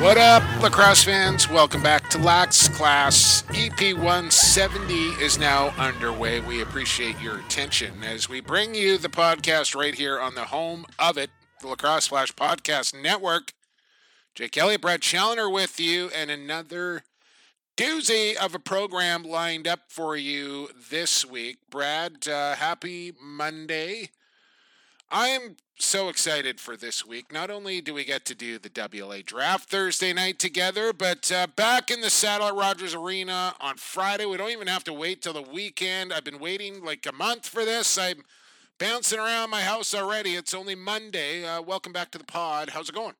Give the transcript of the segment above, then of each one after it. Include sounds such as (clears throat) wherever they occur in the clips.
What up, lacrosse fans? Welcome back to Lax Class. EP 170 is now underway. We appreciate your attention as we bring you the podcast right here on the home of it, the Lacrosse Flash Podcast Network. Jake Elliott, Brad Challoner with you, and another doozy of a program lined up for you this week. Brad, uh, happy Monday. I'm so excited for this week. Not only do we get to do the WLA draft Thursday night together, but uh, back in the saddle at Rogers Arena on Friday. We don't even have to wait till the weekend. I've been waiting like a month for this. I'm bouncing around my house already. It's only Monday. Uh, welcome back to the pod. How's it going?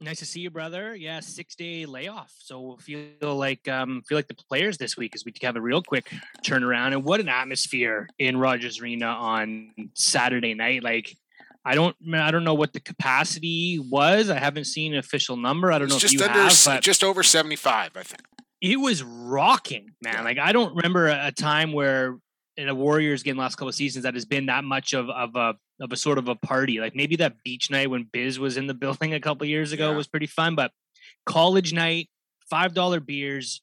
Nice to see you, brother. Yeah, six day layoff. So feel like um feel like the players this week as we have a real quick turnaround. And what an atmosphere in Rogers Arena on Saturday night. Like I don't I don't know what the capacity was. I haven't seen an official number. I don't know just if you under, have, but just over seventy five, I think. It was rocking, man. Yeah. Like I don't remember a time where in a Warriors game last couple of seasons that has been that much of, of a of a sort of a party. Like maybe that beach night when Biz was in the building a couple years ago yeah. was pretty fun, but college night, five dollar beers,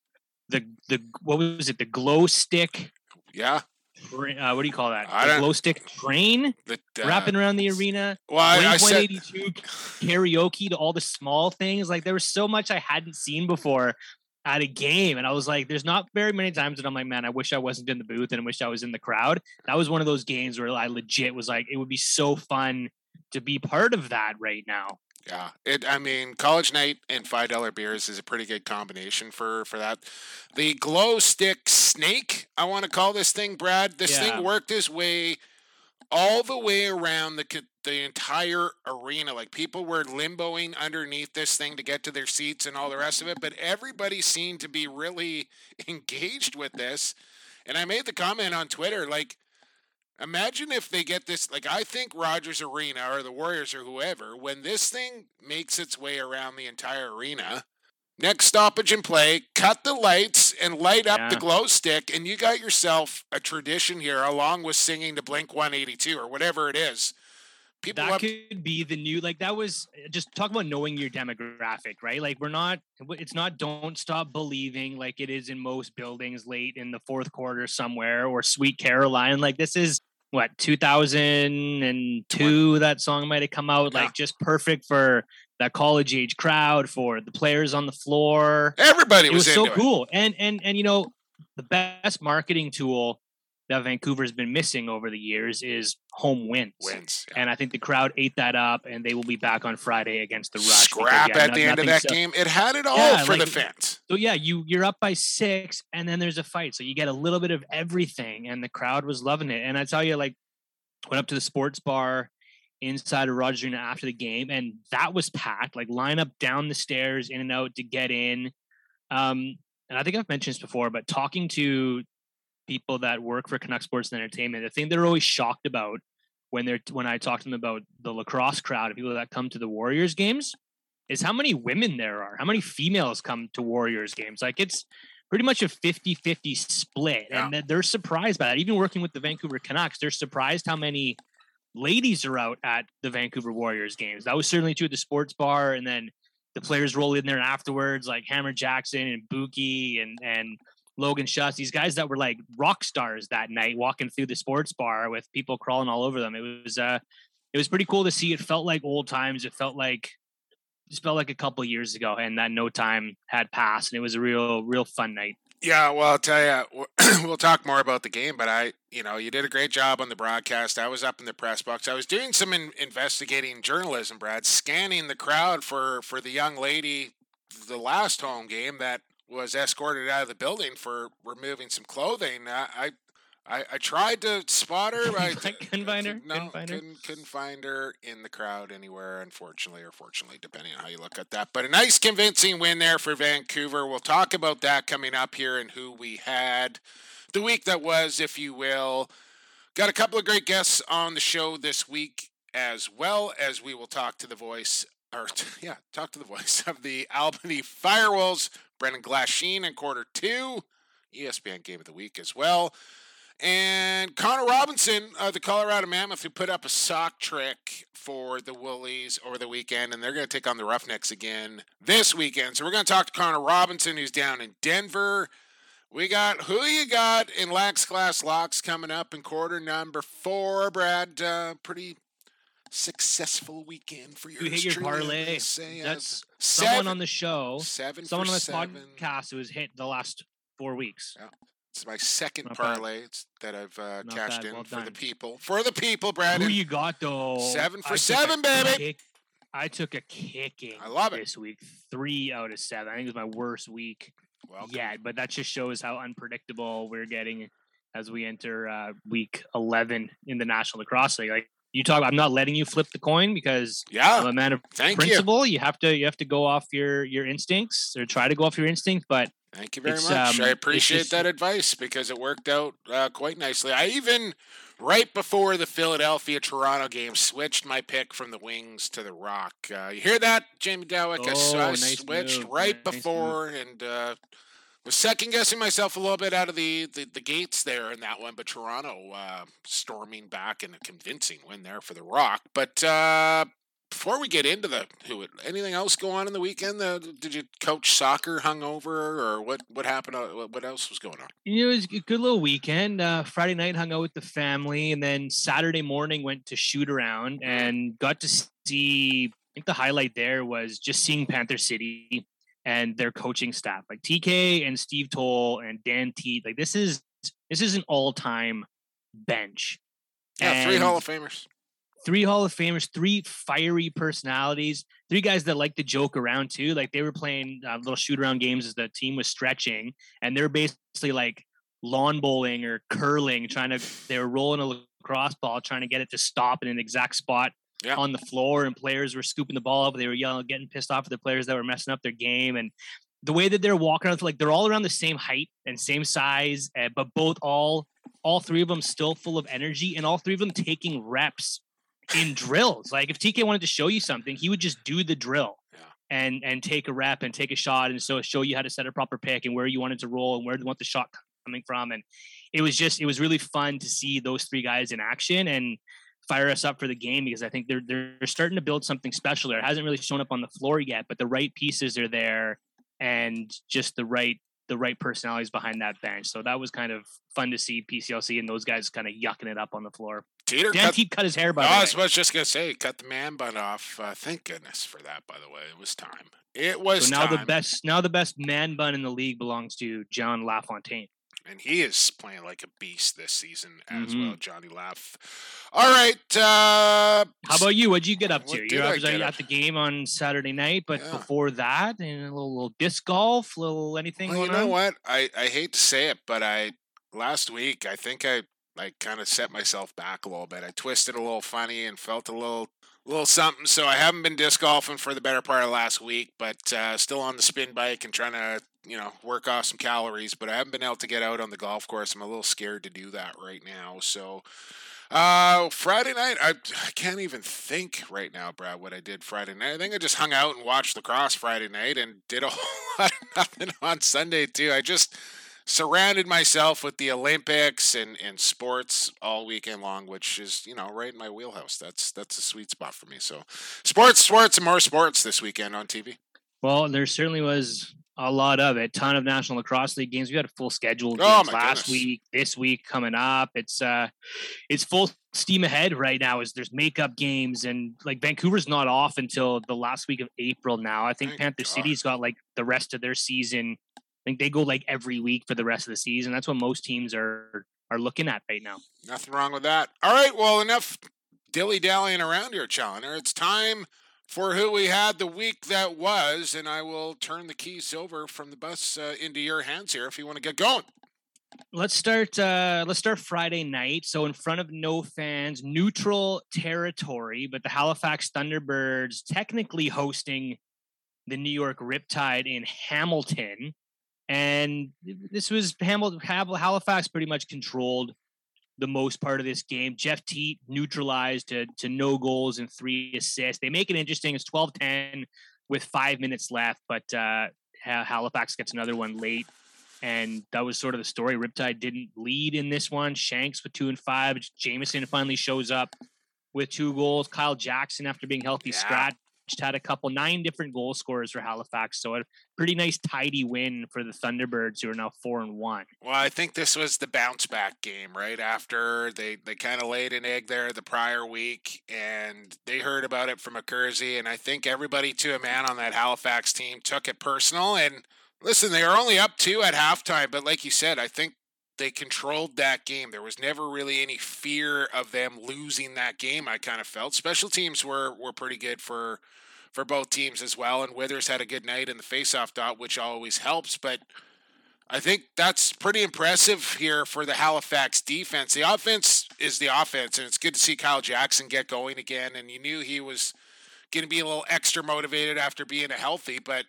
the the what was it, the glow stick? Yeah. Uh, what do you call that? I the glow stick train the, uh, wrapping around the arena. Well, I, I said karaoke to all the small things. Like there was so much I hadn't seen before at a game. And I was like, there's not very many times that I'm like, man, I wish I wasn't in the booth and I wish I was in the crowd. That was one of those games where I legit was like, it would be so fun to be part of that right now. Yeah, it. I mean, college night and five dollar beers is a pretty good combination for for that. The glow stick snake, I want to call this thing, Brad. This yeah. thing worked its way all the way around the the entire arena. Like people were limboing underneath this thing to get to their seats and all the rest of it, but everybody seemed to be really (laughs) engaged with this. And I made the comment on Twitter like imagine if they get this like I think Rogers Arena or the Warriors or whoever when this thing makes its way around the entire arena Next stoppage in play, cut the lights and light up yeah. the glow stick, and you got yourself a tradition here, along with singing to Blink 182 or whatever it is. People that have... could be the new like that was uh, just talk about knowing your demographic, right? Like we're not it's not don't stop believing like it is in most buildings late in the fourth quarter somewhere or Sweet Caroline. Like this is what 2002 that song might have come out yeah. like just perfect for that college age crowd, for the players on the floor. Everybody was, was so cool. It. And and and you know, the best marketing tool that Vancouver's been missing over the years is home wins. Wins. Yeah. And I think the crowd ate that up and they will be back on Friday against the Rush. Scrap because, yeah, at the end of that so, game. It had it all yeah, for like, the fans. So yeah, you you're up by six and then there's a fight. So you get a little bit of everything and the crowd was loving it. And I tell you, like went up to the sports bar inside of Rogers Arena after the game, and that was packed. Like line up down the stairs, in and out to get in. Um, and I think I've mentioned this before, but talking to people that work for Canuck Sports and Entertainment, the thing they're always shocked about when they're when I talk to them about the lacrosse crowd of people that come to the Warriors games is how many women there are, how many females come to Warriors games. Like it's pretty much a 50-50 split. Yeah. And they're surprised by that. Even working with the Vancouver Canucks, they're surprised how many ladies are out at the Vancouver Warriors games. That was certainly true at the sports bar, and then the players roll in there afterwards, like Hammer Jackson and Buki and and Logan Schuss, these guys that were like rock stars that night, walking through the sports bar with people crawling all over them. It was uh, it was pretty cool to see. It felt like old times. It felt like just felt like a couple years ago, and that no time had passed, and it was a real, real fun night. Yeah, well, I'll tell you, (clears throat) we'll talk more about the game, but I, you know, you did a great job on the broadcast. I was up in the press box. I was doing some in- investigating journalism, Brad, scanning the crowd for for the young lady, the last home game that was escorted out of the building for removing some clothing. I, I I, tried to spot her, but I (laughs) couldn't find her. (laughs) No, couldn't find her. Couldn't, couldn't find her in the crowd anywhere, unfortunately, or fortunately, depending on how you look at that. But a nice, convincing win there for Vancouver. We'll talk about that coming up here and who we had. the week that was, if you will. Got a couple of great guests on the show this week, as well as we will talk to the voice, or (laughs) yeah, talk to the voice (laughs) of the Albany Firewolves, Brendan Glasheen in quarter two, ESPN Game of the Week as well. And Connor Robinson of the Colorado Mammoth, who put up a sock trick for the Woolies over the weekend, and they're going to take on the Roughnecks again this weekend. So we're going to talk to Connor Robinson, who's down in Denver. We got who you got in Lax Class Locks coming up in quarter number four, Brad. Uh, pretty successful weekend for your You hit your parlay. uh, That's seven, someone on the show, seven someone on this seven. podcast who has hit the last four weeks. It's my second Not parlay it's- that I've uh, cashed bad, in well for the people. For the people, Brad. Who you got though? Seven for I seven, baby. kick- I took a kicking. I love it. this week. Three out of seven. I think it was my worst week Welcome. yet, but that just shows how unpredictable we're getting as we enter uh, week eleven in the National Lacrosse League. Like you talk, I'm not letting you flip the coin because yeah, I'm a man of Thank principle. You. have to you have to go off your your instincts or try to go off your instinct, but Thank you very It's, much. um, I appreciate just- that advice because it worked out uh, quite nicely. I even, right before the Philadelphia Toronto game, switched my pick from the Wings to the Rock. Uh, you hear that, Jamie Dawick? Oh, I nice switched move, right nice move. before and uh, was second guessing myself a little bit out of the, the, the gates there in that one, but Toronto uh, storming back in a convincing win there for the Rock. But uh, before we get into the who, anything else go on in the weekend? Did you coach soccer hungover, or what? What happened? uh, What else was going on? It was a good little weekend. Uh, Friday night hung out with the family, and then Saturday morning went to shoot around and got to see. I think the highlight there was just seeing Panther City and their coaching staff, like TK and Steve Toll and Dan Teat. Like this is this is an all time bench. Yeah, three Hall of Famers. three Hall of Famers, three fiery personalities, three guys that like to joke around too. Like they were playing uh, little shoot around games as the team was stretching, and they're basically like lawn bowling or curling, trying to. They were rolling a lacrosse ball, trying to get it to stop in an exact spot Yeah. on the floor, and players were scooping the ball up. They were yelling, getting pissed off at the players that were messing up their game, and the way that they're walking around, like they're all around the same height and same size, uh, but both all all three of them still full of energy, and all three of them taking reps in drills. Like if TK wanted to show you something, he would just do the drill Yeah. and and take a rep and take a shot, and so show you how to set a proper pick and where you wanted to roll and where you want the shot coming from. And it was just it was really fun to see those three guys in action and fire us up for the game because I think they're they're starting to build something special there. It hasn't really shown up on the floor yet, but the right pieces are there and just the right the right personalities behind that bench. So that was kind of fun to see PCLC and those guys kind of yucking it up on the floor. Teeter Dan cut. Teep cut his hair by Oh, the I way. was was just gonna say, cut the man bun off. Uh, thank goodness for that. By the way, it was time. It was So now time, the best now the best man bun in the league belongs to John LaFontaine. And he is playing like a beast this season as Mhm. well. Johnny Laugh. All right. Uh, How about you? What'd you get up to? You I was at the game on Saturday night, but Yeah. before that, and a little, little disc golf, little anything Well, you know on. what? I, I hate to say it, but I last week I think I I kind of set myself back a little bit. I twisted a little funny and felt a little little something. So I haven't been disc golfing for the better part of last week, but uh, still on the spin bike and trying to you know work off some calories. But I haven't been able to get out on the golf course. I'm a little scared to do that right now. So. Uh, Friday night, I, I can't even think right now, Brad, what I did Friday night. I think I just hung out and watched lacrosse Friday night and did a whole (laughs) lot of nothing on Sunday, too. I just surrounded myself with the Olympics and, and sports all weekend long, which is, you know, right in my wheelhouse. That's that's a sweet spot for me. So sports, sports, and more sports this weekend on TV. Well, there certainly was a lot of it. Ton of National Lacrosse League games. We had a full schedule Oh, last goodness. week, this week coming up. It's uh it's full steam ahead right now Is there's makeup games and like Vancouver's not off until the last week of April now. I think Thank Panther God. City's got like the rest of their season. I think they go like every week for the rest of the season. That's what most teams are are looking at right now. Nothing wrong with that. All right, well, enough dilly dallying around here, Challenger. It's time for who we had the week that was, and I will turn the keys over from the bus uh, into your hands here if you want to get going. let's start uh let's start friday night so in front of no fans neutral territory but the halifax thunderbirds technically hosting the new york riptide in hamilton And this was Hamilton, Halifax pretty much controlled the most part of this game. Jeff Teat neutralized to, to no goals and three assists. They make it interesting. It's 12 10 with five minutes left, but uh, Halifax gets another one late. And that was sort of the story. Riptide didn't lead in this one. Shanks with two and five. Jameson finally shows up with two goals. Kyle Jackson, after being healthy, yeah. scratched had a couple nine different goal scorers for Halifax. So a pretty nice tidy win for the Thunderbirds who are now four and one. Well, I think this was the bounce back game, right? After they, they kind of laid an egg there the prior week and they heard about it from Accursi. And I think everybody to a man on that Halifax team took it personal. And listen, they were only up two at halftime, but like you said, I think they controlled that game. There was never really any fear of them losing that game. I kind of felt special teams were were pretty good for for both teams as well. And Withers had a good night in the faceoff dot, which always helps. But I think that's pretty impressive here for the Halifax defense. The offense is the offense, and it's good to see Kyle Jackson get going again. And you knew he was going to be a little extra motivated after being a healthy. But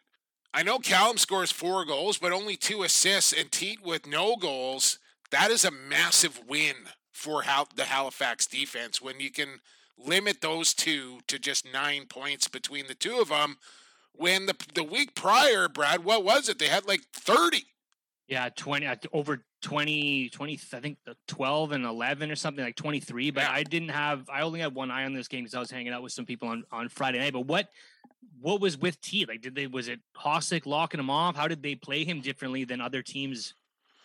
I know Callum scores four goals, but only two assists, and Teat with no goals. That is a massive win for how the Halifax defense when you can limit those two to just nine points between the two of them. When the the week prior, Brad, what was it? They had like thirty. Yeah, twenty uh, over 20, 20 I think uh, 12 and 11 or something like 23. But yeah. I didn't have, I only had one eye on this game because I was hanging out with some people on, on Friday night. But what, what was with T? Like, did they, was it Hossack locking him off? How did they play him differently than other teams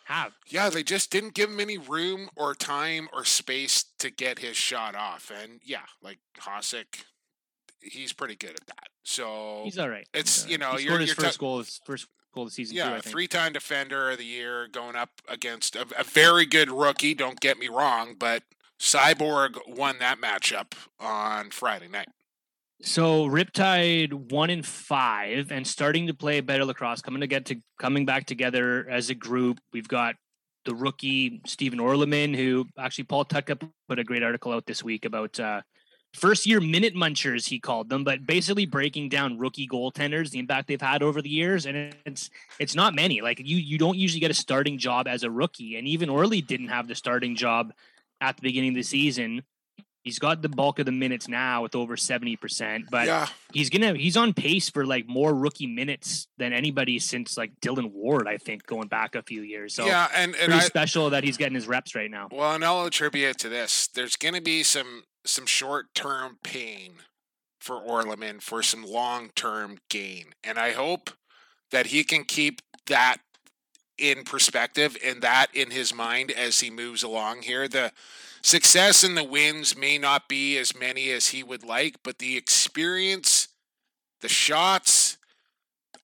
have. Yeah, they just didn't give him any room or time or space to get his shot off. And yeah, like Hossack, he's pretty good at that. So he's all right. It's you know he you're, his you're first t- goal, his first goal of the season. Yeah, too, three-time defender of the year, going up against a, a very good rookie. Don't get me wrong, but Cyborg won that matchup on Friday night. So Riptide one in five and starting to play better lacrosse, coming to get to coming back together as a group. We've got the rookie Stephen Orleman, who actually Paul Tutka put a great article out this week about uh, first year minute munchers, he called them, but basically breaking down rookie goaltenders, the impact they've had over the years. And it's it's not many. Like you you don't usually get a starting job as a rookie. And even Orly didn't have the starting job at the beginning of the season. He's got the bulk of the minutes now with over 70%, but yeah. he's to he's on pace for like more rookie minutes than anybody since like Dylan Ward, I think, going back a few years. So Yeah, and, and pretty I, special that he's getting his reps right now. Well, and I'll attribute it to this. There's going to be some some short-term pain for Orleman for some long-term gain. And I hope that he can keep that in perspective and that in his mind as he moves along here. The success and the wins may not be as many as he would like, but the experience, the shots,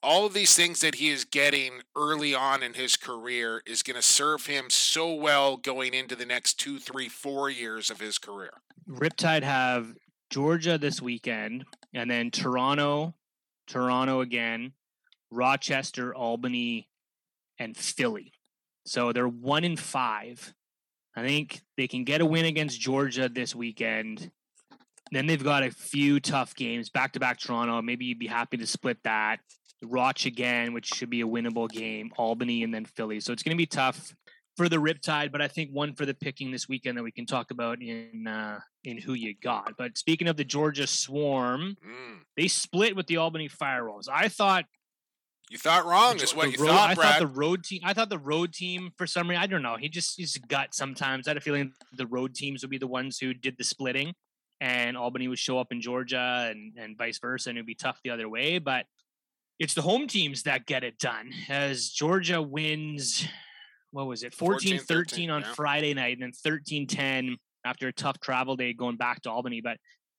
all of these things that he is getting early on in his career is going to serve him so well going into the next two, three, four years of his career. Riptide have Georgia this weekend, and then Toronto, Toronto again, Rochester, Albany, and Philly. So they're one in five I think they can get a win against Georgia this weekend. Then they've got a few tough games back to back Toronto. Maybe you'd be happy to split that. Roch again, which should be a winnable game. Albany and then Philly. So it's going to be tough for the Riptide, but I think one for the picking this weekend that we can talk about in uh, in who you got. But speaking of the Georgia Swarm, mm. they split with the Albany Firewolves. I thought you thought wrong is what you road, thought, I Brad. thought the road team. I thought the road team for some reason. I don't know. He just he's gut sometimes. I had a feeling the road teams would be the ones who did the splitting, and Albany would show up in Georgia, and and vice versa, and it'd be tough the other way. But it's the home teams that get it done. As Georgia wins, what was it, 14-13 on yeah. Friday night, and then 13-10 after a tough travel day going back to Albany. But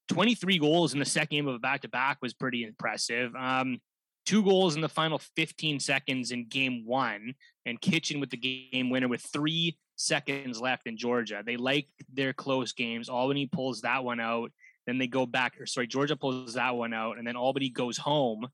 23 goals in the second game of a back to back was pretty impressive. Um, two goals in the final 15 seconds in game one, and Kitchen with the game winner with three seconds left in Georgia. They like their close games. Albany pulls that one out. Then they go back, or sorry, Georgia pulls that one out, and then Albany goes home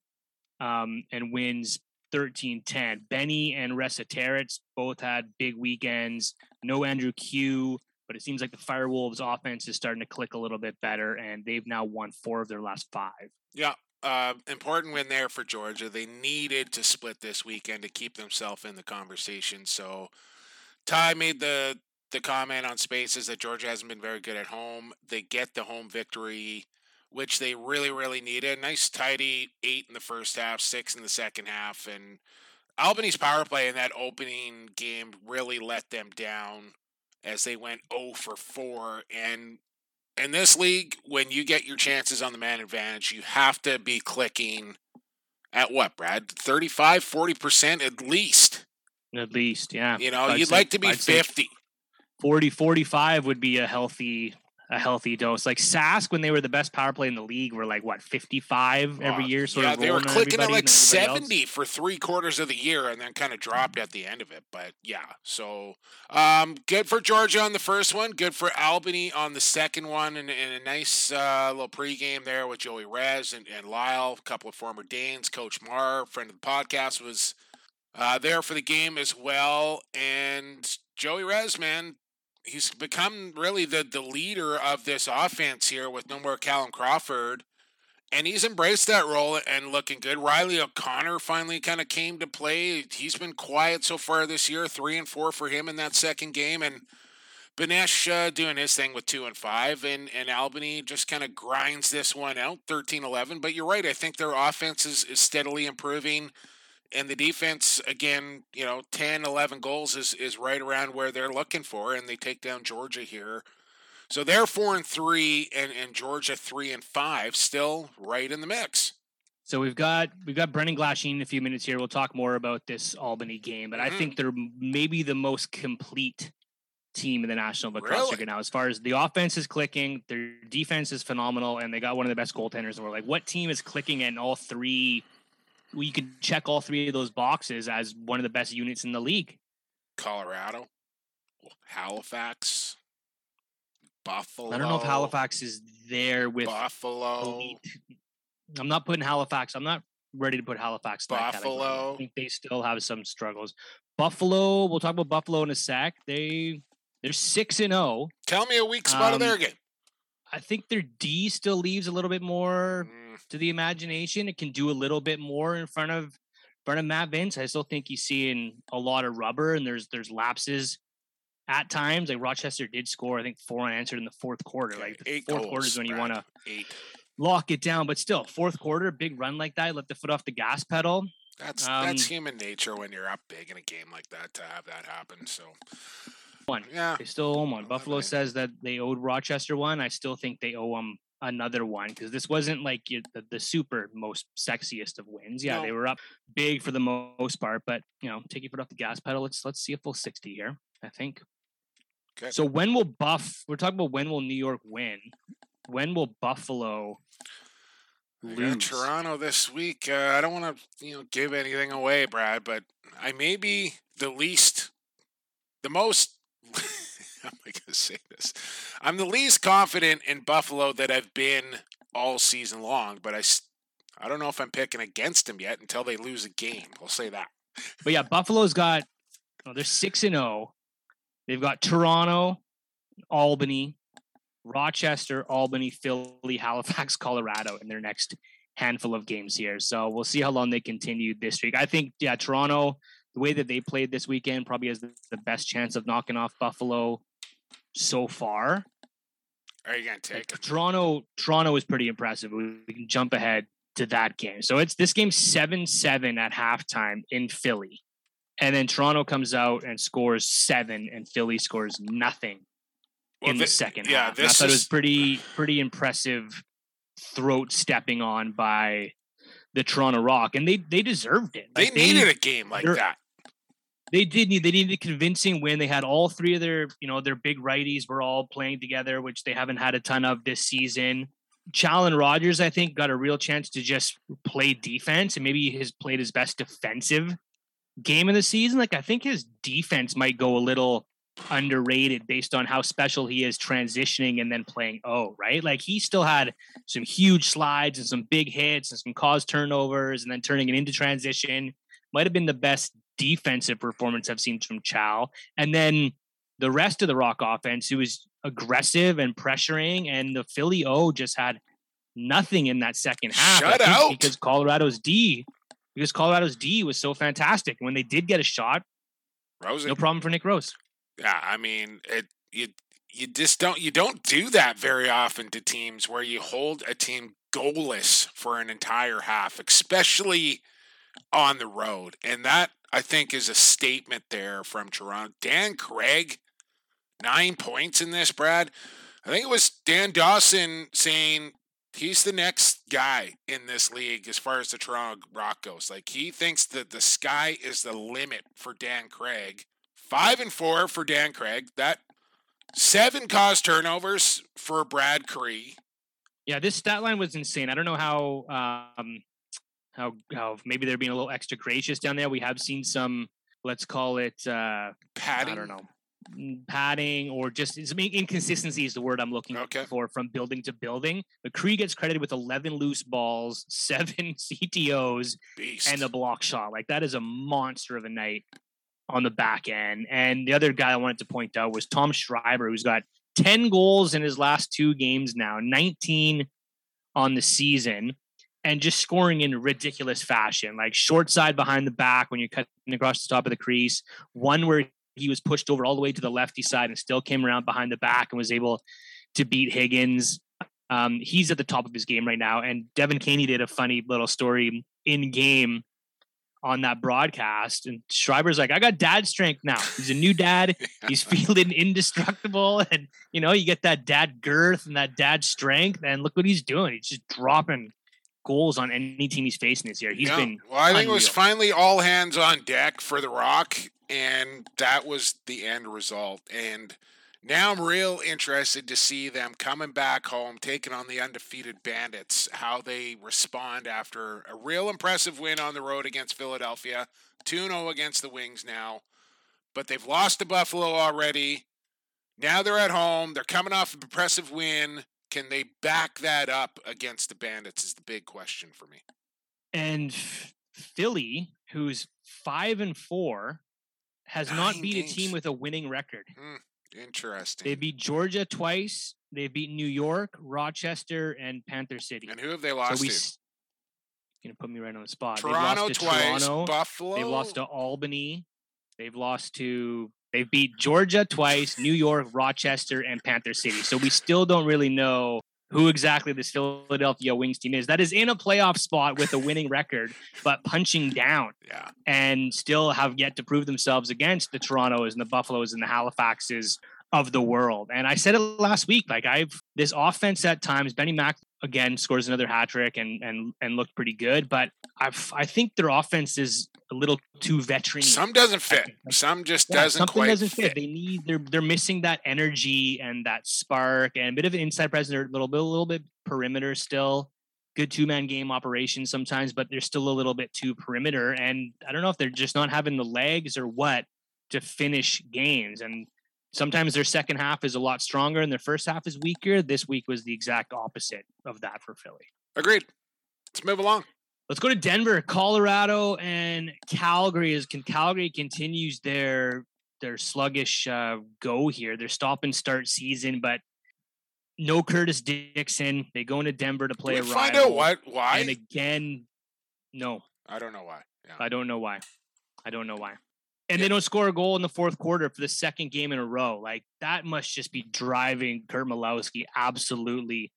um, and wins 13 10. Benny and Resetarits both had big weekends. No Andrew Kew, but it seems like the Firewolves offense is starting to click a little bit better, and they've now won four of their last five. Yeah, uh, important win there for Georgia. They needed to split this weekend to keep themselves in the conversation. So Ty made the the comment on Spaces that Georgia hasn't been very good at home. They get the home victory, which they really really needed. Nice tidy eight in the first half, six in the second half, and Albany's power play in that opening game really let them down as they went 0 for 4 and in this league, when you get your chances on the man advantage, you have to be clicking at what, Brad? 35, 40% at least. At least, yeah. You know, I'd you'd say, like to be I'd 50. 40, 45 would be a healthy a healthy dose. Like Sask, when they were the best power play in the league, were like what fifty five every year. Sort yeah, of they were clicking at like seventy else. for three quarters of the year, and then kind of dropped at the end of it. But yeah, so um, good for Georgia on the first one. Good for Albany on the second one, and, and a nice uh, little pregame there with Joey Rez and, and Lyle, a couple of former Danes. Coach Marr, friend of the podcast, was uh, there for the game as well, and Joey Rez, man, he's become really the the leader of this offense here with no more Callum Crawford. And he's embraced that role and looking good. Riley O'Connor finally kind of came to play. He's been quiet so far this year, three and four for him in that second game. And Benesh uh, doing his thing with two and five. And, and Albany just kind of grinds this one out, 13 11. But you're right. I think their offense is, is steadily improving and the defense again you know 10 11 goals is is right around where they're looking for and they take down georgia here so they're four and three and and georgia three and five still right in the mix so we've got we've got Brendan Glasheen in a few minutes here. We'll talk more about this Albany game, but mm-hmm. I think they're maybe the most complete team in the National Lacrosse League now. As far as the offense is clicking, their defense is phenomenal, and they got one of the best goaltenders in the world. Like, what team is clicking in all three we could check all three of those boxes as one of the best units in the league. Colorado, Halifax, Buffalo. I don't know if Halifax is there with Buffalo. Elite. I'm not putting Halifax. I'm not ready to put Halifax. Buffalo. I think they still have some struggles. Buffalo. We'll talk about Buffalo in a sec. They they're six and zero. Oh. Tell me a weak spot um, of their game. I think their D still leaves a little bit more mm. To the imagination. It can do a little bit more in front of in front of Matt Vinc. I still think he's seeing a lot of rubber and there's there's lapses at times. Like Rochester did score, I think four unanswered in the fourth quarter. Okay, like the fourth quarter is when you want to lock it down. But still, fourth quarter, big run like that, let the foot off the gas pedal. That's um, that's human nature when you're up big in a game like that to have that happen. So one. Yeah. They still owe one. Buffalo says that they owed Rochester one. I still think they owe them another one because this wasn't like the, the, super most sexiest of wins. Yeah, no. they were up big for the most part, but you know, take your foot off the gas pedal. Let's let's see a full sixty here. I think. Okay. So when will Buff? We're talking about when will New York win? When will Buffalo? Lose? Toronto this week. Uh, I don't want to, you know, give anything away, Brad, but I may be the least, the most how am I going to say this? I'm the least confident in Buffalo that I've been all season long, but I, I don't know if I'm picking against them yet until they lose a game. I'll say that. But yeah, Buffalo's got, oh, they're 6 and 0. They've got Toronto, Albany, Rochester, Albany, Philly, Halifax, (laughs) Colorado in their next handful of games here. So we'll see how long they continue this streak. I think, yeah, Toronto the way that they played this weekend probably has the best chance of knocking off Buffalo so far. Are you gonna take like, Toronto? Toronto is pretty impressive. We, we can jump ahead to that game. So it's this game seven seven at halftime in Philly, and then Toronto comes out and scores seven, and Philly scores nothing well, in the second yeah, half. This I thought is... it was pretty pretty impressive throat stepping on by the Toronto Rock, and they they deserved it. Like, they needed they, a game like that. They did need they needed a convincing win. They had all three of their you know their big righties were all playing together, which they haven't had a ton of this season. Challen Rogers, I think, got a real chance to just play defense, and maybe he's played his best defensive game of the season. Like I think his defense might go a little underrated based on how special he is transitioning and then playing O, right? Like he still had some huge slides and some big hits and some cause turnovers and then turning it into transition. Might have been the best defensive performance I've seen from Chow. And then the rest of the Rock offense, who was aggressive and pressuring, and the Philly O just had nothing in that second half. Shut out. because Colorado's D, because Colorado's D was so fantastic. When they did get a shot, Rosen. no problem for Nick Rose. Yeah, I mean, it you you just don't you don't do that very often to teams where you hold a team goalless for an entire half, especially on the road. And that I think is a statement there from Toronto. Dan Craig, nine points in this, Brad. I think it was Dan Dawson saying he's the next guy in this league as far as the Toronto Rock goes. Like he thinks that the sky is the limit for Dan Craig. Five and four for Dan Craig. That seven caused turnovers for Brad Kri. Yeah, this stat line was insane. I don't know how um how how maybe they're being a little extra gracious down there. We have seen some, let's call it uh Padding. I don't know, mm, padding or just I mean, inconsistency is the word I'm looking Okay. for from building to building. But Kri gets credited with 11 loose balls, (laughs) seven CTOs, Beast. and a block shot. Like that is a monster of a night on the back end. And the other guy I wanted to point out was Tom Schreiber, who's got 10 goals in his last two games now, 19 on the season, and just scoring in ridiculous fashion, like short side behind the back when you're cutting across the top of the crease. One where he was pushed over all the way to the lefty side and still came around behind the back and was able to beat Higgins. Um, he's at the top of his game right now. And Devin Caney did a funny little story in game on that broadcast. And Schreiber's like, I got dad strength now. He's a new dad. (laughs) He's feeling indestructible. And, you know, you get that dad girth and that dad strength. And look what he's doing. He's just dropping goals on any team he's facing this year. He's Yeah. been well, I think it was finally all hands on deck for the Rock, and that was the end result. And now I'm real interested to see them coming back home, taking on the undefeated Bandits, how they respond after a real impressive win on the road against Philadelphia, 2 0 against the Wings now. But they've lost to Buffalo already. Now they're at home. They're coming off an impressive win. Can they back that up against the Bandits? Is the big question for me. and Philly, who's five and four, has not Nine beat a team with a winning record. Hmm, interesting. They beat Georgia twice. They beat New York, Rochester, and Panther City. And who have they so lost we to? s- gonna put me right on the spot. Toronto they've lost to twice, Toronto. Buffalo. They've lost to Albany. They've lost to. They've beat Georgia twice, New York, Rochester, and Panther City. So we still don't really know who exactly this Philadelphia Wings team is. That is in a playoff spot with a winning record, but punching down yeah. and still have yet to prove themselves against the Torontos and the Buffaloes and the Halifaxes of the world. And I said it last week, like I've this offense at times, Benny Mack again scores another hat trick and and and looked pretty good, but I've I think their offense is a little too veteran. Some doesn't fit. Some just Yeah, doesn't something quite doesn't fit. fit. They need they're they're missing that energy and that spark and a bit of an inside presence. They're a little bit a little bit perimeter still. Good two man game operation sometimes, but they're still a little bit too perimeter. And I don't know if they're just not having the legs or what to finish games. And sometimes their second half is a lot stronger and their first half is weaker. This week was the exact opposite of that for Philly. Agreed. Let's move along. Let's go to Denver, Colorado, and Calgary. As can Calgary continues their their sluggish uh, go here, their stop and start season, but no Curtis Dixon. They go into Denver to play Can a we find rival, out what why? and again, no, I don't know why. Yeah. I don't know why. I don't know why. And Yeah. they don't score a goal in the fourth quarter for the second game in a row. Like that must just be driving Curt Malawsky absolutely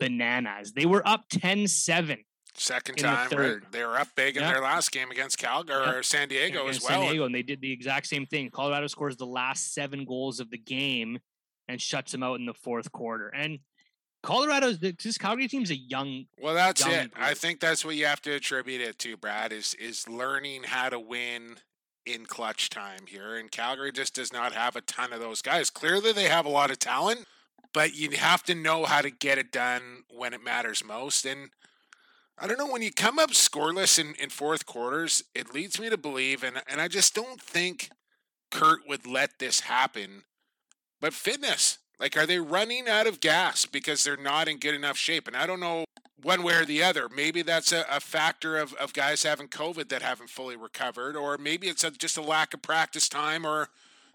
bananas. They were up 10-7 Second the time, third. They were up big in Yeah. their last game against Calgary Yeah. or San Diego as well. San Diego, and they did the exact same thing. Colorado scores the last seven goals of the game and shuts them out in the fourth quarter. And Colorado's this Calgary team's a young. Well, that's young it. I think that's what you have to attribute it to, Brad. Is is learning how to win in clutch time here, and Calgary just does not have a ton of those guys. Clearly, they have a lot of talent, but you have to know how to get it done when it matters most. And I don't know when you come up scoreless in, in fourth quarters, it leads me to believe, and and I just don't think Curt would let this happen. But fitness, like, are they running out of gas because they're not in good enough shape? And I don't know one way or the other. Maybe that's a, a factor of, of guys having COVID that haven't fully recovered, or maybe it's a, just a lack of practice time, or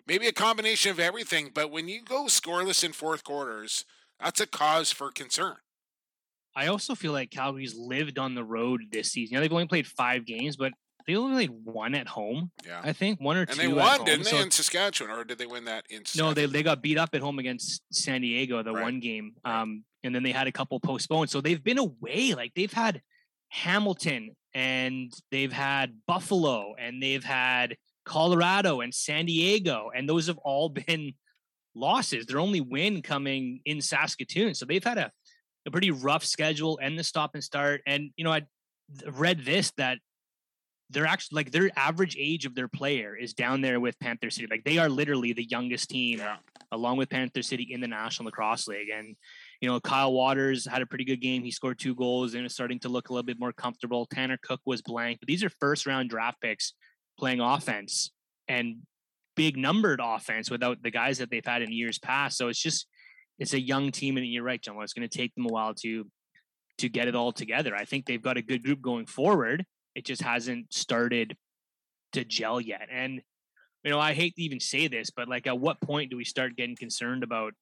maybe a combination of everything. But when you go scoreless in fourth quarters, that's a cause for concern. I also feel like Calgary's lived on the road this season. Yeah, they've only played five games, but they only played one at home. Yeah. I think one or And two. they at won, didn't they, So- in Saskatchewan, or did they win that in? no, they they got beat up at home against San Diego, the Right. one game. Um, and then they had a couple postponed. So they've been away. Like they've had Hamilton and they've had Buffalo and they've had Colorado and San Diego, and those have all (laughs) been losses. Their only win coming in Saskatoon. So they've had a, a pretty rough schedule and the stop and start. And you know, I read this that they're actually like their average age of their player is down there with Panther City. Like they are literally the youngest team Yeah. along with Panther City in the National Lacrosse League. And, you know, Kyle Waters had a pretty good game. He scored two goals and is starting to look a little bit more comfortable. Tanner Cook was blank. But these are first round draft picks playing offense and big numbered offense without the guys that they've had in years past. So it's just it's a young team, and you're right, John. It's going to take them a while to to get it all together. I think they've got a good group going forward. It just hasn't started to gel yet. And you know, I hate to even say this, but like, at what point do we start getting concerned about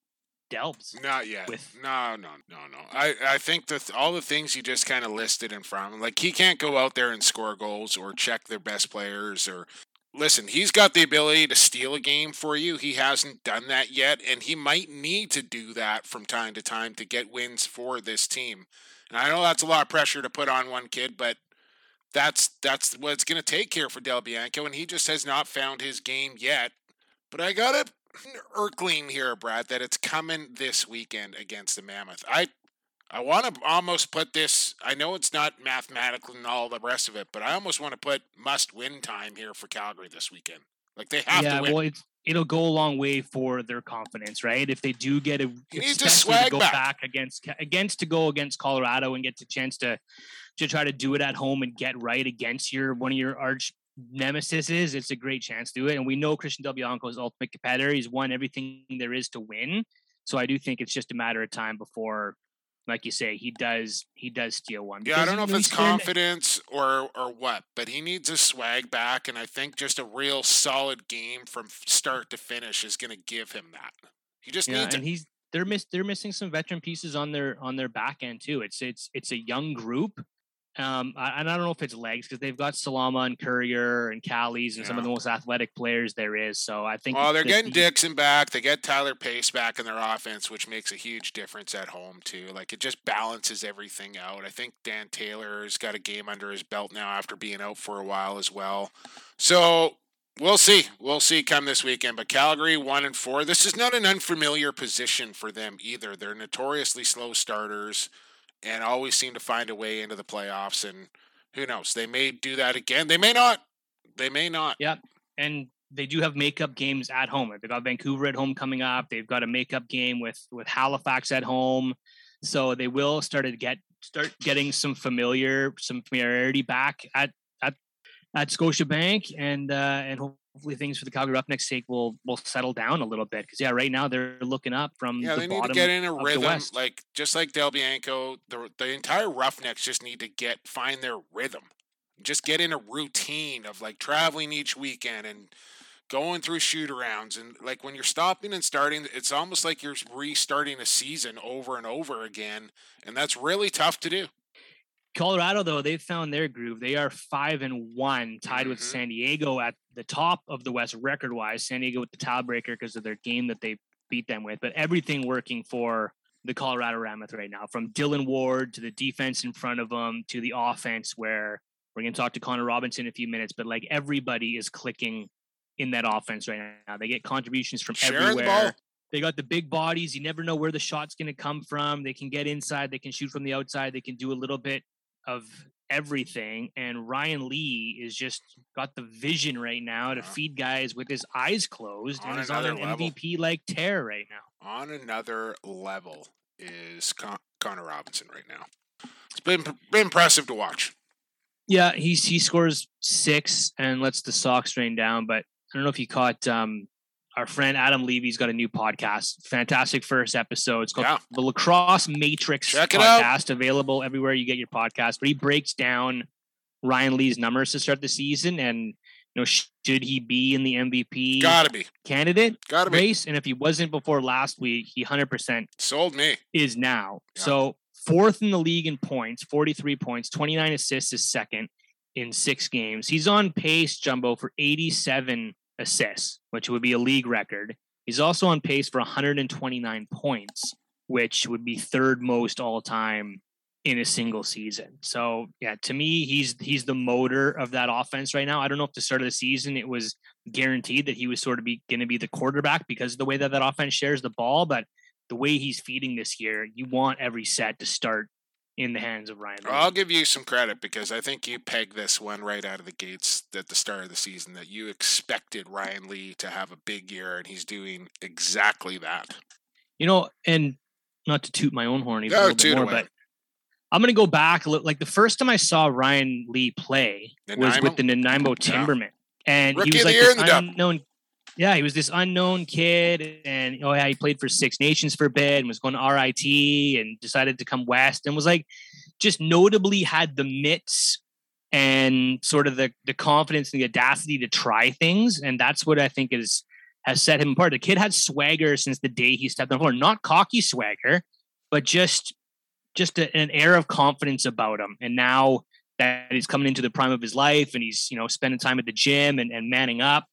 Delps? Not yet. with- no, no, no, no. I, I think that all the things you just kind of listed in front him, like he can't go out there and score goals or check their best players or listen, he's got the ability to steal a game for you. He hasn't done that yet, and he might need to do that from time to time to get wins for this team. And I know that's a lot of pressure to put on one kid, but that's that's what it's going to take here for Del Bianco, and he just has not found his game yet. But I got it irkling here, Brad, that it's coming this weekend against the Mammoth. I I want to almost put this. I know it's not mathematical and all the rest of it, but I almost want to put must-win time here for Calgary this weekend. Like they have yeah, to win. well, it's it'll go a long way for their confidence, right? If they do get a, He needs to swag go back. against against to go against Colorado and get the chance to to try to do it at home and get right against your one of your arch nemesis is. It's a great chance to do it, and we know Christian Del Bianco's ultimate competitor. He's won everything there is to win, so I do think it's just a matter of time before. Like you say, he does. He does steal one. Yeah, I don't know if it's confidence or or what, but he needs his swag back, and I think just a real solid game from start to finish is going to give him that. He just Yeah, needs and it. he's they're miss they're missing some veteran pieces on their on their back end too. It's it's it's a young group. Um, I, and I don't know if it's legs because they've got Salama and Currier and Callies and some of the most athletic players there is. So I think Well, they're getting Dixon back. They get Tyler Pace back in their offense, which makes a huge difference at home too. Like it just balances everything out. I think Dan Taylor's got a game under his belt now after being out for a while as well. So we'll see. We'll see come this weekend. But Calgary one and four. This is not an unfamiliar position for them either. They're notoriously slow starters and always seem to find a way into the playoffs. And who knows? They may do that again. They may not. They may not. Yep. And they do have makeup games at home. They've got Vancouver at home coming up. They've got a makeup game with with Halifax at home. So they will start to get start getting some familiar some familiarity back at at at Scotiabank and uh and hopefully things for the Calgary Roughnecks sake will will settle down a little bit because yeah right now they're looking up from Yeah, the they need to get in a rhythm, like just like Del Bianco. The the entire Roughnecks just need to get find their rhythm, just get in a routine of like traveling each weekend and going through shoot arounds and like when you're stopping and starting, it's almost like you're restarting a season over and over again, and that's really tough to do. Colorado, though, they've found their groove. They are five and one, tied with Mhm. San Diego at the top of the West record wise. San Diego with the tiebreaker because of their game that they beat them with, but everything working for the Colorado Mammoth right now, from Dylan Ward to the defense in front of them to the offense, where we're going to talk to Connor Robinson in a few minutes, but like everybody is clicking in that offense right now. They get contributions from Sharing the everywhere. ball. They got the big bodies. You never know where the shot's going to come from. They can get inside. They can shoot from the outside. They can do a little bit of everything. And Ryan Lee is just got the vision right now to feed guys with his eyes closed On and is on an level. MVP like tear right now. On another level is Con- Connor Robinson right now. It's been been impressive to watch. Yeah, he's he scores six and lets the Sox rain down. But I don't know if you caught um, our friend Adam Levy's got a new podcast. Fantastic first episode. It's called Yeah. the Lacrosse Matrix Check podcast, available everywhere you get your podcast. But he breaks down Ryan Lee's numbers to start the season and you know should he be in the MVP Gotta be, candidate gotta be. race? And if he wasn't before last week, he hundred percent Sold me. is now. Yeah. So fourth in the league in points, 43 points, 29 assists is second in six games. He's on pace, Jumbo, for 87 assists, which would be a league record. He's also on pace for 129 points, which would be third most all time in a single season. So yeah, to me, he's he's the motor of that offense right now. I don't know if the start of the season it was guaranteed that he was sort of be going to be the quarterback because of the way that that offense shares the ball, but the way he's feeding this year, you want every set to start in the hands of Ryan. Lee. I'll give you some credit because I think you pegged this one right out of the gates at the start of the season that you expected Ryan Lee to have a big year, and he's doing exactly that. You know, and not to toot my own horn even oh, a little bit more, away. but I'm going to go back. Like the first time I saw Ryan Lee play Nanaimo? was with the Nanaimo Timbermen, yeah. and Rookie he was like this unknown. Yeah, he was this unknown kid, and oh yeah, he played for Six Nations for a bit, and was going to RIT, and decided to come west, and was like, just notably had the mitts and sort of the the confidence and the audacity to try things, and that's what I think is has set him apart. The kid had swagger since the day he stepped on the floor, not cocky swagger, but just just a, an air of confidence about him. And now that he's coming into the prime of his life and he's, you know, spending time at the gym and, and manning up,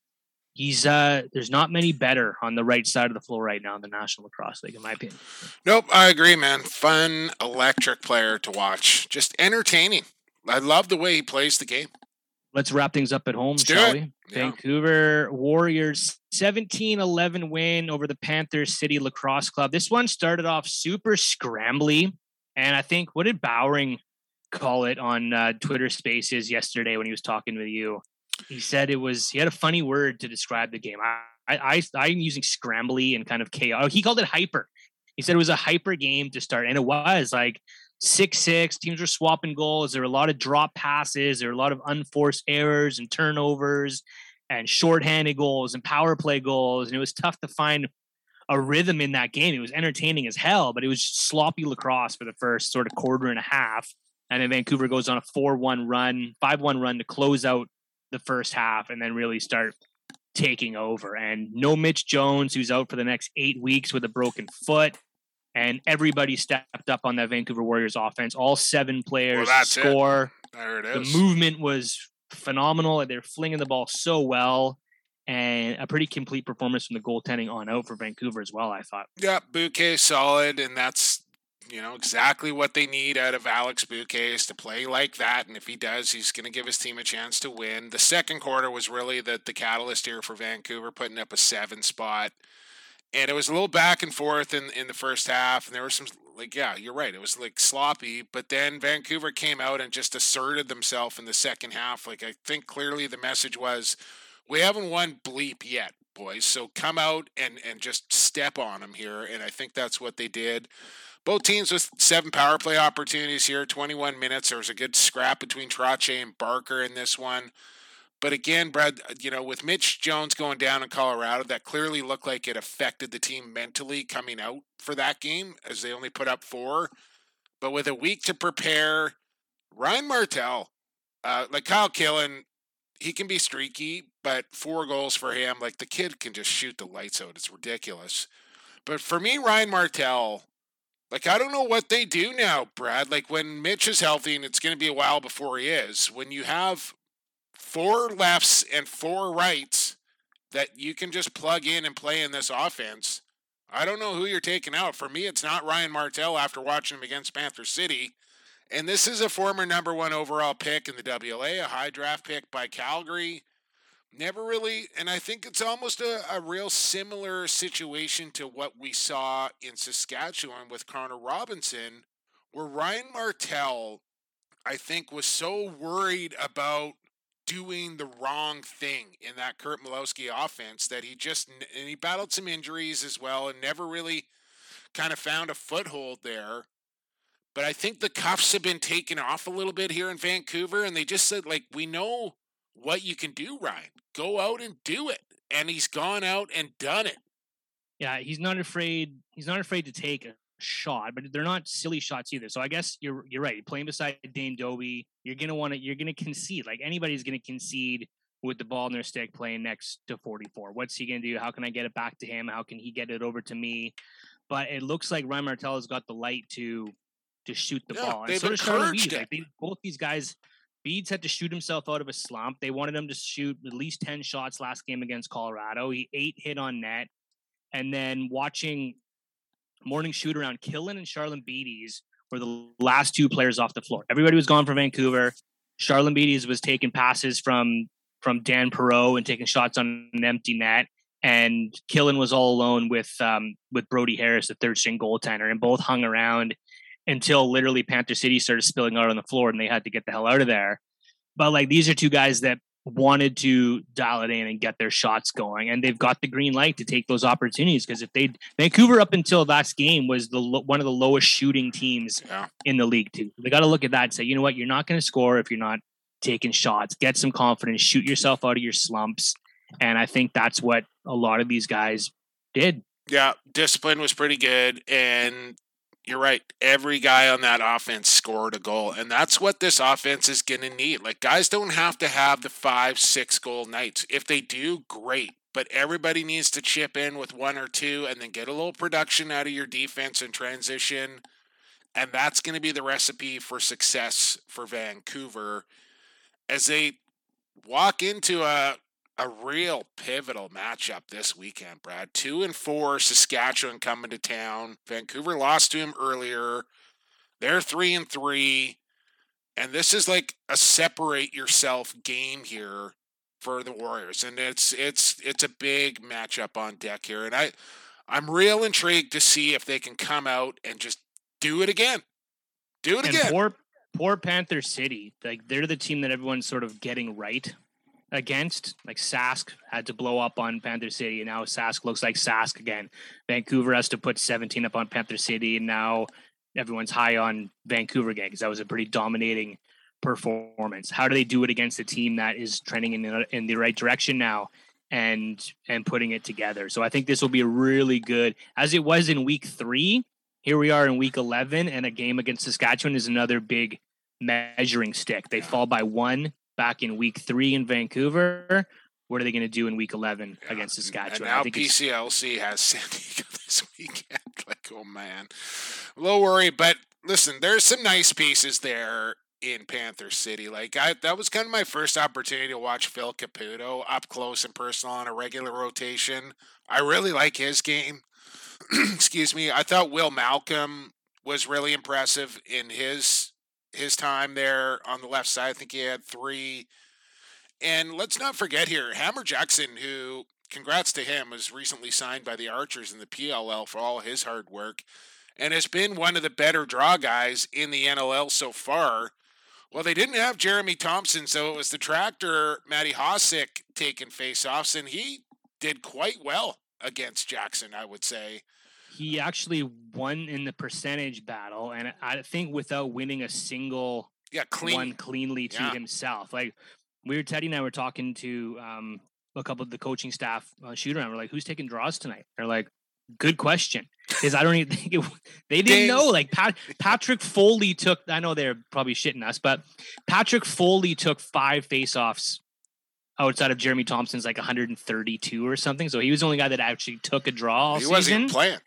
he's uh there's not many better on the right side of the floor right now in the National Lacrosse League, in my opinion. Nope, I agree, man. Fun, electric player to watch. Just entertaining. I love the way he plays the game. Let's wrap things up at home, Let's shall we? Yeah. Vancouver Warriors 17 11 win over the Panthers City Lacrosse Club. This one started off super scrambly. And I think what did Bowering call it on uh, Twitter Spaces yesterday when he was talking with you? He said it was he had a funny word to describe the game. I I, I am using scrambly and kind of chaos. Oh, he called it hyper. He said it was a hyper game to start, and it was like six six. Teams were swapping goals. There were a lot of drop passes. There were a lot of unforced errors and turnovers, and shorthanded goals and power play goals. And it was tough to find a rhythm in that game. It was entertaining as hell, but it was sloppy lacrosse for the first sort of quarter and a half. And then Vancouver goes on a 4 1 run, 5 1 run to close out the first half and then really start taking over. And no Mitch Jones, who's out for the next eight weeks with a broken foot. And everybody stepped up on that Vancouver Warriors offense. All seven players well, score. It. There it is. The movement was phenomenal. They're flinging the ball so well and a pretty complete performance from the goaltending on out for Vancouver as well. I thought. Yeah, Bouquet solid, and that's you know exactly what they need out of Alex Bouquet to play like that. And if he does, he's going to give his team a chance to win. The second quarter was really the the catalyst here for Vancouver, putting up a seven spot. And it was a little back and forth in in the first half, and there was some like yeah, you're right. It was like sloppy, but then Vancouver came out and just asserted themselves in the second half. Like I think clearly the message was we haven't won bleep yet, boys. So come out and and just step on them here, and I think that's what they did. Both teams with seven power play opportunities here, 21 minutes. There was a good scrap between Trottier and Barker in this one. But again, Brad, you know, with Mitch Jones going down in Colorado, that clearly looked like it affected the team mentally coming out for that game as they only put up four. But with a week to prepare, Ryan Martel, uh, like Kyle Killen, he can be streaky, but four goals for him, like the kid can just shoot the lights out. It's ridiculous. But for me, Ryan Martel, like I don't know what they do now, Brad. Like when Mitch is healthy, and it's going to be a while before he is. When you have four lefts and four rights that you can just plug in and play in this offense, I don't know who you're taking out. For me, it's not Ryan Martel after watching him against Panther City. And this is a former number one overall pick in the WLA, a high draft pick by Calgary. Never really, and I think it's almost a, a real similar situation to what we saw in Saskatchewan with Connor Robinson, where Ryan Martel I think, was so worried about doing the wrong thing in that Curt Malawsky offense that he just and he battled some injuries as well and never really kind of found a foothold there. But I think the cuffs have been taken off a little bit here in Vancouver, and they just said, like, we know what you can do, Ryan. Go out and do it. And he's gone out and done it. Yeah, he's not afraid. He's not afraid to take a shot, but they're not silly shots either. So I guess you're you're right. Playing beside Dane Dobbie, you're gonna want to you're gonna concede. Like anybody's gonna concede with the ball in their stick playing next to 44. What's he gonna do? How can I get it back to him? How can he get it over to me? But it looks like Ryan Martel has got the light to to shoot the Yeah, ball. And they've so encouraged it. Like they, both these guys, Beads had to shoot himself out of a slump. They wanted him to shoot at least 10 shots last game against Colorado. He eight hit on net. And then watching morning shoot around Killen and Charalambides were the last two players off the floor. Everybody was gone from Vancouver. Charalambides was taking passes from from Dan Perreault and taking shots on an empty net. And Killen was all alone with um, with Brody Harris, the third string goaltender, and both hung around until literally Panther City started spilling out on the floor and they had to get the hell out of there. But like these are two guys that wanted to dial it in and get their shots going, and they've got the green light to take those opportunities. Because if they Vancouver up until last game was the one of the lowest shooting teams Yeah. in the league too. They got to look at that and say, you know what, you're not going to score if you're not taking shots. Get some confidence, shoot yourself out of your slumps, and I think that's what a lot of these guys did. Yeah, discipline was pretty good, and you're right. Every guy on that offense scored a goal, and that's what this offense is going to need. Like guys don't have to have the five, six goal nights. If they do, great. But everybody needs to chip in with one or two, and then get a little production out of your defense and transition, and that's going to be the recipe for success for Vancouver as they walk into a a real pivotal matchup this weekend, Brad. Two and four, Saskatchewan coming to town. Vancouver lost to him earlier. They're three and three. And this is like a separate yourself game here for the Warriors. And it's it's it's a big matchup on deck here. And I I'm real intrigued to see if they can come out and just do it again. Do it And again. poor, poor Panther City, like they're the team that everyone's sort of getting right against. Like Sask had to blow up on Panther City, and now Sask looks like Sask again. Vancouver has to put 17 up on Panther City, and now everyone's high on Vancouver again because that was a pretty dominating performance. How do they do it against a team that is trending in the, in the right direction now? And and putting it together. So I think this will be really good, as it was in week three here we are in week 11 and a game against saskatchewan is another big measuring stick they fall by one back in week three in vancouver what are they going to do in week 11 Yeah, against saskatchewan And now I think it's- PCLC has (laughs) San Diego this weekend. (laughs) like, oh man, a little worried. But listen, there's some nice pieces there in Panther City. Like, I that was kind of my first opportunity to watch Phil Caputo up close and personal on a regular rotation. I really like his game. (clears throat) Excuse me. I thought Will Malcolm was really impressive in his his time there on the left side. I think he had three. And let's not forget here, Hammer Jackson, who congrats to him, was recently signed by the Archers in the PLL for all his hard work, and has been one of the better draw guys in the NLL so far. Well, they didn't have Jeremy Thompson, so it was the tractor Matty Hosick taking faceoffs, and he did quite well against Jackson, I would say. He actually won in the percentage battle and i think without winning a single Yeah, clean. one cleanly to Yeah. himself. Like we were Teddy and I were talking to um, a couple of the coaching staff uh, shoot around. We're like, who's taking draws tonight? They're like, good question. Because I don't even (laughs) think it, they didn't Dang. know. Like Pat, (laughs) Patrick Foley took. I know they're probably shitting us, but Patrick Foley took five faceoffs outside of Jeremy Thompson's like 132 or something. So he was the only guy that actually took a draw he wasn't even playing.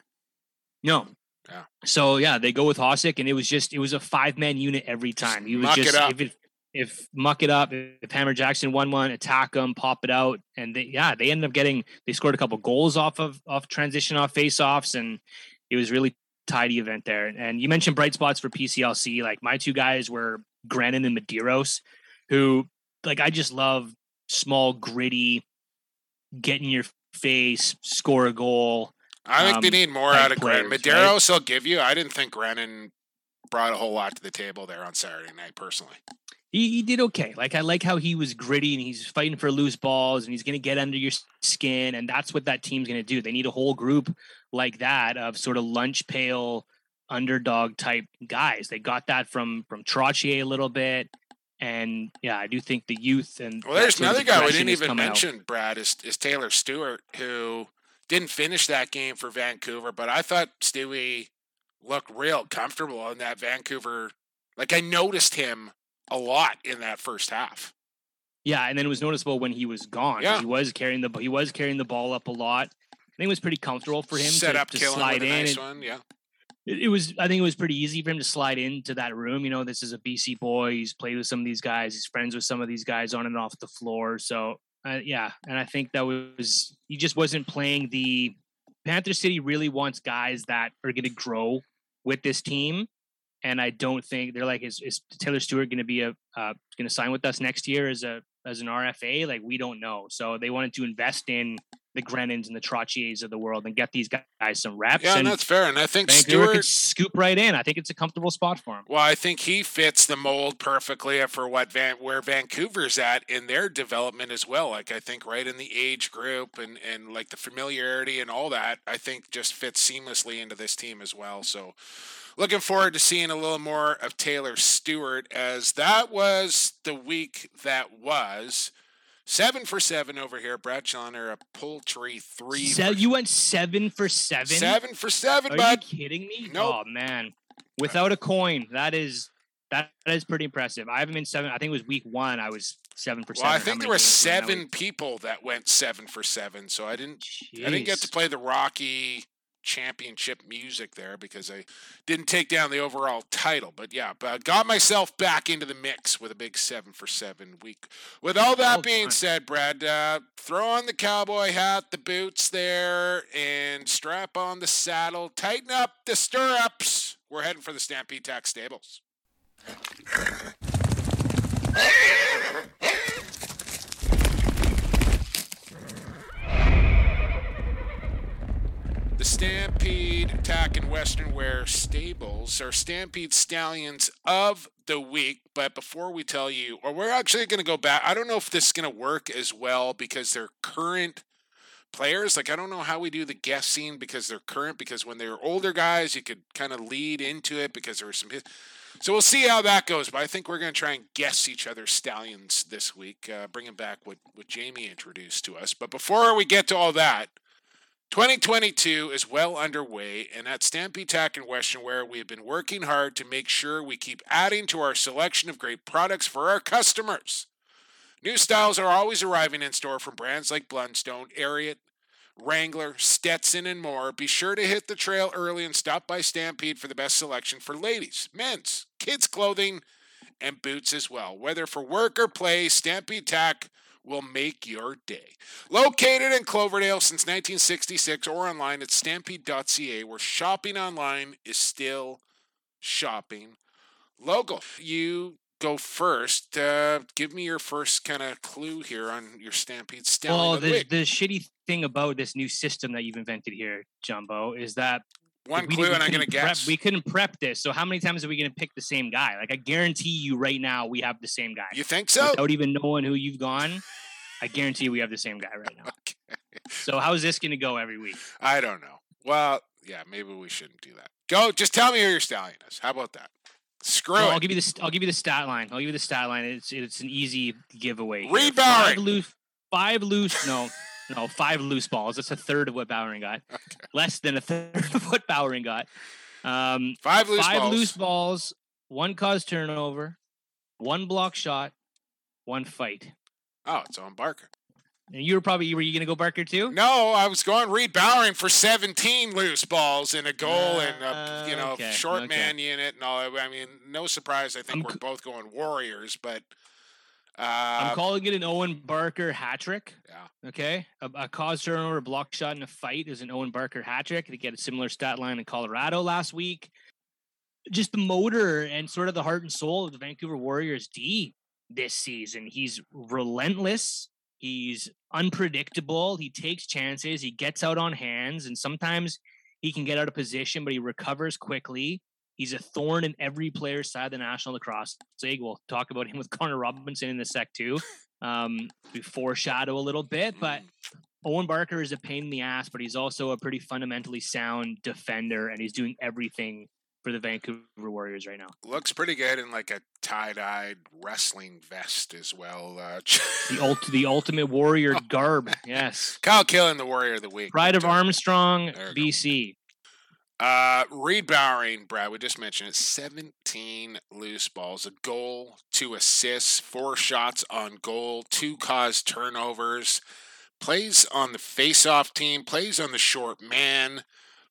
No. Yeah. So yeah, they go with Hosick, and it was just it was a five man unit every time. He was muck it just up. if it, if muck it up, if Hammer Jackson won one, attack them, pop it out, and they, yeah, they ended up getting they scored a couple goals off of off transition off face offs, and it was really tidy event there. And you mentioned bright spots for PCLC. Like my two guys were Grannon and Medeiros, who like I just love small, gritty, get in your face, score a goal. I think they um, need more out of Grennan. players, right? Medeiros, I'll give you. I didn't think Grennan brought a whole lot to the table there on Saturday night, personally. he, he did okay. Like I like how he was gritty and he's fighting for loose balls and he's going to get under your skin and that's what that team's going to do. They need a whole group like that of sort of lunch pail underdog type guys. They got that from from Trottier a little bit. And yeah, I do think the youth and Well, there's another guy we didn't even coming out. mention, Brad, is, is Taylor Stewart, who didn't finish that game for Vancouver, but I thought Stewie looked real comfortable in that Vancouver. Like, I noticed him a lot in that first half. Yeah, and then it was noticeable when he was gone. Yeah. He was carrying the he was carrying the ball up a lot. I think it was pretty comfortable for him Set to, up to slide in nice and, one. Yeah. it, it was I think it was pretty easy for him to slide into that room. You know, this is a BC boy. He's played with some of these guys. He's friends with some of these guys on and off the floor. So uh, yeah, and I think that was he just wasn't playing the Panther City really wants guys that are going to grow with this team. And I don't think they're like, is, is Taylor Stewart going to be a uh, going to sign with us next year as a as an RFA? Like we don't know. So they wanted to invest in the Grennons and the Trottiers of the world and get these guys some reps. Yeah, and that's fair. And I think Vancouver Stewart could scoop right in. I think it's a comfortable spot for him. Well, I think he fits the mold perfectly for what Van where Vancouver's at in their development as well. Like I think right in the age group and and like the familiarity and all that, I think just fits seamlessly into this team as well. So looking forward to seeing a little more of Taylor Stewart as that was the week that was. Seven for seven over here. Brad Challoner, a poultry three. Se- you went seven for seven. Seven for seven, Are bud. you kidding me? Nope. Oh man, without a coin, that is that, that is pretty impressive. I haven't been seven. I think it was week one. I was seven for Well, seven. I think there were seven people that went seven for seven, so I didn't I didn't get to play the Rocky championship music there because I didn't take down the overall title. But yeah, but got myself back into the mix with a big seven for seven week. With all that Well being said, Brad, uh, throw on the cowboy hat, the boots there, and strap on the saddle. Tighten up the stirrups. We're heading for the Stampede Tax Stables. The Stampede Attack and Western Wear Stables are Stampede Stallions of the week. But before we tell you, or we're actually going to go back, I don't know if this is going to work as well because they're current players. Like, I don't know how we do the guessing because they're current, because when they're older guys, you could kind of lead into it because there were some. So we'll see how that goes. But I think we're going to try and guess each other's stallions this week, uh, bringing back what, what Jamie introduced to us. But before we get to all that, 2022 is well underway, and at Stampede Tack and Western Wear, we have been working hard to make sure we keep adding to our selection of great products for our customers. New styles are always arriving in store from brands like Blundstone, Ariat, Wrangler, Stetson, and more. Be sure to hit the trail early and stop by Stampede for the best selection for ladies, men's, kids' clothing, and boots as well. Whether for work or play, Stampede Tack will make your day. Located in Cloverdale since 1966 or online at stampede.ca, where shopping online is still shopping local. You go first. Uh, give me your first kind of clue here on your Stampede Stallion Well, the the, the shitty thing about this new system that you've invented here, Jumbo, is that One we clue, didn't- and I'm going to guess. we couldn't prep this. So how many times are we going to pick the same guy? Like I guarantee you, right now we have the same guy. you think so? Without even knowing who you've gone, I guarantee we have the same guy right now. (laughs) So how is this going to go every week? I don't know. Well, yeah, maybe we shouldn't do that. Go, just tell me who your stallion is. How about that? Screw Well, it. I'll give you the I'll give you the stat line. I'll give you the stat line. It's it's an easy giveaway. Reid Five loose, five loose. No, no, five loose balls. That's a third of what Bowering got. (laughs) Less than a third of what Bowering got. Um, Five loose five balls. loose balls, one cause turnover, one block shot, one fight. Oh, it's on Barker. And you were probably were you gonna go Barker too? No, I was going Reid Bowering for 17 loose balls and a goal and a, you know Uh, okay, short okay. man unit and all. I mean, no surprise. I think I'm we're both going Warriors, but I'm uh, calling it an Owen Barker hat trick. Yeah. Okay. A, a cause turnover, block shot, and a fight is an Owen Barker hat trick. They get a similar stat line in Colorado last week. Just the motor and sort of the heart and soul of the Vancouver Warriors D this season. He's relentless. He's unpredictable. He takes chances. He gets out on hands, and sometimes he can get out of position, but he recovers quickly. He's a thorn in every player's side of the National Lacrosse League. We'll talk about him (laughs) with Connor Robinson in the sec too. Um, we foreshadow a little bit, but Owen Barker is a pain in the ass, but he's also a pretty fundamentally sound defender, and he's doing everything for the Vancouver Warriors right now. looks pretty good in like a tie-dyed wrestling vest as well. Uh, (laughs) The ult, the ultimate warrior garb. (laughs) Yes, Kyle Killen, the Warrior of the Week. pride of Armstrong. BC. Uh, Reid Bowering, Brad, we just mentioned it. 17 loose balls, a goal, two assists, four shots on goal, two caused turnovers. Plays on the face-off team, plays on the short man,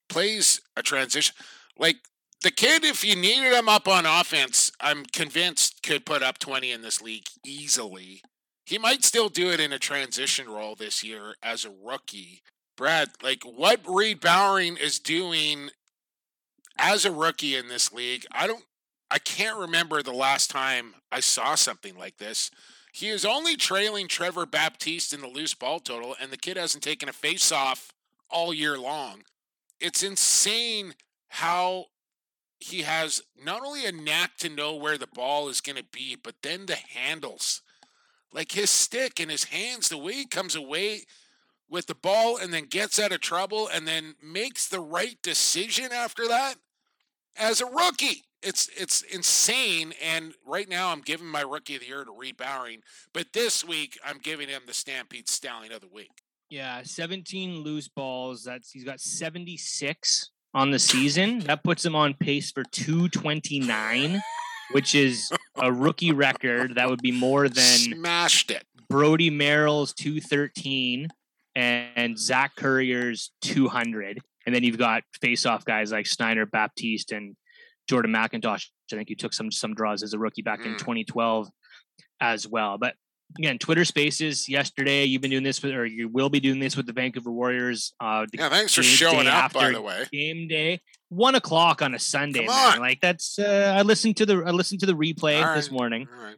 plays a transition. Like the kid, if you needed him up on offense, I'm convinced could put up 20 in this league easily. He might still do it in a transition role this year as a rookie. Brad, like what Reid Bowering is doing as a rookie in this league, I don't I can't remember the last time I saw something like this. He is only trailing Trevor Baptiste in the loose ball total, and the kid hasn't taken a face off all year long. It's insane how he has not only a knack to know where the ball is going to be, but then the handles. Like his stick and his hands, the way he comes away with the ball and then gets out of trouble and then makes the right decision after that as a rookie. It's it's insane. And right now I'm giving my rookie of the year to Reid Bowering, but this week I'm giving him the Stampede Stallion of the week. Yeah, 17 loose balls. That's he's got 76 on the season. That puts him on pace for 229, which is a rookie record. That would be more (laughs) than smashed it. Brody Merrill's 213 and Zach Currier's 200. And then you've got face-off guys like Schneider, Baptiste, and Jordan MacIntosh. I think you took some some draws as a rookie back mm. in 2012 as well. But again, Twitter Spaces yesterday. You've been doing this with, or you will be doing this with the Vancouver Warriors. Uh, yeah, thanks for showing up. By the way, game day, one o'clock on a Sunday. Man. Like that's. Uh, I listened to the I listened to the replay this morning. Right.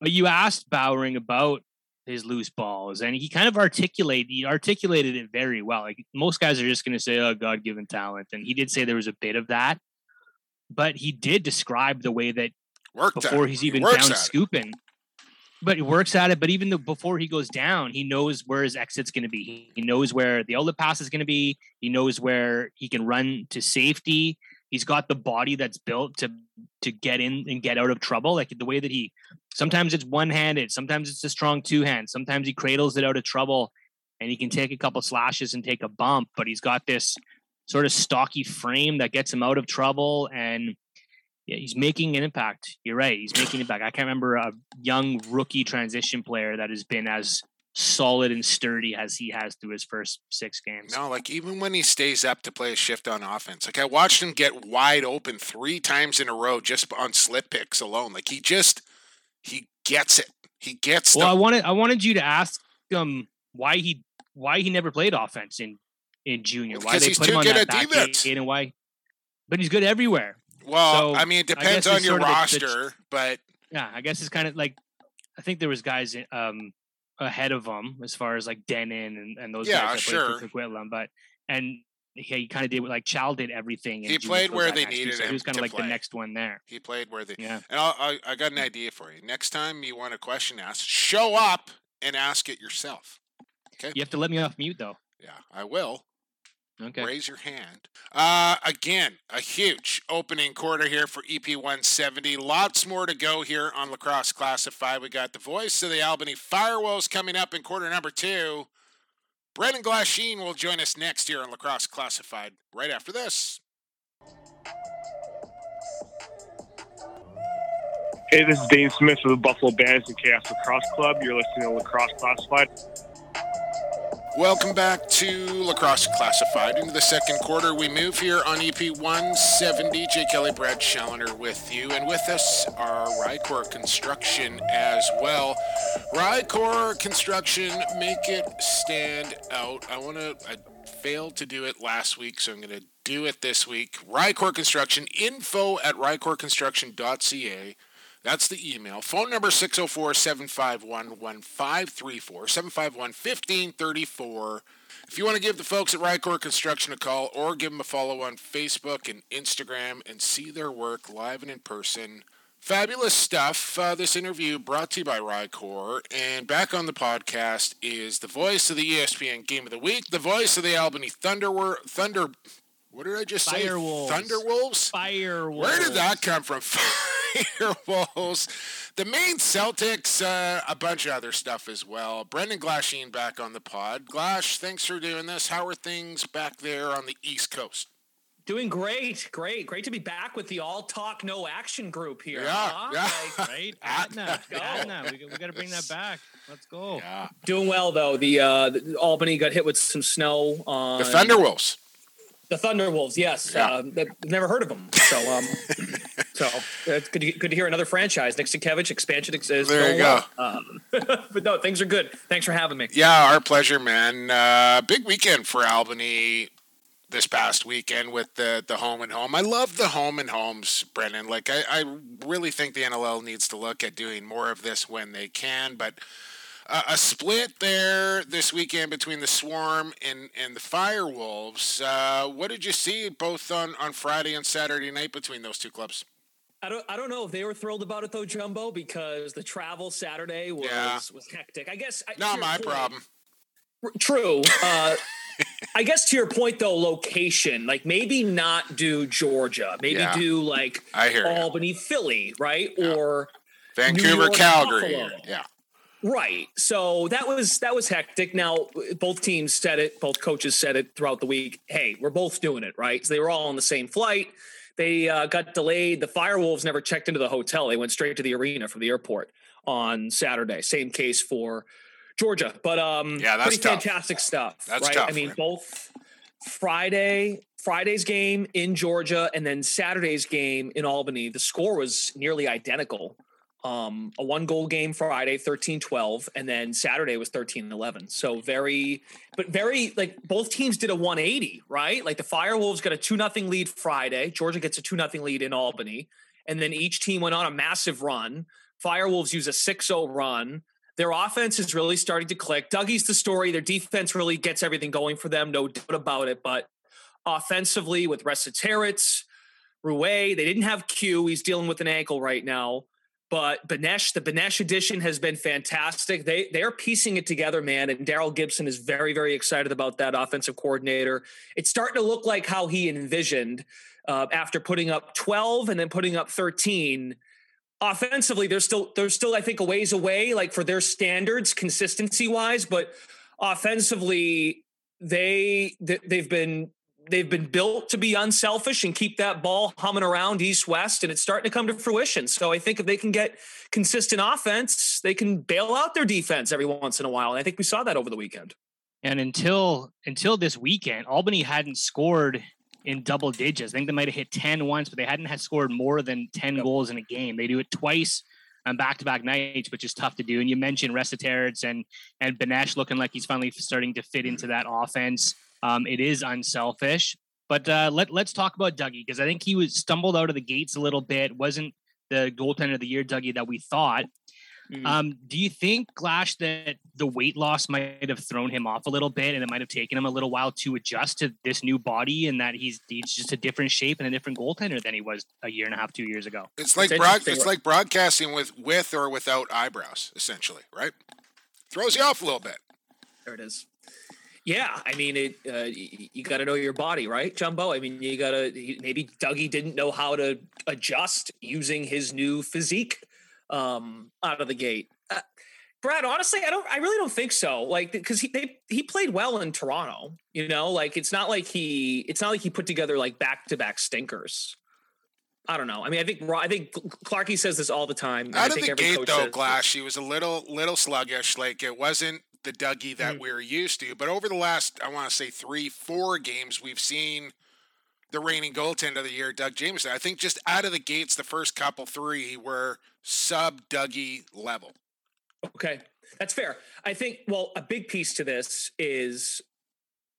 But you asked Bowering about his loose balls, and he kind of articulated he articulated it very well. Like most guys are just going to say, "Oh, God given talent," and he did say there was a bit of that, but he did describe the way that Worked before he's even he down scooping but he works at it. But even though before he goes down, he knows where his exit's going to be. He knows where the outlet pass is going to be. He knows where he can run to safety. He's got the body that's built to to get in and get out of trouble. Like the way that he sometimes it's one handed, sometimes it's a strong two hand, sometimes he cradles it out of trouble, and he can take a couple slashes and take a bump. But he's got this sort of stocky frame that gets him out of trouble and yeah, he's making an impact. You're right. He's making an impact. I can't remember a young rookie transition player that has been as solid and sturdy as he has through his first six games. No, like even when he stays up to play a shift on offense, like I watched him get wide open three times in a row just on slip picks alone. Like he just he gets it. He gets. Well, I wanted I wanted you to ask him why he why he never played offense in in junior. Why they put him on that back eight and why? But he's good everywhere. Well, so I mean, it depends on your roster, the, but yeah, I guess it's kind of like I think there was guys um, ahead of him as far as like Denon and, and those yeah, guys that sure. played Coquitlam, but and he, kind of did what like Chal did everything. He played where they needed so him. He was kind of like play. the next one there. He played where they yeah. And I'll, I, I got an idea for you. Next time you want a question asked, show up and ask it yourself. Okay. You have to let me off mute though. Yeah, I will. Okay. Raise your hand. Uh, again, a huge opening quarter here for EP 170. Lots more to go here on Lacrosse Classified. We got the voice of the Albany Firewolves coming up in quarter number two. Brendan Glasheen will join us next year on Lacrosse Classified right after this. Hey, this is Dhane Smith of the Buffalo Bands and Chaos Lacrosse Club. You're listening to Lacrosse Classified. Welcome back to Lacrosse Classified. Into the second quarter, we move here on EP 170. Jay Kelly, Brad Challoner with you, and with us are Rycor Construction as well. Rycor Construction, make it stand out. I want to. I failed to do it last week, so I'm going to do it this week. Rycor Construction, info at rycorconstruction.ca. That's the email. Phone number 604 751 1534, 751 1534. If you want to give the folks at Rycor Construction a call or give them a follow on Facebook and Instagram and see their work live and in person, fabulous stuff. Uh, this interview brought to you by Rycor. And back on the podcast is the voice of the ESPN Game of the Week, the voice of the Albany Thunder. Thunder what did I just say? Firewolves. Thunderwolves? Firewolves. Where did that come from? (laughs) Wolves, the Maine Celtics, uh, a bunch of other stuff as well. Brendan Glasheen back on the pod. Glash, thanks for doing this. How are things back there on the East Coast? Doing great, great, great to be back with the all talk, no action group here. Yeah, huh? yeah. Like, (laughs) right, Atna, Atna. We, we got to bring that back. Let's go. Yeah. Doing well though. The, uh, the Albany got hit with some snow. On, the Thunderwolves. The Thunderwolves, yes. Yeah. Uh, that- never heard of them. So, um, (laughs) so uh, it's good to, good to hear another franchise. Nick Sakiewicz expansion is is There you well. Um, (laughs) but no, things are good. Thanks for having me. Yeah, our pleasure, man. Uh, big weekend for Albany this past weekend with the the home and home. I love the home and homes, Brendan. Like I, I really think the NLL needs to look at doing more of this when they can. But uh, a split there this weekend between the Swarm and and the Firewolves. Uh, what did you see both on on Friday and Saturday night between those two clubs? I don't I don't know if they were thrilled about it though, Jumbo, because the travel Saturday was Yeah. was hectic. I guess I- Not my point- problem. True. Uh, (laughs) I guess to your point though, location, like maybe not do Georgia, maybe Yeah. do like I hear. Albany, Philly, right? Or Vancouver, York, Calgary. Buffalo. Yeah. Right. So that was that was hectic. Now both teams said it, both coaches said it throughout the week. Hey, we're both doing it, right? So they were all on the same flight. They uh, got delayed. The Firewolves never checked into the hotel. They went straight to the arena from the airport on Saturday. Same case for Georgia. But um Yeah, that's pretty tough. fantastic stuff. That's right? tough, I mean, man. both Friday, Friday's game in Georgia and then Saturday's game in Albany, the score was nearly identical um, a one goal game Friday, 13 12, and then Saturday was 13 11. So very, but very like both teams did a 180, right? Like the Firewolves got a 2 nothing lead Friday, Georgia gets a 2 nothing lead in Albany, and then each team went on a massive run. Firewolves use a 6 0 run. Their offense is really starting to click. Dougie's the story. Their defense really gets everything going for them, no doubt about it. But offensively, with Resetarits, Rouet, they didn't have Q. He's dealing with an ankle right now. But Benesh, the Benesh edition has been fantastic. They they are piecing it together, man. And Daryl Gibson is very very excited about that offensive coordinator. It's starting to look like how he envisioned uh, after putting up 12 and then putting up 13. Offensively, they're still they're still I think a ways away, like for their standards, consistency wise. But offensively, they- they've been they've been built to be unselfish and keep that ball humming around east west and it's starting to come to fruition so i think if they can get consistent offense they can bail out their defense every once in a while and i think we saw that over the weekend And until until this weekend, Albany hadn't scored in double digits. I think they might have hit 10 once, but they hadn't had scored more than 10 goals in a game. They do it twice on back-to-back nights, which is tough to do. And you mentioned Resetarits and and Benesh looking like he's finally starting to fit into that offense. Um, it is unselfish. But uh, let let's talk about Dougie because I think he was stumbled out of the gates a little bit. wasn't the goaltender of the year, Dougie, that we thought. Mm. Um, do you think Glash that the weight loss might have thrown him off a little bit, and it might have taken him a little while to adjust to this new body, and that he's he's just a different shape and a different goaltender than he was a year and a half, two years ago? It's like It's broad, it's like broadcasting with with or without eyebrows, essentially, right? Throws you off a little bit. there it is yeah i mean it uh, you, got to know your body right jumbo i mean you got to maybe dougie didn't know how to adjust using his new physique um out of the gate uh, Brad, honestly, I don't. I really don't think so. Like, because he they, he played well in Toronto. You know, like it's not like he it's not like he put together like back to back stinkers. I don't know. I mean, I think I think Clarky says this all the time. and I Out of think the every gate, though, Glass, he was a little little sluggish. Like it wasn't the Dougie that Mhm. we're used to. But over the last, I want to say three, four games, we've seen the reigning goaltender of the year, Doug Jamieson. I think just out of the gates, the first couple three were sub Dougie level. Okay, that's fair. I think. Well, a big piece to this is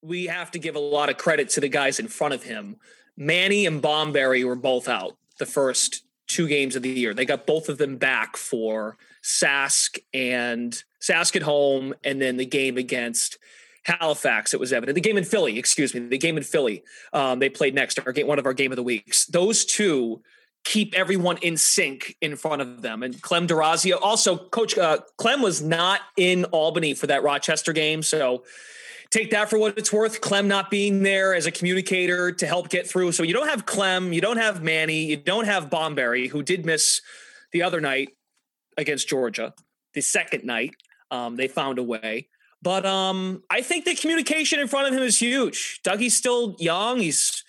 we have to give a lot of credit to the guys in front of him. Manny and Bomberry were both out the first two games of the year. They got both of them back for Sask and Sask at home, and then the game against Halifax. It was evident. The game in Philly, excuse me, the game in Philly. Um, they played next. Our game, one of our game of the weeks. Those two keep everyone in sync in front of them. And Clem Durazio, also Coach uh, Clem was not in Albany for that Rochester game, so take that for what it's worth. Clem not being there as a communicator to help get through. So you don't have Clem, you don't have Manny, you don't have Bomberry, who did miss the other night against Georgia. The second night, um, they found a way. But um, I think the communication in front of him is huge. Dougie's still young. He's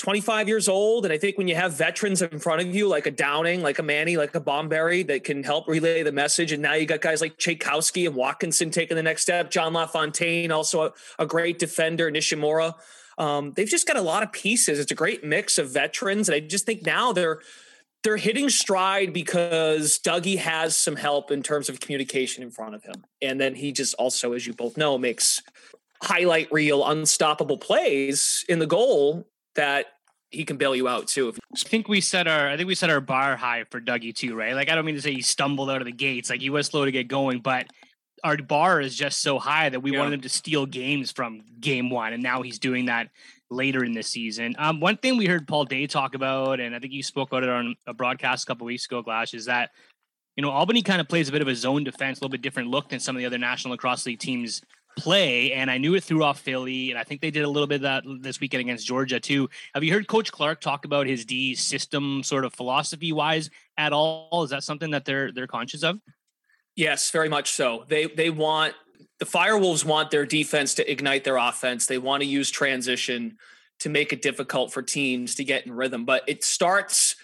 25 years old. And I think when you have veterans in front of you, like a Downing, like a Manny, like a Bomberry, that can help relay the message. And now you got guys like Tchaikovsky and Watkinson taking the next step. John LaFontaine, also a, a great defender, Nishimura. Um, they've just got a lot of pieces. It's a great mix of veterans, and I just think now they're they're hitting stride because Dougie has some help in terms of communication in front of him, and then he just also, as you both know, makes highlight reel, unstoppable plays in the goal that he can bail you out too. I think we set our I think we set our bar high for Dougie too, right? Like I don't mean to say he stumbled out of the gates, like he was slow to get going, but our bar is just so high that we Yeah. wanted him to steal games from game one, and now he's doing that later in the season. Um, one thing we heard Paul Day talk about, and I think you spoke about it on a broadcast a couple weeks ago, Glash, is that you know Albany kind of plays a bit of a zone defense, a little bit different look than some of the other National Lacrosse League teams play. And I knew it threw off Philly, and I think they did a little bit of that this weekend against Georgia too. Have you heard Coach Clark talk about his D system sort of philosophy wise at all? Is that something that they're they're conscious of? Yes, very much so. They they want the Firewolves want their defense to ignite their offense. They want to use transition to make it difficult for teams to get in rhythm. But it starts,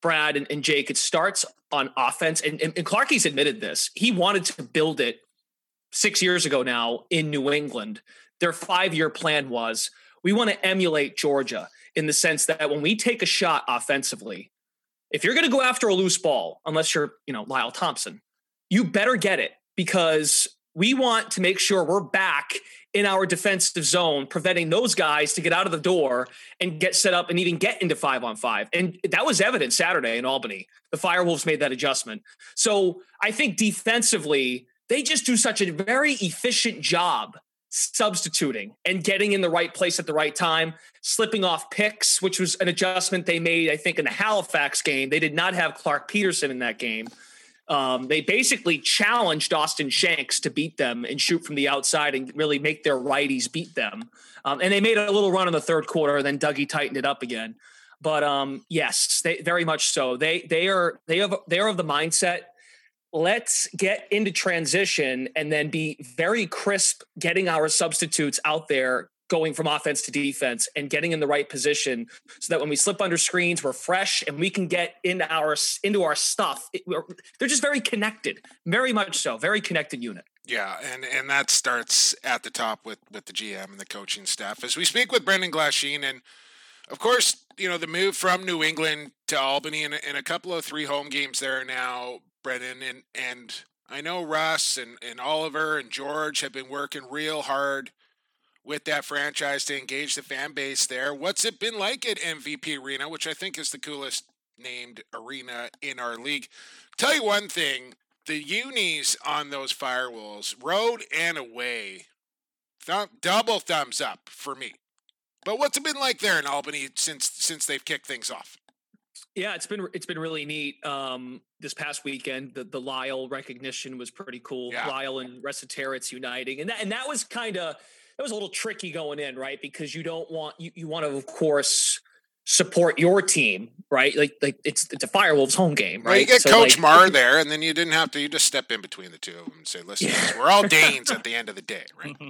Brad and, and Jake, it starts on offense. And, and, and Clarkie's admitted this. He wanted to build it six years ago now in New England. Their five year plan was we want to emulate Georgia in the sense that when we take a shot offensively, if you're going to go after a loose ball, unless you're, you know, Lyle Thompson, you better get it because we want to make sure we're back in our defensive zone, preventing those guys to get out of the door and get set up and even get into five on five. And that was evident Saturday in Albany. The Firewolves made that adjustment. So I think defensively, they just do such a very efficient job substituting and getting in the right place at the right time, slipping off picks, which was an adjustment they made, I think, in the Halifax game. They did not have Clark Peterson in that game. Um, they basically challenged Austin Shanks to beat them and shoot from the outside and really make their righties beat them. Um, and they made a little run in the third quarter, and then Dougie tightened it up again. But um, yes, they very much so. They they are they have they are of the mindset. Let's get into transition and then be very crisp, getting our substitutes out there, going from offense to defense, and getting in the right position, so that when we slip under screens, we're fresh and we can get into our into our stuff. It- they're just very connected, very much so, very connected unit. Yeah, and and that starts at the top with with the GM and the coaching staff. As we speak with Brendan Glasheen, and of course, you know the move from New England to Albany, and, and a couple of three home games there now, Brendan, and and I know Russ and and Oliver and George have been working real hard with that franchise to engage the fan base there. What's it been like at MVP Arena, which I think is the coolest named arena in our league? Tell you one thing, the unis on those Firewolves, road and away, thumb, double thumbs up for me. But what's it been like there in Albany since since they've kicked things off? Yeah, it's been it's been really neat. Um, this past weekend, the the Lyle recognition was pretty cool. Yeah. Lyle and Resetarits uniting, and that and that was kind of that was a little tricky going in, right? Because you don't want you you want to of course support your team, right? Like like it's it's a Firewolves home game, Well, right? you get So, Coach like, Marr (laughs) there, and then you didn't have to. You just step in between the two of them and say, "Listen, Yeah. we're all Danes at (laughs) the end of the day, right?" (laughs)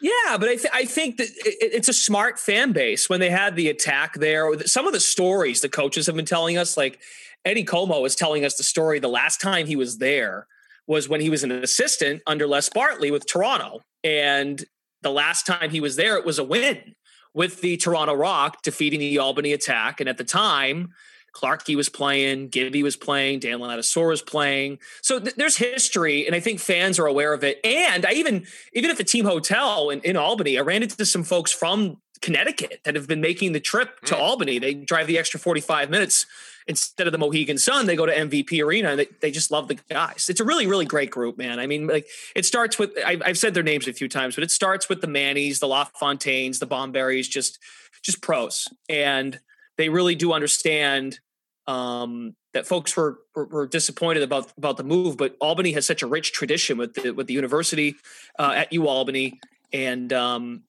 Yeah, but I, th- I think that it, it's a smart fan base when they had the attack there. Some of the stories the coaches have been telling us, like Eddie Comeau was telling us the story the last time he was there was when he was an assistant under Les Bartley with Toronto. And the last time he was there, it was a win with the Toronto Rock defeating the Albany attack. And at the time, Clarkey was playing, Gibby was playing, Dan Ladouceur was playing. So th- there's history, and I think fans are aware of it. And I even even at the team hotel in, in Albany, I ran into some folks from Connecticut that have been making the trip to Mm. Albany. They drive the extra 45 minutes instead of the Mohegan Sun. They go to MVP Arena and they, they just love the guys. It's a really, really great group, man. I mean, like it starts with I've, I've said their names a few times, but it starts with the Mannies, the LaFontaines, the Bomberries, just just pros, and they really do understand um, that folks were, were were disappointed about about the move, but Albany has such a rich tradition with the with the university uh, at U Albany, and um,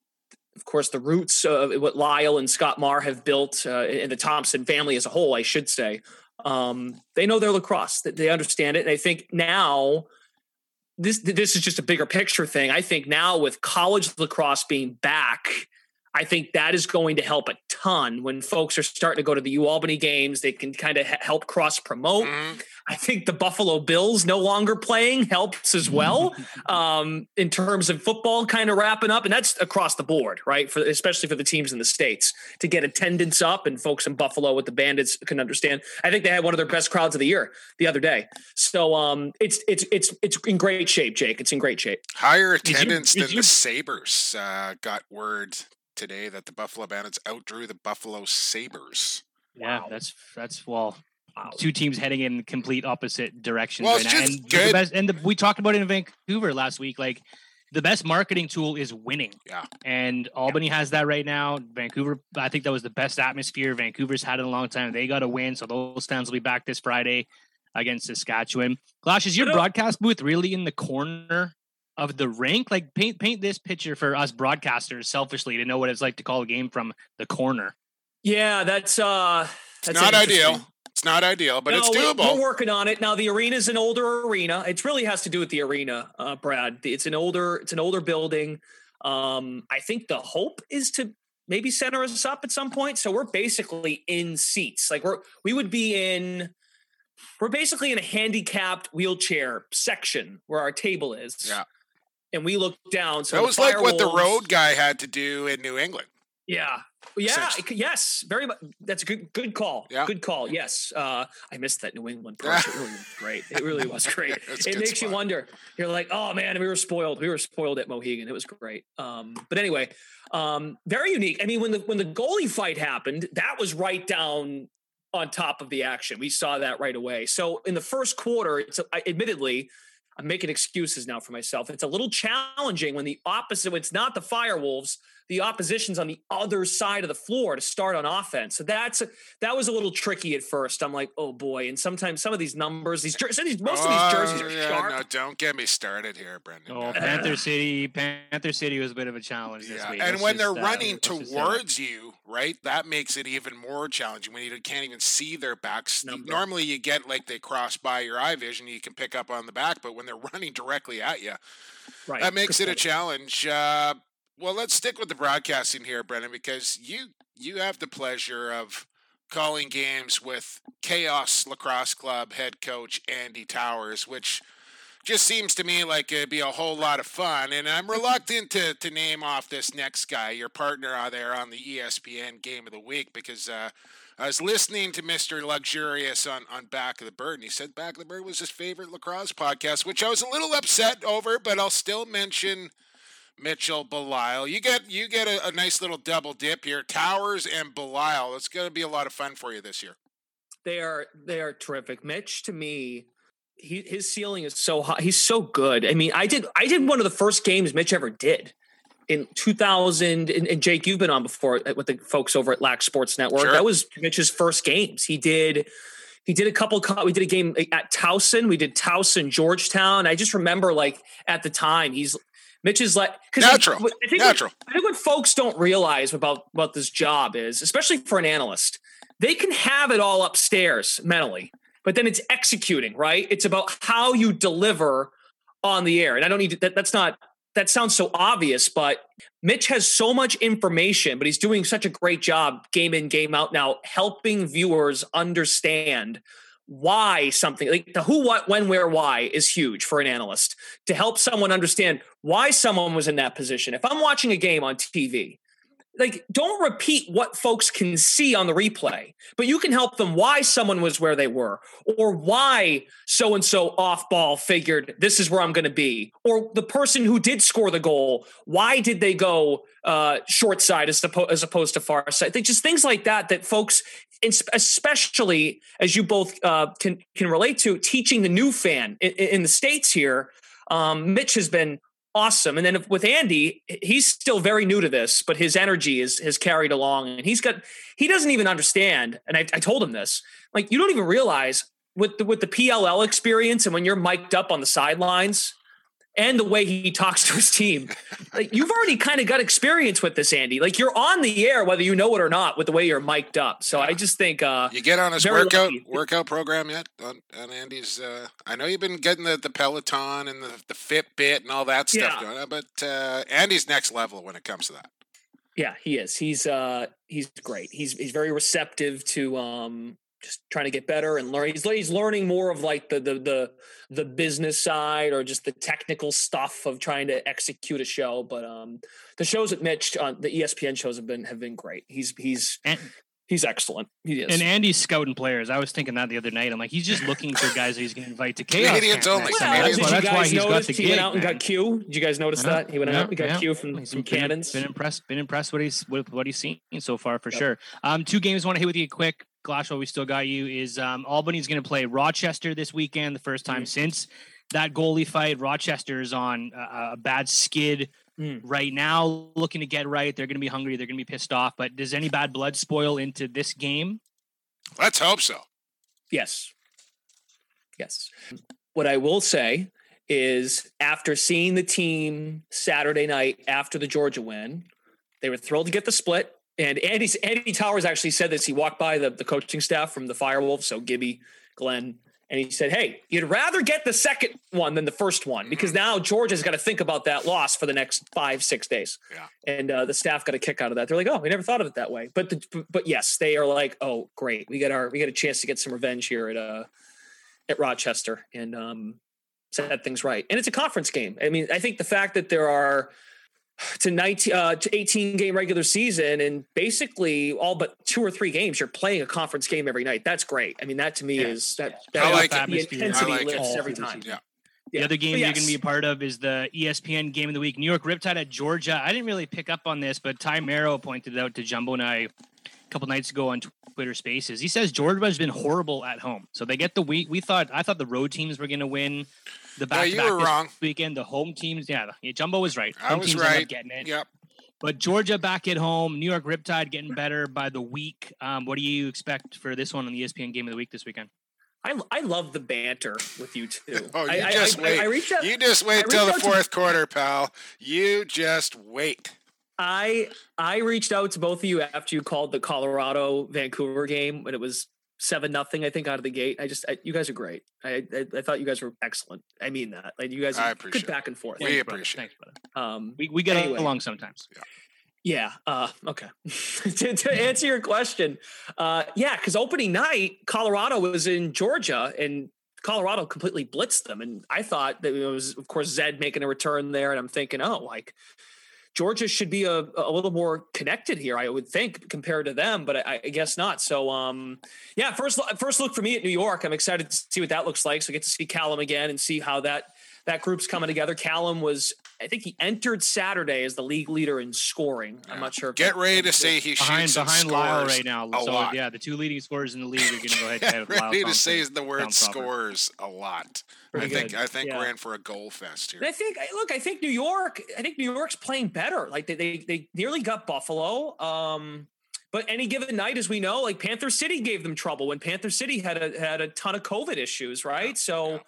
of course the roots of what Lyle and Scott Marr have built, uh, and the Thompson family as a whole, I should say. Um, they know their lacrosse; they understand it, and I think now. This this is just a bigger picture thing. I think now with college lacrosse being back, I think that is going to help a ton when folks are starting to go to the U Albany games. They can kind of help cross promote. Mhm. I think the Buffalo Bills no longer playing helps as well (laughs) um, in terms of football kind of wrapping up, and that's across the board, right? For especially for the teams in the states to get attendance up, and folks in Buffalo with the Bandits can understand. I think they had one of their best crowds of the year the other day. So um, it's it's it's it's in great shape, Jake. It's in great shape. Higher attendance did than you- the Sabres uh, got word today that the Buffalo Bandits outdrew the Buffalo Sabres. Yeah, Wow. that's that's well, Wow. Two teams heading in complete opposite directions Well, right it's now. just And the best, and the, we talked about it in Vancouver last week. Like the best marketing tool is winning. Yeah. And Albany has that right now. Vancouver, I think that was the best atmosphere Vancouver's had in a long time. They got a win, so those fans will be back this Friday against Saskatchewan. Glash, is your broadcast booth really in the corner of the rink? Like paint paint this picture for us broadcasters selfishly to know what it's like to call a game from the corner. Yeah, that's uh, It's that's not ideal. It's not ideal, but it's No, we- doable. We're working on it now. The arena is an older arena. It really has to do with the arena, uh, Brad. It's an older, it's an older building. Um, I think the hope is to maybe center us up at some point. So we're basically in seats. Like we're we would be in. We're basically in a handicapped wheelchair section where our table is. Yeah. And we look down. So that was like what the road guy had to do in New England. yeah. Yeah. Yes. Very much. That's a good. Good call. Yeah. Good call. Yes. Uh, I missed that New England. It really was great. It really was (laughs) great. It makes you wonder. You're like, oh man, we were spoiled. We were spoiled at Mohegan. It was great. Um, but anyway, um, very unique. I mean, when the when the goalie fight happened, that was right down on top of the action. We saw that right away. So in the first quarter, it's I- admittedly. I'm making excuses now for myself. It's a little challenging when the opposite, when it's not the Firewolves, the opposition's on the other side of the floor to start on offense. So that's that was a little tricky at first. I'm like, oh boy. And sometimes some of these numbers, these jer- some of these most of these jerseys Oh, are yeah, sharp. No, don't get me started here, Brendan. Oh, Panther City, Panther City was a bit of a challenge this Yeah, week. and Let's when just, they're uh, running let's just say that. towards you, right, that makes it even more challenging when you can't even see their backs. Number. Normally, you get like they cross by your eye vision, you can pick up on the back, but when they're (laughs) running directly at you, right. that makes Good it a challenge. Uh, well, let's stick with the broadcasting here, Brendan, because you you have the pleasure of calling games with Chaos Lacrosse Club head coach Andy Towers, which just seems to me like it'd be a whole lot of fun. And I'm reluctant to, to name off this next guy, your partner out there on the ESPN Game of the Week, because uh, I was listening to Mr. Luxurious on, on Back of the Bird, and he said Back of the Bird was his favorite lacrosse podcast, which I was a little upset over, but I'll still mention Mitchell Belisle. You get you get a, a nice little double dip here. Towers and Belisle. It's going to be a lot of fun for you this year. They are they are terrific. Mitch to me, he his ceiling is so high. He's so good. I mean, I did I did one of the first games Mitch ever did in 2000. And, and Jake, you've been on before uh, with the folks over at Lax Sports Network. Sure. That was Mitch's first games. He did. He did a couple. We did a game at Towson. We did Towson, Georgetown. I just remember, like at the time, he's Mitch is like Natural. I think what- Natural. I think what folks don't realize about what this job is, especially for an analyst, they can have it all upstairs mentally, but then it's executing, right? It's about how you deliver on the air. And I don't need to, that, that's not, that sounds so obvious, but Mitch has so much information, but he's doing such a great job game in, game out now, helping viewers understand why something like the who, what, when, where, why is huge for an analyst to help someone understand why someone was in that position. If I'm watching a game on TV, like don't repeat what folks can see on the replay, but you can help them why someone was where they were or why so and so off ball figured this is where I'm going to be or the person who did score the goal, why did they go uh, short side as, oppo- as opposed to far side? They just things like that that folks especially as you both uh, can can relate to teaching the new fan in, in the states here. Um, Mitch has been awesome, and then with Andy, he's still very new to this, but his energy is has carried along, and he's got he doesn't even understand. And I, I told him this, like you don't even realize with the, with the PLL experience, and when you're mic'd up on the sidelines. And the way he talks to his team, like you've already kind of got experience with this, Andy. Like you're on the air, whether you know it or not, with the way you're mic'd up. So I just think, uh, You get on his workout lucky. workout program yet on, on Andy's? Uh, I know you've been getting the, the Peloton and the, the Fitbit and all that stuff Yeah. going on, but uh, Andy's next level when it comes to that. Yeah, he is. He's uh he's great. He's he's very receptive to um just trying to get better and learn. He's he's learning more of like the the the the business side or just the technical stuff of trying to execute a show. But um, the shows at Mitch on the E ESPN shows have been have been great. He's he's And, he's excellent. He is. and Andy's scouting players. I was thinking that the other night. I'm like, he's just looking for guys that he's going to invite to chaos. Canadians only. Well, time. That's you why, that's why guys he's got notice the he gig. went out and man. got Q? Did you guys notice Yeah, that he went yeah, out? He got yeah. Q from He's from been- Cannons. Been impressed. Been impressed what he's with what he's seen so far for Yep. sure. Um, two games I want to hit with you quick. Glass, while we still got you, is um, Albany's going to play Rochester this weekend, the first time Mhm. since that goalie fight. Rochester's on a, a bad skid Mm. right now, looking to get right. They're going to be hungry. They're going to be pissed off. But does any bad blood spoil into this game? Let's hope so. Yes. Yes. What I will say is after seeing the team Saturday night after the Georgia win, they were thrilled to get the split. And Andy, Andy Towers actually said this. He walked by the, the coaching staff from the Firewolves, so Gibby, Glenn, and he said, Hey, you'd rather get the second one than the first one because now Georgia's got to think about that loss for the next five, six days. Yeah. And uh, the staff got a kick out of that. They're like, Oh, we never thought of it that way. But, the, but- yes, they are like, Oh, great. We get our, we get a chance to get some revenge here at, uh, at Rochester and um, set things right. And it's a conference game. I mean, I think the fact that there are to 19 uh, to 18 game regular season and basically all but two or three games you're playing a conference game every night. That's great. I mean, that to me Yeah. is that, Yeah. that I like the it. intensity I like lifts All every time. Yeah. The Yeah. other game But you're going to be a part of is the ESPN Game of the Week. New York Riptide at Georgia. I didn't really pick up on this, but Ty Merrow pointed it out to Jumbo and I a couple nights ago on Twitter Spaces. He says Georgia has been horrible at home, so they get the week. We thought I thought the road teams were going to win the Yeah, back. you were wrong. Weekend the home teams, yeah, yeah, Jumbo was right. I Home was teams right. getting it. Yep. But Georgia back at home. New York Riptide getting better by the week. Um, what do you expect for this one on the ESPN Game of the Week this weekend? I, I love the banter with you too. (laughs) Oh, you I, I- just I, wait. I, reached out. You just wait I till the reached out to- fourth quarter, pal. You just wait. I I reached out to both of you after you called the Colorado Vancouver game when it was seven nothing. I think out of the gate. I just I, you guys are great. I, I I thought you guys were excellent. I mean that. Like you guys I are appreciate good back and forth. We Thanks, brother. appreciate Thanks, brother. Um, We, we get Anyway. along sometimes. Yeah. Uh, okay. (laughs) to, to answer your question, uh, yeah, because opening night, Colorado was in Georgia and Colorado completely blitzed them. And I thought that it was, of course, Zed making a return there. And I'm thinking, oh, like Georgia should be a, a little more connected here, I would think, compared to them, but I, I guess not. So, um, yeah, first first look for me at New York. I'm excited to see what that looks like. So, I get to see Callum again and see how that that group's coming together. Callum was, I think, he entered Saturday as the league leader in scoring. I'm not sure. Get that- ready to that's say he behind shoots behind Lyle right now. a so lot. yeah, the two leading scorers in the league are going to go ahead. (laughs) to head Get with Lyle ready to Thompson. say the word Tom scores a lot. I Pretty think good. I think Yeah. we're in for a goal fest here. And I think, I- look, I think New York, I think New York's playing better. Like they they, they nearly got Buffalo. Um, but any given night, as we know, like Panther City gave them trouble when Panther City had a had a ton of COVID issues, right? So,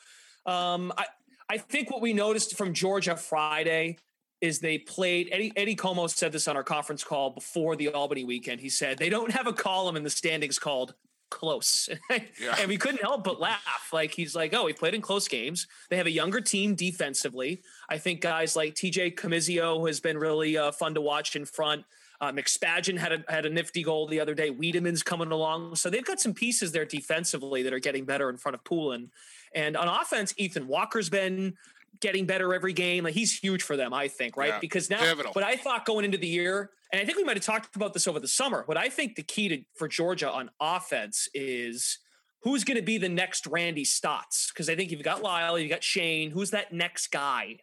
um, I I think what we noticed from Georgia Friday is they played. Eddie Eddie Comeau said this on our conference call before the Albany weekend. He said they don't have a column in the standings called close. (laughs) Yeah. and we couldn't help but laugh. Like he's like, oh, he played in close games. They have a younger team defensively. I think guys like TJ Comizio has been really uh, fun to watch in front. Uh, McSpadgen had a had a nifty goal the other day. Wiedemann's coming along, so they've got some pieces there defensively that are getting better in front of Poulin. And on offense, Ethan Walker's been getting better every game. Like he's huge for them, I think, right? Yeah, Because now, pivotal. what I thought going into the year, and I think we might have talked about this over the summer. What I think the key to for Georgia on offense is who's going to be the next Randy Staats? Because I think you've got Lyle, you've got Shane. Who's that next guy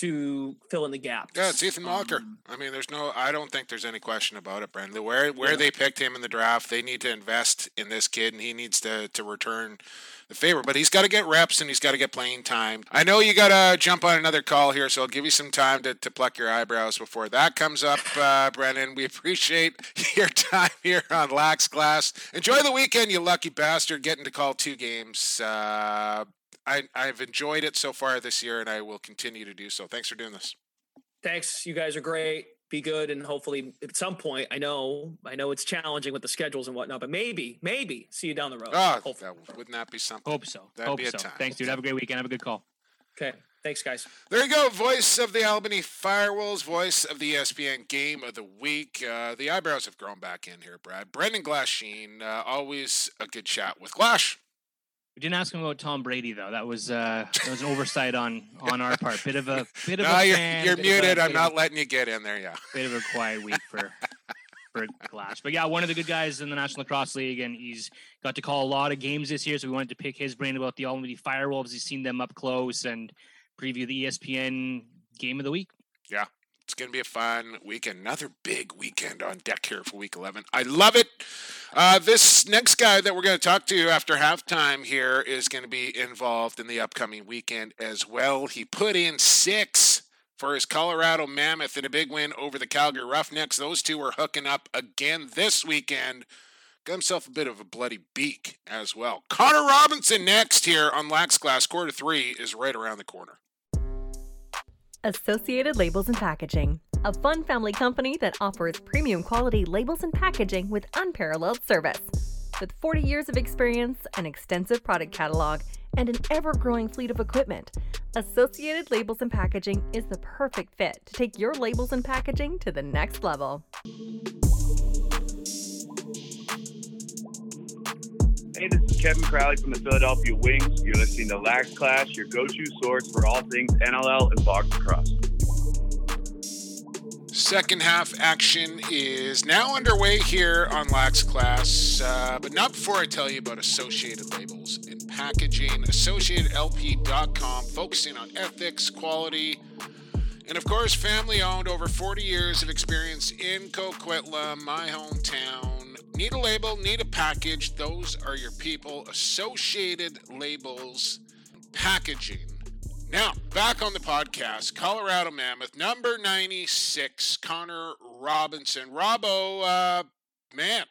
to fill in the gaps? Yeah, it's Ethan Walker. Um, I mean, there's no. I don't think there's any question about it, Brendan. Where where they picked him in the draft, they need to invest in this kid, and he needs to to return the favor. But he's got to get reps, and he's got to get playing time. I know you got to jump on another call here, so I'll give you some time to, to pluck your eyebrows before that comes up, (laughs) uh, Brendan. We appreciate (laughs) your time here on Lax Class. Enjoy the weekend, you lucky bastard, getting to call two games. Uh, I, I've enjoyed it so far this year, and I will continue to do so. Thanks for doing this. thanks. You guys are great. Be good, and hopefully at some point, I know, I know it's challenging with the schedules and whatnot, but maybe, maybe see you down the road. Oh, Hopefully. that, wouldn't that be something? Hope so. That'd Hope be a so. time. Thanks, dude. Have a great weekend. Have a good call. Okay. Thanks, guys. There you go. Voice of the Albany Firewolves, voice of the ESPN Game of the Week. Uh, the eyebrows have grown back in here, Brad. Brendan Glasheen, uh, always a good chat with Glash. We didn't ask him about Tom Brady though. That was uh, that was an oversight on on our part. Bit of a bit of no, a you're, fan, you're bit of a- muted. I'm bit of a- not letting you get in there. Yeah. bit of a quiet week for for Glash. But yeah, one of the good guys in the National Lacrosse League, and he's got to call a lot of games this year. So we wanted to pick his brain about the Albany Firewolves. He's seen them up close and preview the ESPN game of the week. It's going to be a fun weekend. Another big weekend on deck here for week 11. I love it. Uh, this next guy that we're going to talk to after halftime here is going to be involved in the upcoming weekend as well. He put in six for his Colorado Mammoth in a big win over the Calgary Roughnecks. Those two are hooking up again this weekend. Got himself a bit of a bloody beak as well. Connor Robinson next here on Lax Class. Quarter three is right around the corner. Associated Labels and Packaging, a fun family company that offers premium quality labels and packaging with unparalleled service. With 40 years of experience, an extensive product catalog, and an ever growing fleet of equipment, Associated Labels and Packaging is the perfect fit to take your labels and packaging to the next level. Hey, this is Kevin Crowley from the Philadelphia Wings. You're listening to Lax Class, your go-to source for all things NLL and box lacrosse. Second half action is now underway here on Lax Class, uh, but not before I tell you about Associated Labels and Packaging. AssociatedLP.com, focusing on ethics, quality, and of course, family owned, over 40 years of experience in Coquitlam, my hometown. Need a label, need a package. Those are your people. Associated Labels Packaging. Now, back on the podcast, Colorado Mammoth, number 96, Connor Robinson. Robbo, uh, man,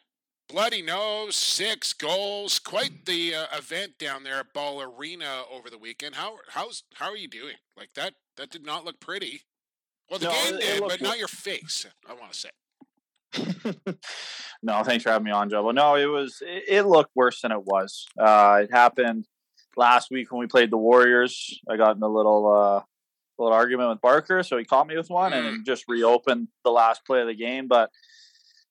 bloody nose, six goals, quite the uh, event down there at Ball Arena over the weekend. How how's how are you doing? Like that that did not look pretty. Well, the No, game did, but not your face. I want to say. (laughs) no, thanks for having me on, Joe. No, it was it, it looked worse than it was. Uh, it happened last week when we played the Warriors. I got in a little uh, little argument with Barker, so he caught me with one, and it just reopened the last play of the game. But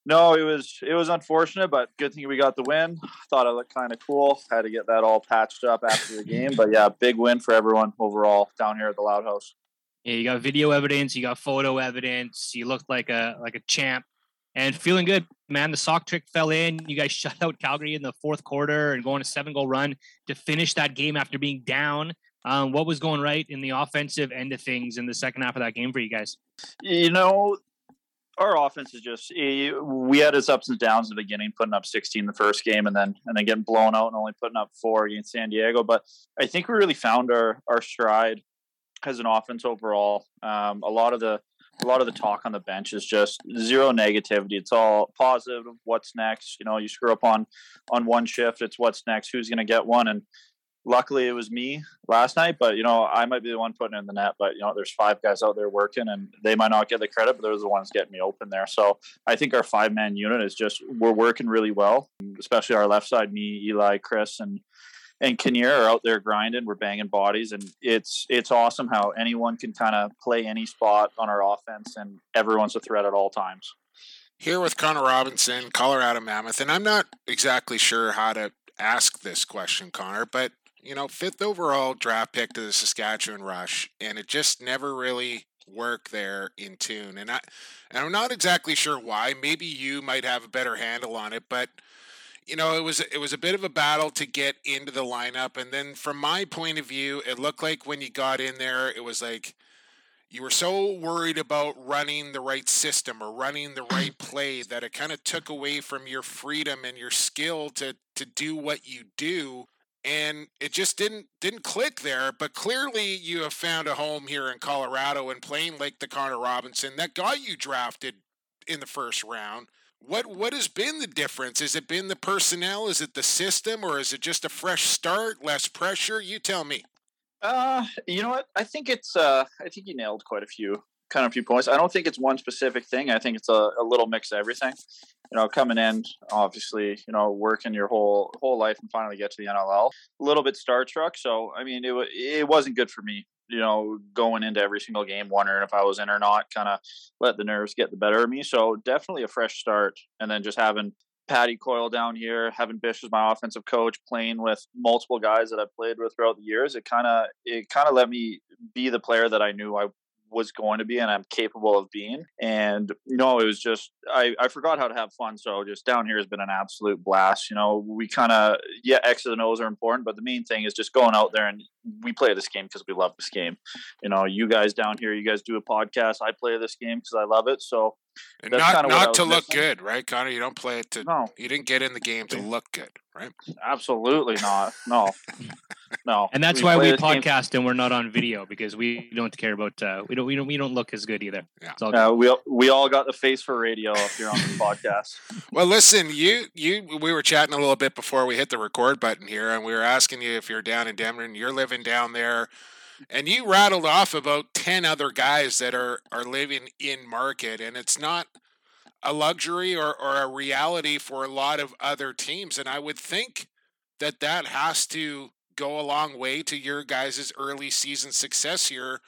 no, it was it was unfortunate, but good thing we got the win. Thought it looked kind of cool. Had to get that all patched up after the game, but yeah, big win for everyone overall down here at the Loud House. Yeah, you got video evidence, you got photo evidence. You looked like a like a champ, and feeling good, man. The sock trick fell in. You guys (laughs) shut out Calgary in the fourth quarter and going a seven goal run to finish that game after being down. Um, what was going right in the offensive end of things in the second half of that game for you guys? You know, our offense is just eh, we had its ups and downs in the beginning, putting up 16 the first game, and then and then getting blown out and only putting up four against San Diego. But I think we really found our our stride as an offense overall. Um, a lot of the a lot of the talk on the bench is just zero negativity. It's all positive. What's next? You know, you screw up on on one shift, it's what's next. Who's going to get one? And luckily, it was me last night. But you know, I might be the one putting in the net. But you know, there's five guys out there working, and they might not get the credit, but they're the ones getting me open there. So I think our five man unit is just we're working really well, especially our left side. Me, Eli, Chris, and and Kinnear are out there grinding. We're banging bodies, and it's it's awesome how anyone can kind of play any spot on our offense, and everyone's a threat at all times. Here with Connor Robinson, Colorado Mammoth, and I'm not exactly sure how to ask this question, Connor, but you know, fifth overall draft pick to the Saskatchewan Rush, and it just never really worked there in tune. And I and I'm not exactly sure why. Maybe you might have a better handle on it, but you know, it was it was a bit of a battle to get into the lineup, and then from my point of view, it looked like when you got in there, it was like you were so worried about running the right system or running the right (clears throat) play that it kind of took away from your freedom and your skill to to do what you do and it just didn't didn't click there but clearly you have found a home here in Colorado and playing like the Connor Robinson that got you drafted in the first round what what has been the difference has it been the personnel is it the system or is it just a fresh start less pressure you tell me Uh, you know what? I think it's. Uh, I think you nailed quite a few, kind of few points. I don't think it's one specific thing. I think it's a, a little mix of everything. You know, coming in, obviously, you know, working your whole whole life and finally get to the NLL. A little bit star struck. So, I mean, it it wasn't good for me. You know, going into every single game, wondering if I was in or not, kind of let the nerves get the better of me. So definitely a fresh start. And then just having Patty Coyle down here, having Bish as my offensive coach, playing with multiple guys that I've played with throughout the years, it kind of it kind of let me be the player that I knew I was going to be and I'm capable of being. And no, it was just I, I forgot how to have fun. So just down here has been an absolute blast. You know, we kind of yeah, X's and O's are important, but the main thing is just going out there and we play this game because we love this game. You know, you guys down here, you guys do a podcast. I play this game because I love it. So and not not to look missing. good, right, Connor? You don't play it to. No, you didn't get in the game to look good, right? Absolutely not. No, (laughs) no. And that's we why we podcast game. and we're not on video because we don't care about. Uh, we don't. We don't. We don't look as good either. Yeah. Uh, we we all got the face for radio if you're on the (laughs) podcast. Well, listen, you you we were chatting a little bit before we hit the record button here, and we were asking you if you're down in Denver and you're living down there and you rattled off about 10 other guys that are are living in market and it's not a luxury or, or a reality for a lot of other teams and i would think that that has to go a long way to your guys' early season success here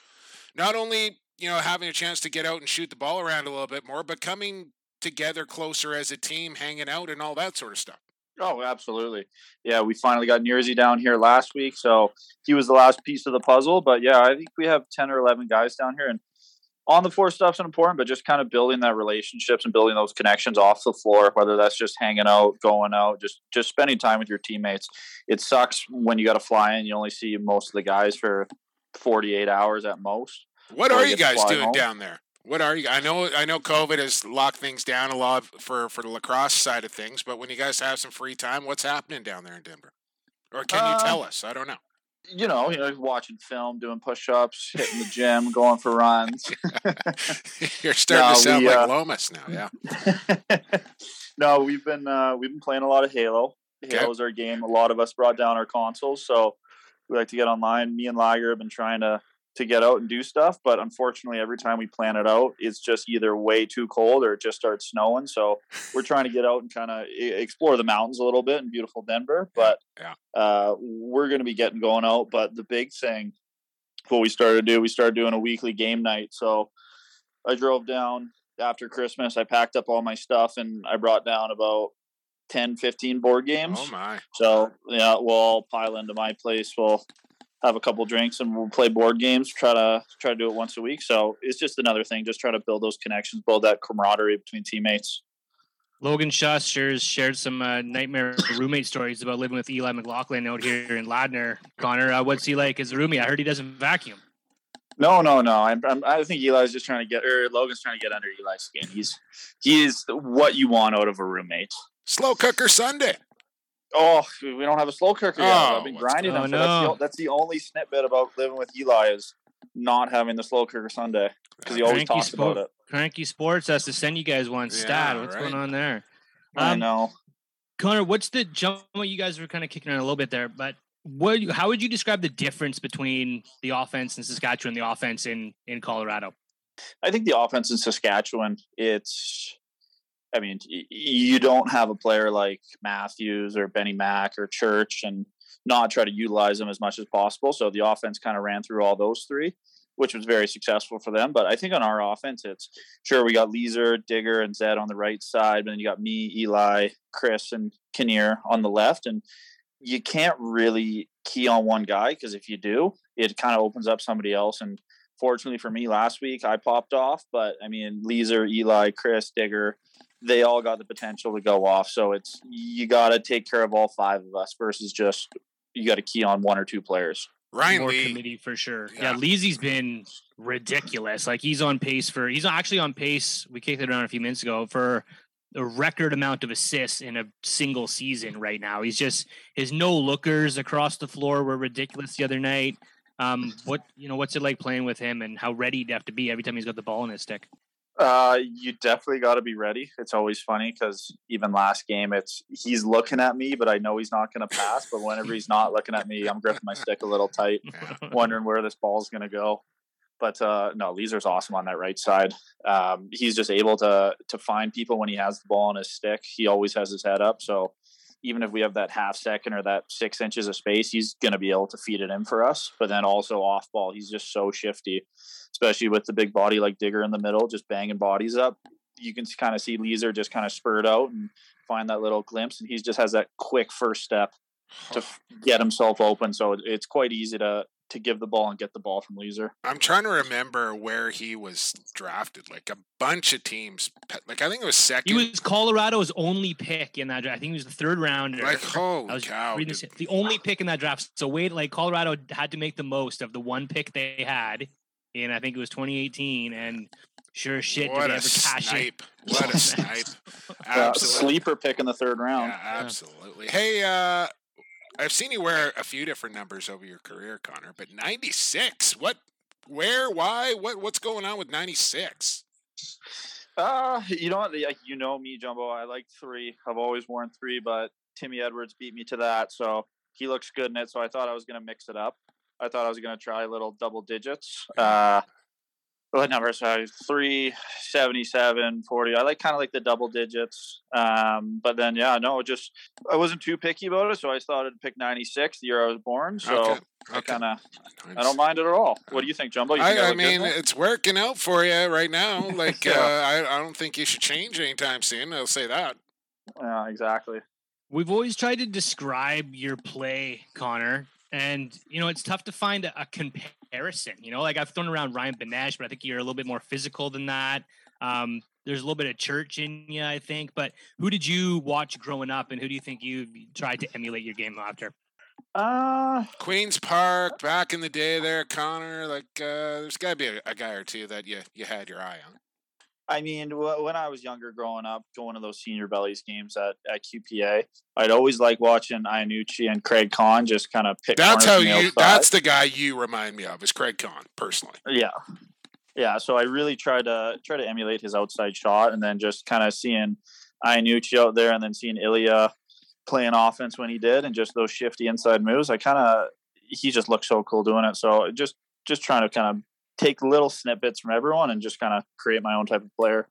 not only you know having a chance to get out and shoot the ball around a little bit more but coming together closer as a team hanging out and all that sort of stuff Oh, absolutely. Yeah, we finally got Nearsy down here last week, so he was the last piece of the puzzle. But yeah, I think we have ten or eleven guys down here, and on the floor stuff's important, but just kind of building that relationships and building those connections off the floor, whether that's just hanging out, going out, just just spending time with your teammates. It sucks when you got to fly in; you only see most of the guys for forty eight hours at most. What are you guys doing home. down there? What are you? I know I know COVID has locked things down a lot for for the lacrosse side of things, but when you guys have some free time, what's happening down there in Denver? Or can uh, you tell us? I don't know. You know, you know, watching film, doing push-ups, hitting the gym, going for runs. (laughs) You're (laughs) starting no, to sound we, like uh, Lomas now, yeah. (laughs) no, we've been uh, we've been playing a lot of Halo. Halo's okay. our game. A lot of us brought down our consoles, so we like to get online. Me and Lager have been trying to to get out and do stuff. But unfortunately, every time we plan it out, it's just either way too cold or it just starts snowing. So we're (laughs) trying to get out and kind of explore the mountains a little bit in beautiful Denver. But yeah. uh, we're going to be getting going out. But the big thing, what we started to do, we started doing a weekly game night. So I drove down after Christmas. I packed up all my stuff and I brought down about 10, 15 board games. Oh my! So yeah, we'll all pile into my place. We'll have a couple drinks and we'll play board games try to try to do it once a week so it's just another thing just try to build those connections build that camaraderie between teammates logan shaw shares shared some uh, nightmare roommate stories about living with eli mclaughlin out here in ladner connor uh, what's he like as a roommate i heard he doesn't vacuum no, no, no. I'm, I'm, i think Eli's just trying to get, or Logan's trying to get under Eli's skin. He's, he is what you want out of a roommate. Slow cooker Sunday. Oh, we don't have a slow cooker yet. Oh, I've been grinding them. No. That's, the, that's the only snippet about living with Eli is not having the slow cooker Sunday because he always Cranky talks about it. Cranky Sports has to send you guys one yeah, stat. What's right. going on there? Um, I know. Connor, what's the jump? What You guys were kind of kicking on a little bit there, but what? How would you describe the difference between the offense in Saskatchewan, and the offense in in Colorado? I think the offense in Saskatchewan, it's I mean, you don't have a player like Matthews or Benny Mack or Church and not try to utilize them as much as possible. So the offense kind of ran through all those three, which was very successful for them. But I think on our offense, it's sure we got Leeser, Digger, and Zed on the right side, but then you got me, Eli, Chris, and Kinnear on the left. And you can't really key on one guy because if you do, it kind of opens up somebody else. And fortunately for me, last week I popped off. But I mean, Leeser, Eli, Chris, Digger, they all got the potential to go off. So it's you got to take care of all five of us versus just you got to key on one or two players. Ryan More Lee. committee for sure. Yeah, yeah Leesy's been ridiculous. Like he's on pace for he's actually on pace. We kicked it around a few minutes ago for a record amount of assists in a single season right now. He's just his no lookers across the floor were ridiculous the other night. Um, what you know, what's it like playing with him, and how ready do you have to be every time he's got the ball in his stick? Uh, you definitely got to be ready. It's always funny because even last game, it's he's looking at me, but I know he's not going to pass. But whenever he's not looking at me, I'm gripping my stick a little tight, (laughs) wondering where this ball's going to go. But uh, no, Leeser's awesome on that right side. Um, he's just able to to find people when he has the ball on his stick. He always has his head up, so even if we have that half second or that six inches of space, he's going to be able to feed it in for us. But then also off ball, he's just so shifty, especially with the big body like Digger in the middle, just banging bodies up. You can kind of see Leeser just kind of spurt out and find that little glimpse, and he just has that quick first step to oh. get himself open. So it's quite easy to to give the ball and get the ball from Leeser. I'm trying to remember where he was drafted. Like a bunch of teams. Like I think it was second. He was Colorado's only pick in that draft. I think he was the third rounder. like I was cow! this, the only pick in that draft. So wait, like Colorado had to make the most of the one pick they had, and I think it was 2018, and sure shit what did they a ever cash it. snipe! What a (laughs) snipe! Uh, sleeper pick in the third round. Yeah, absolutely. Hey, uh, I've seen you wear a few different numbers over your career, Connor, but 96. What, where, why, what, what's going on with 96? Uh, you know what? Like you know me, Jumbo. I like three. I've always worn three, but Timmy Edwards beat me to that, so he looks good in it. So I thought I was gonna mix it up. I thought I was gonna try little double digits. Uh, what number? So three, 77, 40. I like kind of like the double digits. Um, but then yeah, no, just I wasn't too picky about it, so I thought I'd pick 96, the year I was born. So Okay, I okay. kind of I don't mind it at all. What do you think, Jumbo? You think I, I look mean, it's working out for you right now. (laughs) Like, Yeah. uh, I, I don't think you should change anytime soon. I'll say that. yeah, exactly. We've always tried to describe your play, Connor, and you know it's tough to find a, a comparison. You know, like I've thrown around Ryan Benesh, but I think you're a little bit more physical than that. Um, there's a little bit of church in you, I think. But who did you watch growing up, and who do you think you tried to emulate your game after? Uh, Queens Park, back in the day there, Connor, like, uh, there's got to be a, a guy or two that you, you had your eye on. I mean, when I was younger, growing up, going to those senior bellies games at, at QPA, I'd always like watching Iannucci and Craig Kahn just kind of pick. That's how you, that's the guy you remind me of, is Craig Kahn, personally. yeah, yeah. So I really try to try to emulate his outside shot, and then just kind of seeing Iannucci out there, and then seeing Ilya playing offense when he did, and just those shifty inside moves. I kind of he just looked so cool doing it. So just just trying to kind of take little snippets from everyone and just kind of create my own type of player.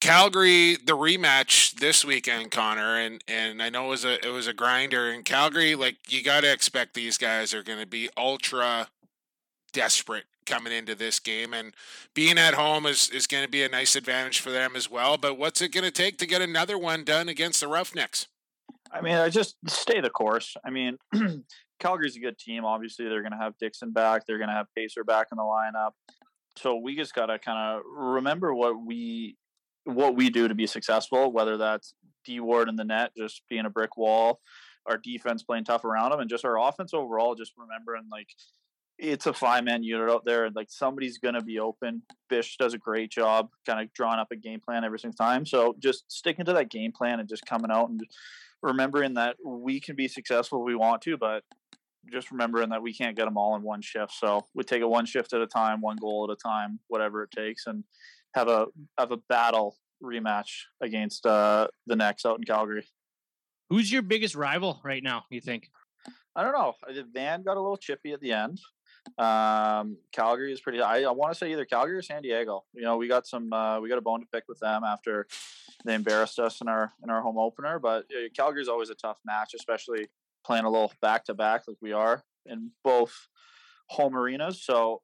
Calgary, the rematch this weekend, Connor, and and I know it was a it was a grinder in Calgary. Like you got to expect these guys are going to be ultra desperate coming into this game, and being at home is is going to be a nice advantage for them as well. But what's it going to take to get another one done against the Roughnecks? I mean, I just stay the course. I mean, (clears throat) Calgary's a good team. Obviously, they're going to have Dixon back. They're going to have Pacer back in the lineup. So we just got to kind of remember what we what we do to be successful. Whether that's D Ward in the net, just being a brick wall, our defense playing tough around them, and just our offense overall. Just remembering like it's a five man unit out there, and like somebody's going to be open. Bish does a great job, kind of drawing up a game plan every single time. So just sticking to that game plan and just coming out and remembering that we can be successful if we want to, but just remembering that we can't get them all in one shift. So we take it one shift at a time, one goal at a time, whatever it takes, and have a have a battle rematch against uh, the next out in Calgary. Who's your biggest rival right now? You think? I don't know. Think Van got a little chippy at the end. Um, Calgary is pretty. I, I want to say either Calgary or San Diego. You know, we got some. Uh, we got a bone to pick with them after they embarrassed us in our in our home opener. But uh, Calgary's always a tough match, especially playing a little back to back like we are in both home arenas. So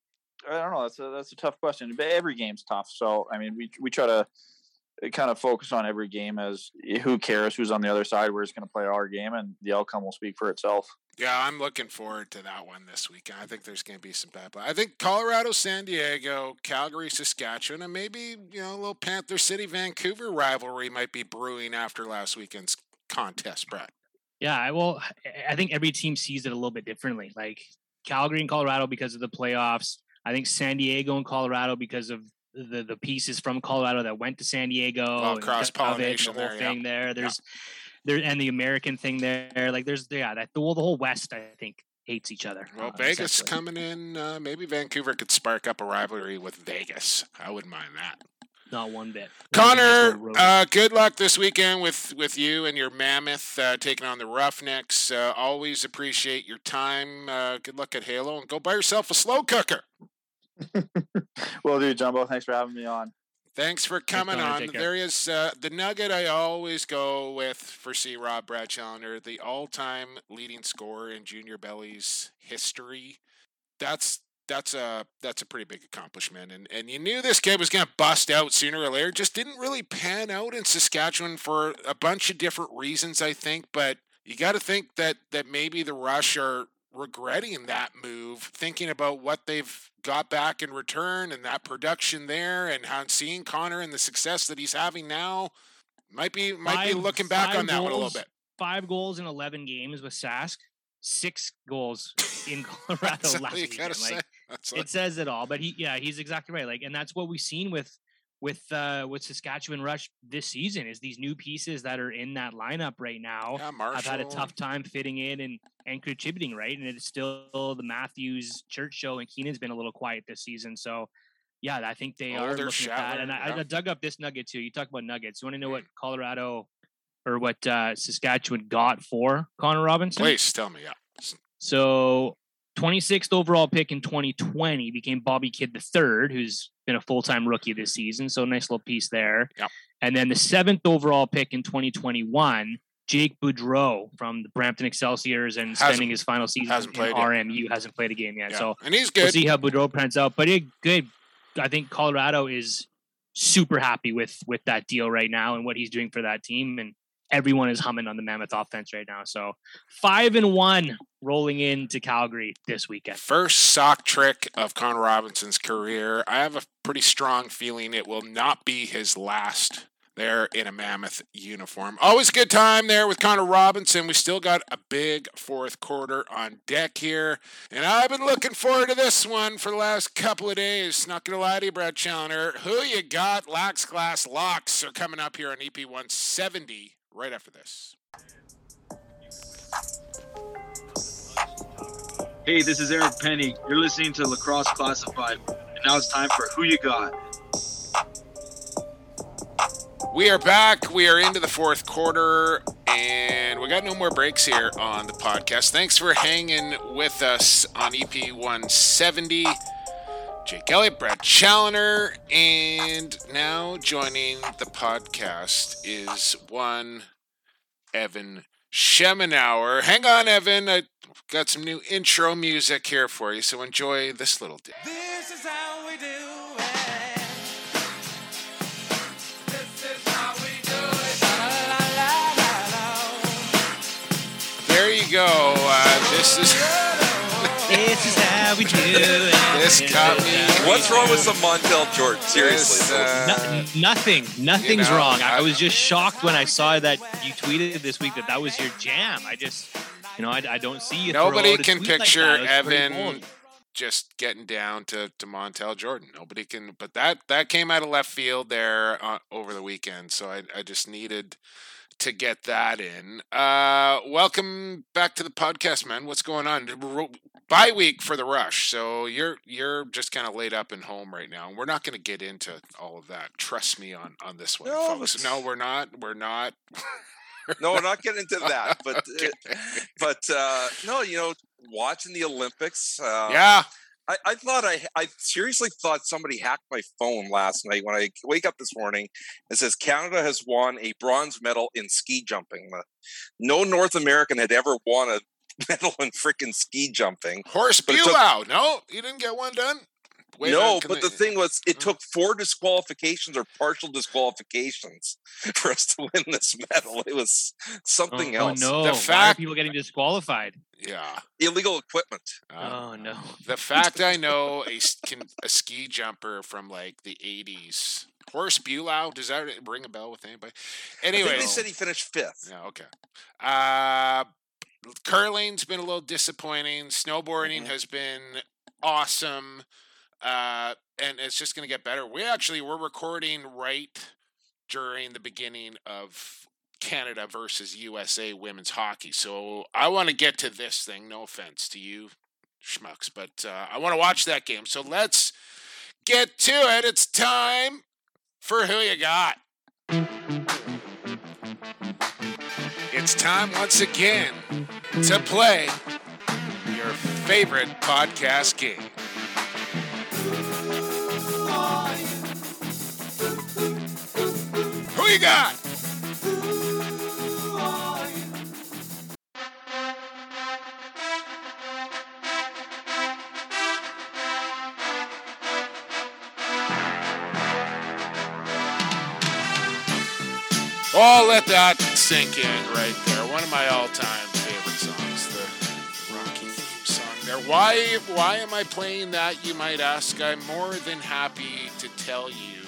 I don't know. That's a that's a tough question. But every game's tough. So I mean, we we try to kind of focus on every game as who cares who's on the other side. We're just going to play our game, and the outcome will speak for itself. Yeah, I'm looking forward to that one this weekend. I think there's going to be some bad play. I think Colorado, San Diego, Calgary, Saskatchewan, and maybe you know a little Panther City, Vancouver rivalry might be brewing after last weekend's contest, Brett. Yeah, I well, I think every team sees it a little bit differently. Like Calgary and Colorado because of the playoffs. I think San Diego and Colorado because of the the pieces from Colorado that went to San Diego. Oh, and cross-pollination the whole there, yeah. thing there. There's there and the American thing there. Like there's yeah, that the whole the whole West I think hates each other. Well, uh, Vegas coming in. Uh, maybe Vancouver could spark up a rivalry with Vegas. I wouldn't mind that. not one bit. Connor, uh, good luck this weekend with, with you and your Mammoth uh, taking on the Roughnecks. Uh, always appreciate your time. Uh, good luck at Halo and go buy yourself a slow cooker. (laughs) Well, dude, Jumbo, thanks for having me on. Thanks for coming on. There is uh, the nugget I always go with for C. Rob Brad Challoner, the all-time leading scorer in Junior Belly's history. That's that's a that's a pretty big accomplishment, and and you knew this kid was going to bust out sooner or later. Just didn't really pan out in Saskatchewan for a bunch of different reasons, I think. But you got to think that that maybe the Rush are regretting that move, thinking about what they've got back in return and that production there, and how seeing Connor and the success that he's having now might be might be looking back five on that one a little bit. Five goals in 11 games with Sask, six goals (laughs) in Colorado last weekend. Like, say. That's it says it all. But he, yeah, he's exactly right. Like, and that's what we've seen with with uh with Saskatchewan Rush this season is these new pieces that are in that lineup right now. yeah, I've had a tough time fitting in and and contributing, right? And it's still the Matthews Church show, and Keenan's been a little quiet this season. So, yeah, I think they are Older looking at that. And Shatler, I. I dug up this nugget too. You talk about nuggets. You want to know what Colorado or what uh, Saskatchewan got for Connor Robinson? Please tell me, yeah. So 26th overall pick in 2020 became Bobby Kidd the third, who's been a full-time rookie this season. So nice little piece there. Yep. And then the seventh overall pick in 2021, Jake Boudreau from the Brampton Excelsiors and Hasn't- spending his final season hasn't in played yet. RMU hasn't played a game yet. Yeah. So and he's we'll see how Boudreau pans out. But it good. I think Colorado is super happy with with that deal right now and what he's doing for that team. And everyone is humming on the Mammoth offense right now. So five and one rolling into Calgary this weekend. First sock trick of Connor Robinson's career. I have a pretty strong feeling it will not be his last there in a mammoth uniform. Always a good time there with Connor Robinson. We still got a big fourth quarter on deck here. And I've been looking forward to this one for the last couple of days. Not gonna lie to you, Brad Challoner. Who you got? Lax Class Locks are coming up here on EP 170 right after this. Hey, this is Eric Penny. You're listening to Lacrosse Classified, and now it's time for Who You Got. We are back. We are into the fourth quarter, and we got no more breaks here on the podcast. Thanks for hanging with us on EP 170. Jake Elliott, Brad Challoner, and now joining the podcast is one Evan Schemenauer. Hang on, Evan. I got some new intro music here for you, so enjoy this little dip. This is how we do it. This is how we do it. La, la, la, la, There you go. Uh, this is This is how we do it. this got me. What's wrong with some Montel Jordan? Seriously. This, uh, No- nothing. Nothing's know, wrong. I, I- was just shocked when I saw that you tweeted this week that that was your jam. I just, you know, I, I don't see you. throw Nobody out a can tweet like picture that. It was pretty Evan just getting down to, to Montel Jordan. Nobody can, but that that came out of left field there uh, over the weekend. So I, I just needed to get that in. Uh, welcome back to the podcast, man. What's going on? Bye week for the rush. So you're you're just kind of laid up in home right now. And we're not going to get into all of that. Trust me on on this one, No, folks. it's- No, we're not. We're not. no, we're not getting into (laughs) that. But Okay. uh, but uh, no, you know, watching the Olympics. Uh, yeah. I, I thought I I seriously thought somebody hacked my phone last night when I wake up this morning. It says Canada has won a bronze medal in ski jumping. No North American had ever won a medal in freaking ski jumping. Horse But it took- No, you didn't get one done. Wait, no, can but the thing was, it Oh. took four disqualifications or partial disqualifications (laughs) for us to win this medal. It was something oh, else. Oh no! The fact- people getting disqualified? yeah. Illegal equipment. uh, oh no! The fact I know a, s- can, a ski jumper from like the 80s. Horst Bulau, does that ring a bell with anybody? I Anyway, think they said he finished fifth. yeah, okay. Uh, curling's been a little disappointing. Snowboarding Mhm. has been awesome, uh, and it's just going to get better. We actually we're recording right during the beginning of Canada versus USA women's hockey, so I want to get to this thing. No offense to you, schmucks, but uh, I want to watch that game. So let's get to it. It's time for who you got. It's time once again to play your favorite podcast game. Who you got? Oh, let that sink in right there. One of my all-time favorite Why why am I playing that, you might ask? I'm more than happy to tell you,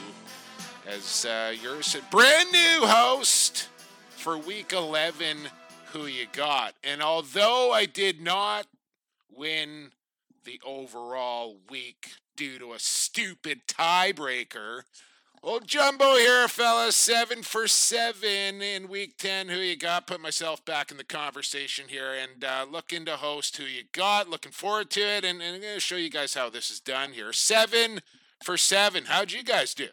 as uh, your brand new host for week 11, who you got. And although I did not win the overall week due to a stupid tiebreaker, Old Jumbo here, fellas. Seven for seven in week 10. Who you got? Put myself back in the conversation here and uh, looking to host who you got. Looking forward to it. And, and I'm going to show you guys how this is done here. Seven for seven. How'd you guys do?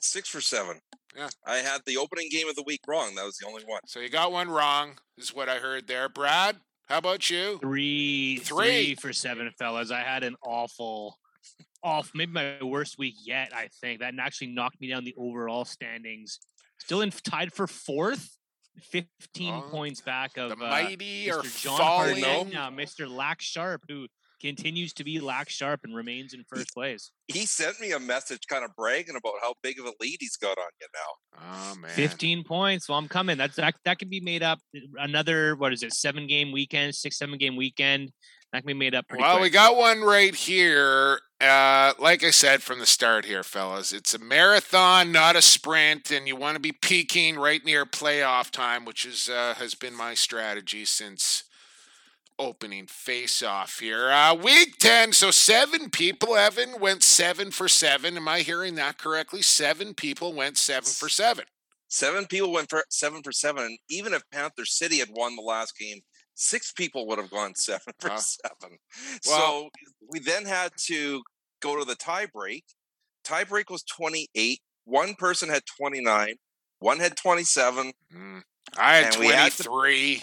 Six for seven. Yeah. I had the opening game of the week wrong. That was the only one. So you got one wrong, is what I heard there. Brad, how about you? Three, Three. three for seven, fellas. I had an awful, off maybe my worst week yet. I think that actually knocked me down the overall standings. Still in tied for fourth, fifteen Oh, points back of the uh, mighty are Mr. John falling. Harding, uh, Mr. Lack Sharp, who continues to be Lack Sharp and remains in first place. He sent me a message kind of bragging about how big of a lead he's got on you now. Oh, man. 15 points. Well, I'm coming. That's that, that can be made up another what is it? Seven game weekend, six seven game weekend. That can be made up pretty Well, we got one right here. Uh, like I said from the start here, fellas, it's a marathon, not a sprint, and you want to be peaking right near playoff time, which is uh, has been my strategy since opening face-off here. Uh, week ten, so seven people. Evan went seven for seven. Am I hearing that correctly? Seven people went seven for seven. Seven people went for seven for seven. And even if Panther City had won the last game, six people would have gone (laughs) seven for Huh. seven. Well- so we then had to go to the tie break. Tie break was 28. One person had 29. One had 27. Mm. I had And we had to- twenty-three.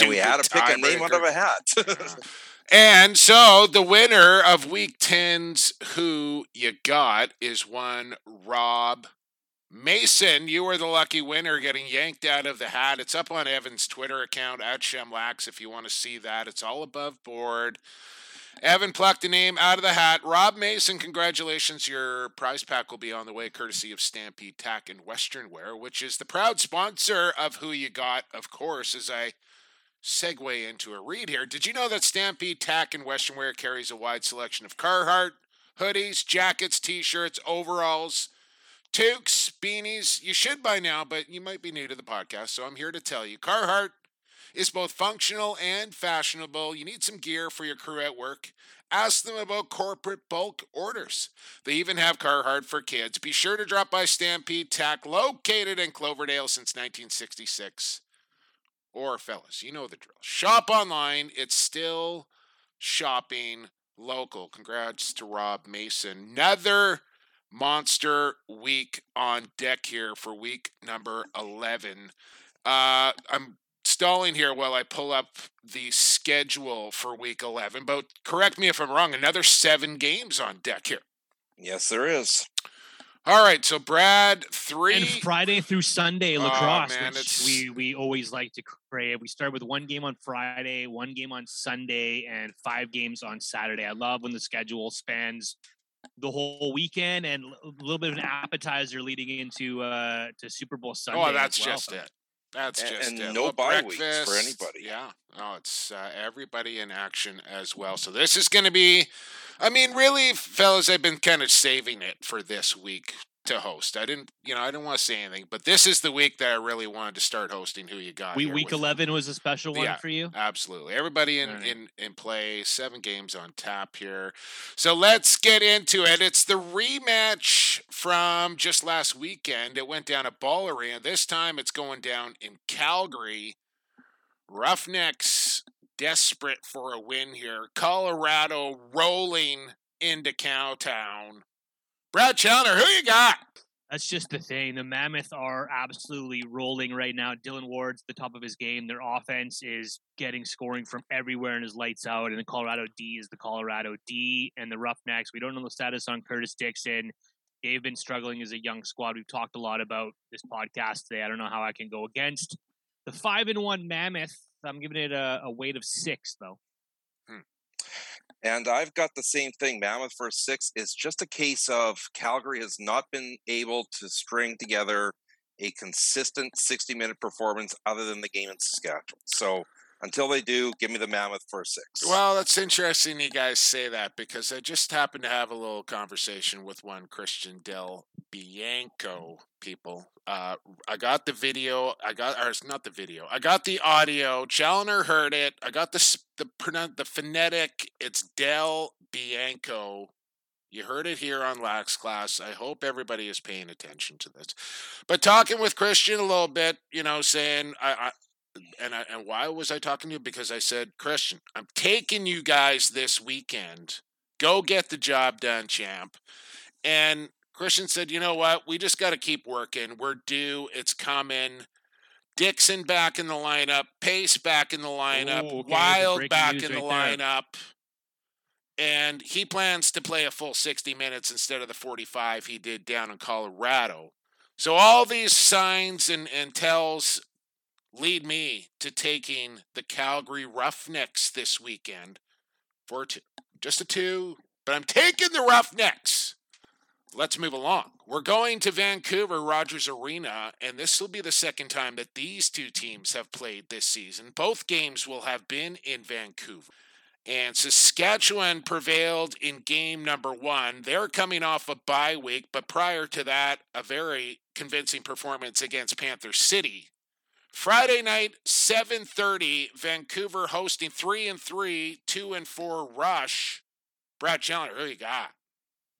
and we had to pick a name out of a hat. (laughs) And so the winner of week 10's Who You Got is one Rob Mason. You were the lucky winner getting yanked out of the hat. It's up on Evan's Twitter account at Shemlax if you want to see that. It's all above board. Evan plucked a name out of the hat. Rob Mason, congratulations. Your prize pack will be on the way, courtesy of Stampede Tack and Western Wear, which is the proud sponsor of Who You Got, of course, as I segue into a read here. Did you know that Stampede Tack and Western Wear carries a wide selection of Carhartt hoodies, jackets, t-shirts, overalls, toques, beanies? You should by now, but you might be new to the podcast, so I'm here to tell you. Carhartt is both functional and fashionable. You need some gear for your crew at work. Ask them about corporate bulk orders. They even have Carhartt for kids. Be sure to drop by Stampede Tack, located in Cloverdale since 1966 or fellas, you know the drill. Shop online. It's still shopping local. Congrats to Rob Mason. Another monster week on deck here for week number 11. Uh, I'm stalling here while I pull up the schedule for week 11, but correct me if I'm wrong. Another seven games on deck here. yes, there is. All right, so Brad, three. and Friday through Sunday Oh, lacrosse, man, which we we always like to crave. We start with one game on Friday, one game on Sunday, and five games on Saturday. I love when the schedule spans the whole weekend and a little bit of an appetizer leading into uh to Super Bowl Sunday. Oh, that's well. just it. That's And- just and no bye weeks for anybody. Yeah. Oh, it's uh, everybody in action as well. So this is going to be, I mean, really, fellas, I've been kind of saving it for this week to host. I didn't, you know, I didn't want to say anything, but this is the week that I really wanted to start hosting. Who you got? We, week with- eleven was a special one Yeah. for you. Absolutely. Everybody in, right. in, in play, seven games on tap here. So let's get into it. It's the rematch from just last weekend. It went down at Ball Arena. This time it's going down in Calgary. Roughnecks desperate for a win here. Colorado rolling into Cowtown. Brad Challoner, who you got? That's just the thing. The Mammoth are absolutely rolling right now. Dillon Ward's the top of his game. Their offense is getting scoring from everywhere and is lights out. And the Colorado D is the Colorado D. And the Roughnecks, we don't know the status on Curtis Dickson. they've been struggling as a young squad. We've talked a lot about this podcast today. I don't know how I can go against the five and one Mammoth. I'm giving it a, a weight of six, though. Hmm. And I've got the same thing. Mammoth for six is just a case of Calgary has not been able to string together a consistent 60 minute performance other than the game in Saskatchewan. So until they do, give me the Mammoth for six. Well, it's interesting you guys say that because I just happened to have a little conversation with one Christian Del Bianco people. Uh, I got the video. I got, or it's not the video. I got the audio. Challoner heard it. I got the the the phonetic. It's Del Bianco. You heard it here on Lax Class. I hope everybody is paying attention to this. But talking with Christian a little bit, you know, saying I, I and I, and why was I talking to you? Because I said, Christian, I'm taking you guys this weekend. Go get the job done, champ. And Christian said, you know what? We just got to keep working. We're due. It's coming. Dickson back in the lineup. Pace back in the lineup. Ooh, okay, Wild back in the right there. lineup. And he plans to play a full 60 minutes instead of the 45 he did down in Colorado. So all these signs and, and tells lead me to taking the Calgary Roughnecks this weekend for two. Just a two, but I'm taking the Roughnecks. Let's move along. We're going to Vancouver Rogers Arena, and this will be the second time that these two teams have played this season. Both games will have been in Vancouver. And Saskatchewan prevailed in game number one. They're coming off a bye week, but prior to that, a very convincing performance against Panther City. Friday night, 7:30, Vancouver hosting three and three, two and four Rush. Brad Challoner, who you got?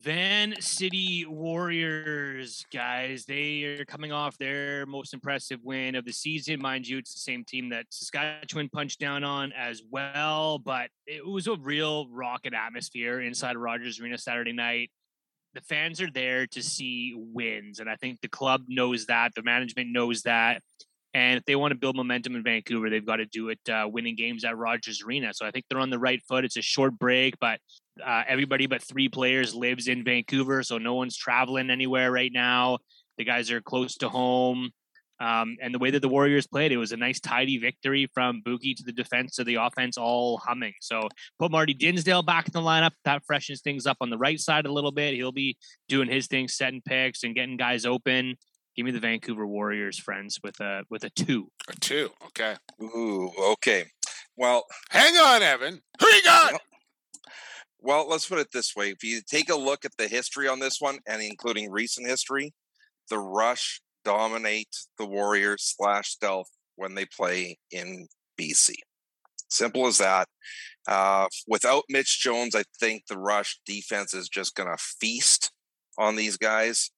Van City Warriors, guys. They are coming off their most impressive win of the season. Mind you, it's the same team that Saskatchewan punched down on as well, but it was a real rocket atmosphere inside Rogers Arena Saturday night. The fans are there to see wins, and I think the club knows that. The management knows that. And if they want to build momentum in Vancouver, they've got to do it uh, winning games at Rogers Arena. So I think they're on the right foot. It's a short break, but uh, everybody but three players lives in Vancouver, so no one's traveling anywhere right now. The guys are close to home. Um, and the way that the Warriors played, it was a nice, tidy victory from Buki to the defense to the offense, all humming. So put Marty Dinsdale back in the lineup. That freshens things up on the right side a little bit. He'll be doing his thing, setting picks and getting guys open. Give me the Vancouver Warriors, friends, with a with a two. A two. Okay. Ooh, okay. Well, Hang on, Evan. Who you got? Well, let's put it this way. If you take a look at the history on this one, and including recent history, the Rush dominate the Warriors slash Stealth when they play in BC. Simple as that. Uh, without Mitch Jones, I think the Rush defense is just going to feast on these guys.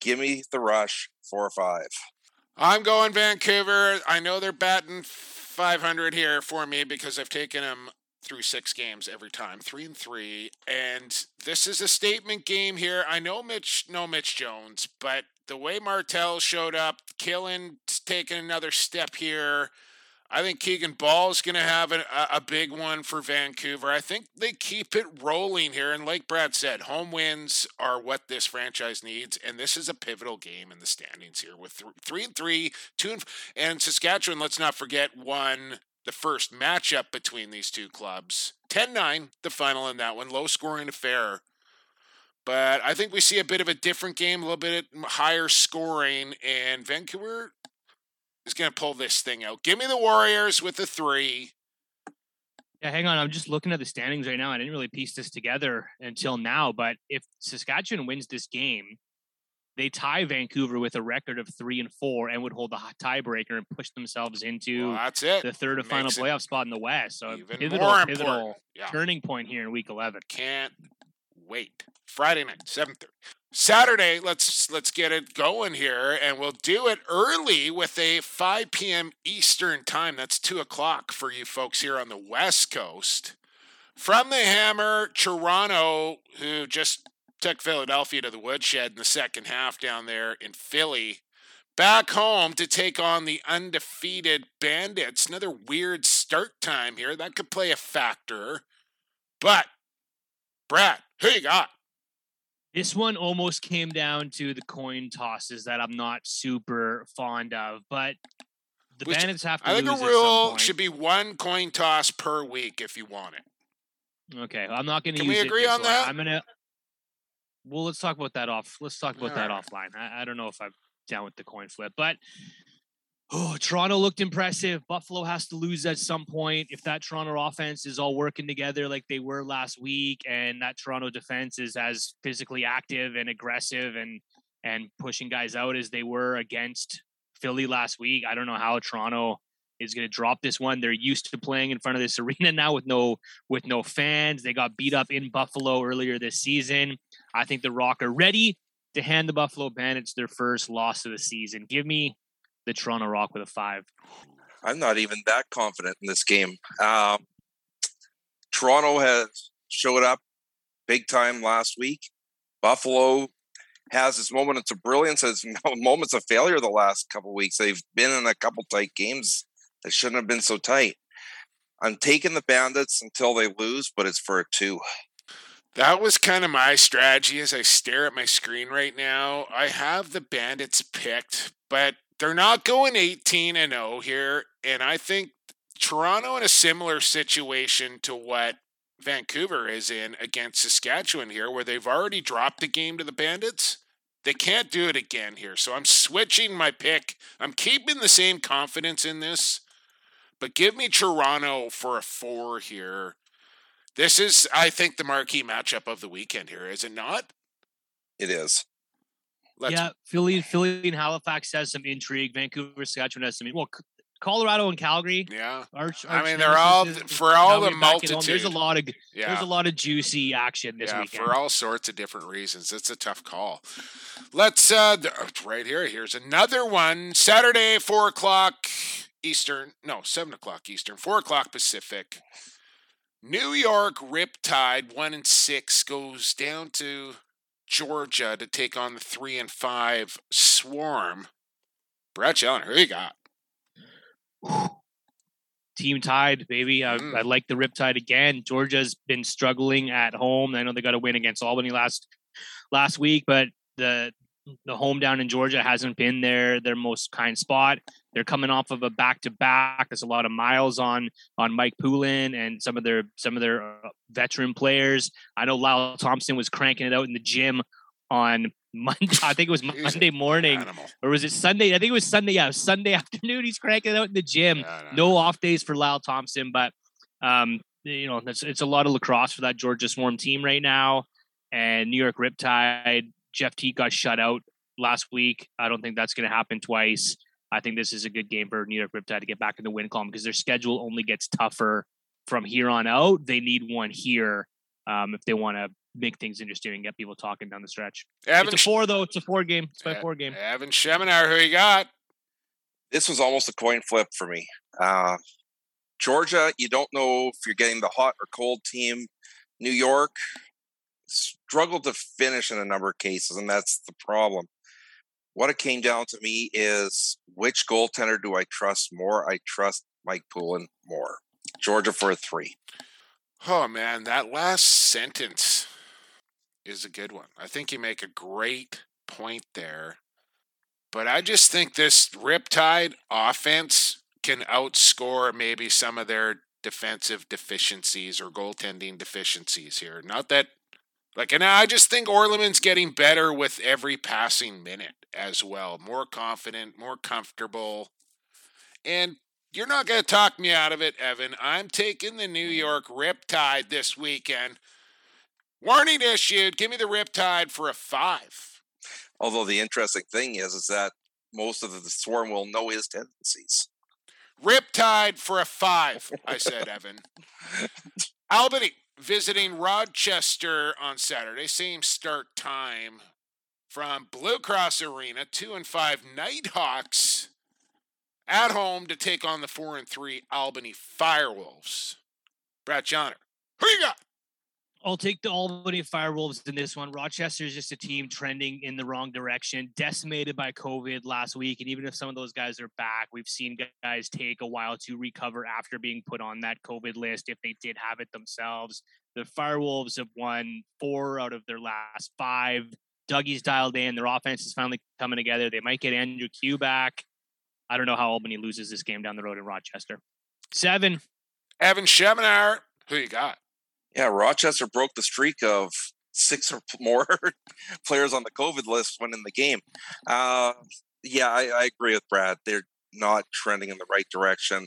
Give me the Rush four or five. I'm going Vancouver. I know they're batting 500 here for me because I've taken them through six games every time, three and three. And this is a statement game here. I know Mitch, no Mitch Jones, but the way Martel showed up, Killen taking another step here. I think Keegan Bal is going to have a, a big one for Vancouver. I think they keep it rolling here. And like Brad said, home wins are what this franchise needs. And this is a pivotal game in the standings here with th- three and three, two and, and Saskatchewan, let's not forget, won the first matchup between these two clubs. 10 9, the final in that one. Low scoring affair. But I think we see a bit of a different game, a little bit higher scoring, and Vancouver is going to pull this thing out. Give me the Warriors with the three. Yeah, hang on. I'm just looking at the standings right now. I didn't really piece this together until now, but if Saskatchewan wins this game, they tie Vancouver with a record of three and four and would hold the tiebreaker and push themselves into Well, that's it. the third and final playoff spot in the West. So even pivotal, more pivotal important. Yeah. turning point here in Week 11. Can't wait. Friday night, 7:30. Saturday, let's let's get it going here, and we'll do it early with a 5 p.m. Eastern time. That's two o'clock for you folks here on the West Coast. From the Hammer, Toronto, who just took Philadelphia to the woodshed in the second half down there in Philly. Back home to take on the undefeated Bandits. Another weird start time here. That could play a factor. But, Brad, who you got? This one almost came down to the coin tosses that I'm not super fond of, but the should- Bandits have to I think a rule should be one coin toss per week if you want it. Okay, I'm not going to Can use we agree on way. that? I'm gonna. Well, let's talk about that off. Let's talk about that Alright. offline. I, I don't know if I'm down with the coin flip, but oh, Toronto looked impressive. Buffalo has to lose at some point. If that Toronto offense is all working together like they were last week, and that Toronto defense is as physically active and aggressive and and pushing guys out as they were against Philly last week, I don't know how Toronto is going to drop this one. They're used to playing in front of this (laughs) arena now with no with no fans. They got beat up in Buffalo earlier this season. I think the Rock are ready to hand the Buffalo Bandits their first loss of the season. Give me the Toronto Rock with a five. I'm not even that confident in this game. Um, Toronto has showed up big time last week. Buffalo has its moments of brilliance, has (laughs) moments of failure the last couple weeks. They've been in a couple tight games that shouldn't have been so tight. I'm taking the Bandits until they lose, but it's for a two. That was kind of my strategy as I stare at my screen right now. I have the Bandits picked, but they're not going 18 and 0 here. And I think Toronto in a similar situation to what Vancouver is in against Saskatchewan here, where they've already dropped the game to the Bandits. They can't do it again here. So I'm switching my pick. I'm keeping the same confidence in this, but give me Toronto for a four here. This is, I think, the marquee matchup of the weekend here, is it not? It is. Let's, yeah, Philly, Philly and Halifax has some intrigue. Vancouver, Saskatchewan has some. Well, Colorado and Calgary. Yeah. Arch, I mean, they're all is for all the at. There's a lot of Yeah. there's a lot of juicy action this yeah, weekend. for all sorts of different reasons. It's a tough call. Let's uh right here. Here's another one. Saturday, four o'clock Eastern. No, seven o'clock Eastern. Four o'clock Pacific. New York Riptide one and six goes down to Georgia to take on the three and five Swarm. Brett Challoner, who you got? (sighs) team Tide, baby. I, Mm. I like the Riptide again. Georgia's been struggling at home. I know they got a win against Albany last last week, but the the home down in Georgia hasn't been their their most kind spot. They're coming off of a back to back. There's a lot of miles on on Mike Poulin and some of their some of their uh, veteran players. I know Lyle Thompson was cranking it out in the gym on (laughs) Monday. I think it was Monday morning or was it Sunday? I think it was Sunday. Yeah, was Sunday (laughs) afternoon. He's cranking it out in the gym. Yeah, no, No off days for Lyle Thompson, but um, you know, it's, it's a lot of lacrosse for that Georgia Swarm team right now. And New York Riptide, Jeff Teat got shut out last week. I don't think that's going to happen twice. I think this is a good game for New York Riptide to get back in the win column because their schedule only gets tougher from here on out. They need one here um, if they want to make things interesting and get people talking down the stretch. Evan, it's a four though. It's a four game. It's by Eh, four game. Evan Schemenauer, who you got? This was almost a coin flip for me. Uh, Georgia, you don't know if you're getting the hot or cold team. New York struggled to finish in a number of cases, and that's the problem. What it came down to me is which goaltender do I trust more? I trust Mike Poulin more. Georgia for a three. Oh man, that last sentence is a good one. I think you make a great point there. But I just think this Riptide offense can outscore maybe some of their defensive deficiencies or goaltending deficiencies here. Not that like and I just think Orleman's getting better with every passing minute as well. More confident, more comfortable. And you're not going to talk me out of it, Evan. I'm taking the New mm. York Riptide this weekend. Warning issued. Give me the Riptide for a five. Although the interesting thing is, is that most of the swarm will know his tendencies. Riptide for a five, I said, (laughs) Evan. Albany visiting Rochester on Saturday. Same start time from Blue Cross Arena. Two and five Nighthawks at home to take on the four and three Albany Firewolves. Brad Challoner, who you got? I'll take the Albany Firewolves in this one. Rochester is just a team trending in the wrong direction, decimated by COVID last week. And even if some of those guys are back, we've seen guys take a while to recover after being put on that COVID list if they did have it themselves. The Firewolves have won four out of their last five. Dougie's dialed in. Their offense is finally coming together. They might get Andrew Kew back. I don't know how Albany loses this game down the road in Rochester. Seven. Evan Schemenauer, who you got? Yeah, Rochester broke the streak of six or (laughs) more players on the COVID list when in the game. Uh, yeah, I, I agree with Brad. They're not trending in the right direction.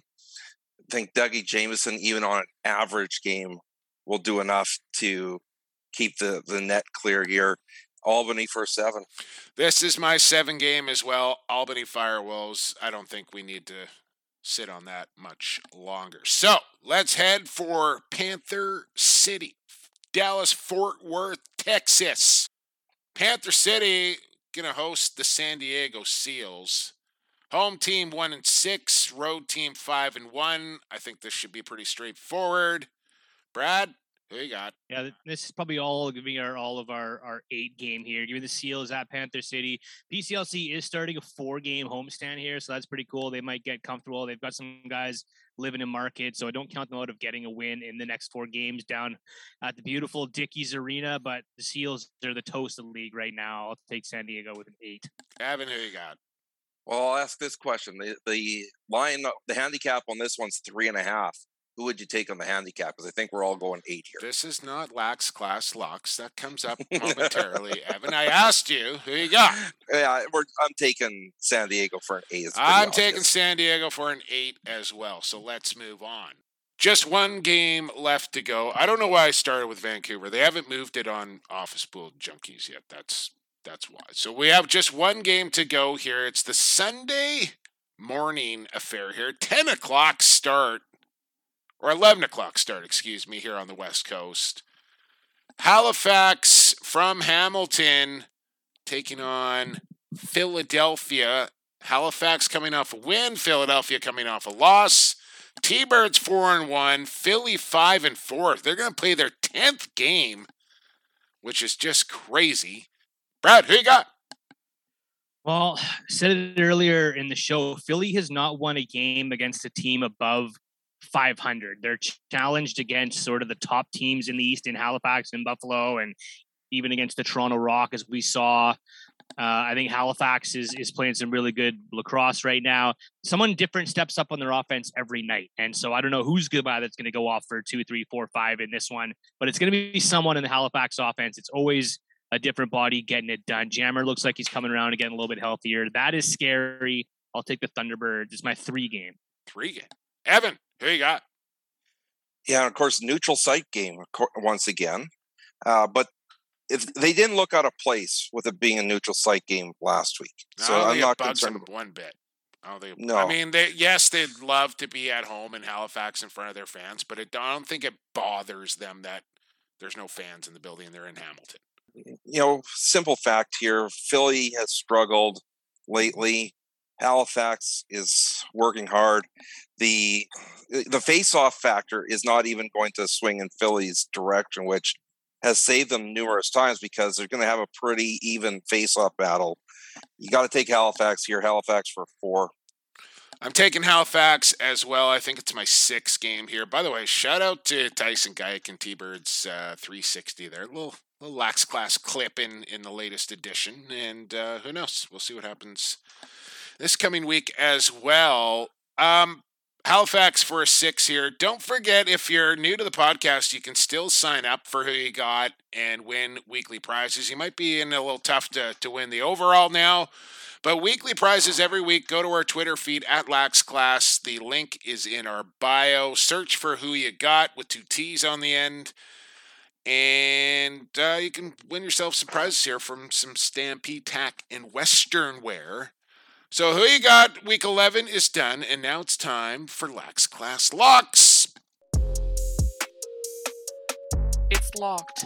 I think Dougie Jamieson, even on an average game, will do enough to keep the, the net clear here. Albany for seven. This is my seven game as well. Albany Firewolves. I don't think we need to sit on that much longer. So let's head for Panther City, Dallas Fort Worth, Texas. Panther City gonna host the San Diego Seals. Home team one and six, road team five and one. I think this should be pretty straightforward. Brad, who you got? Yeah, this is probably all giving our all of our our eight game here. Giving the Seals at Panther City. PCLC is starting a four game homestand here, so that's pretty cool. They might get comfortable. They've got some guys living in market, so I don't count them out of getting a win in the next four games down at the beautiful Dickies Arena. But the Seals are the toast of the league right now. I'll take San Diego with an eight. Evan, who you got? Well, I'll ask this question: the the line, the handicap on this one's three and a half. Who would you take on the handicap? Because I think we're all going eight here. This is not lax class locks. That comes up (laughs) momentarily. Evan, I asked you who you got. Yeah, we're, I'm taking San Diego for an eight. I'm obvious. taking San Diego for an eight as well. So let's move on. Just one game left to go. I don't know why I started with Vancouver. They haven't moved it on Office Pool Junkies yet. That's that's why. So we have just one game to go here. It's the Sunday morning affair here. Ten o'clock start or eleven o'clock start. Excuse me. Here on the West Coast. Halifax from Hamilton taking on Philadelphia. Halifax coming off a win, Philadelphia coming off a loss. T-Birds four and one, Philly five and four. They're going to play their tenth game, which is just crazy. Brad, who you got? Well, (sighs) said it earlier in the show. Philly has not won a game against a team above 500. They're challenged against sort of the top teams in the East in Halifax and Buffalo, and even against the Toronto Rock, as we saw. Uh, I think Halifax is is playing some really good lacrosse right now. Someone different steps up on their offense every night, and so I don't know who's goodbye that's going to go off for two, three, four, five in this one, but it's going to be someone in the Halifax offense. It's always a different body getting it done. Jammer looks like he's coming around getting a little bit healthier. That is scary. I'll take the Thunderbirds. It's my three game. Three game. Evan, who you got? Yeah, and of course, neutral site game once again. Uh, but if they didn't look out of place with it being a neutral site game last week, so I don't I'm not concerned. them one bit. I don't think it- No. I mean, they, yes, they'd love to be at home in Halifax in front of their fans, but it, I don't think it bothers them that there's no fans in the building and they're in Hamilton. you know, simple fact here: Philly has struggled lately. Halifax is working hard. the The face-off factor is not even going to swing in Philly's direction, which has saved them numerous times because they're going to have a pretty even face-off battle. You got to take Halifax here. Halifax for four. I'm taking Halifax as well. I think it's my sixth game here. By the way, shout out to Tyson Guyek and T-Birds uh, 360 there. little little lax class clip in in the latest edition, and uh, who knows? We'll see what happens this coming week as well. Um, Halifax for a six here. Don't forget, if you're new to the podcast, you can still sign up for who you got and win weekly prizes. You might be in a little tough to, to win the overall now, but weekly prizes every week. Go to our Twitter feed at Lax Class. The link is in our bio. Search for who you got with two T's on the end. And uh, you can win yourself some prizes here from some Stampede Tack and Western Wear. So who you got? Week 11 is done, and now it's time for Lax Class Locks. It's locked.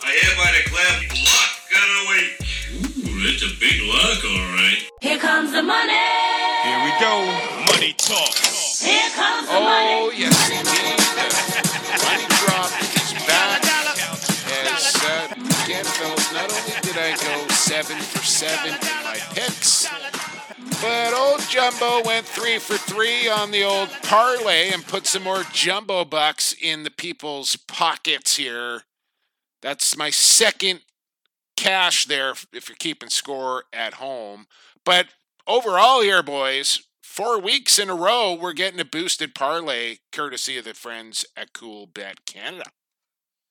I hereby declare lock of the week. Ooh, that's a big lock, all right. Here comes the money. Here we go. Money money talk. Here comes the Oh, money. yes, indeed. The not only did I go seven for seven in my picks, but old Jumbo went three for three on the old parlay and put some more Jumbo bucks in the people's pockets here. That's my second cash there if you're keeping score at home. But overall, here, boys, four weeks in a row, we're getting a boosted parlay courtesy of the friends at Cool Bet Canada.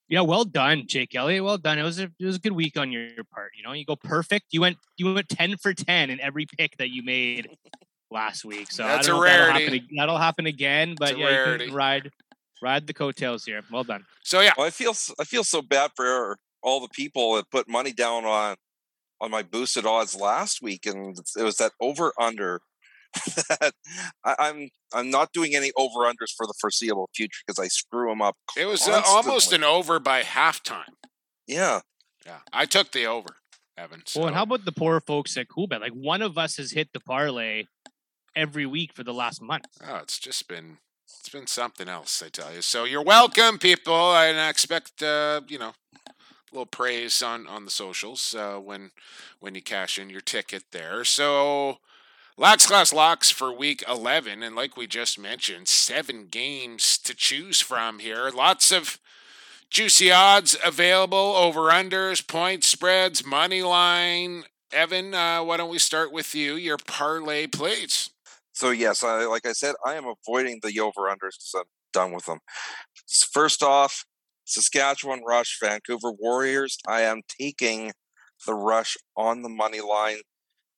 Yeah, well done, Jake Elliott. Well done. It was a it was a good week on your, your part. You know, you go perfect. You went you went ten for ten in every pick that you made last week. So That's I don't a know if that'll rarity. happen, that'll happen again. But a yeah, you can ride ride the coattails here. Well done. So yeah, Well, I feel s- I feel so bad for all the people that put money down on on my boosted odds last week, and it was that over under. That I, I'm I'm not doing any over unders for the foreseeable future because I screw them up. it was uh, almost an over by halftime. yeah. Yeah, I took the over, Evan. So. Well, and how about the poor folks at Coolbet? Like one of us has hit the parlay every week for the last month. Oh, it's just been it's been something else, I tell you. So you're welcome, people, and I expect uh, you know a little praise on on the socials uh, when when you cash in your ticket there. So. Lax Class Locks for week 11. And like we just mentioned, seven games to choose from here. Lots of juicy odds available over unders, point spreads, money line. Evan, uh, why don't we start with you? Your parlay plays. So yes, I like I said, I am avoiding the over unders because I'm done with them. First off, Saskatchewan Rush, Vancouver Warriors. I am taking the Rush on the money line.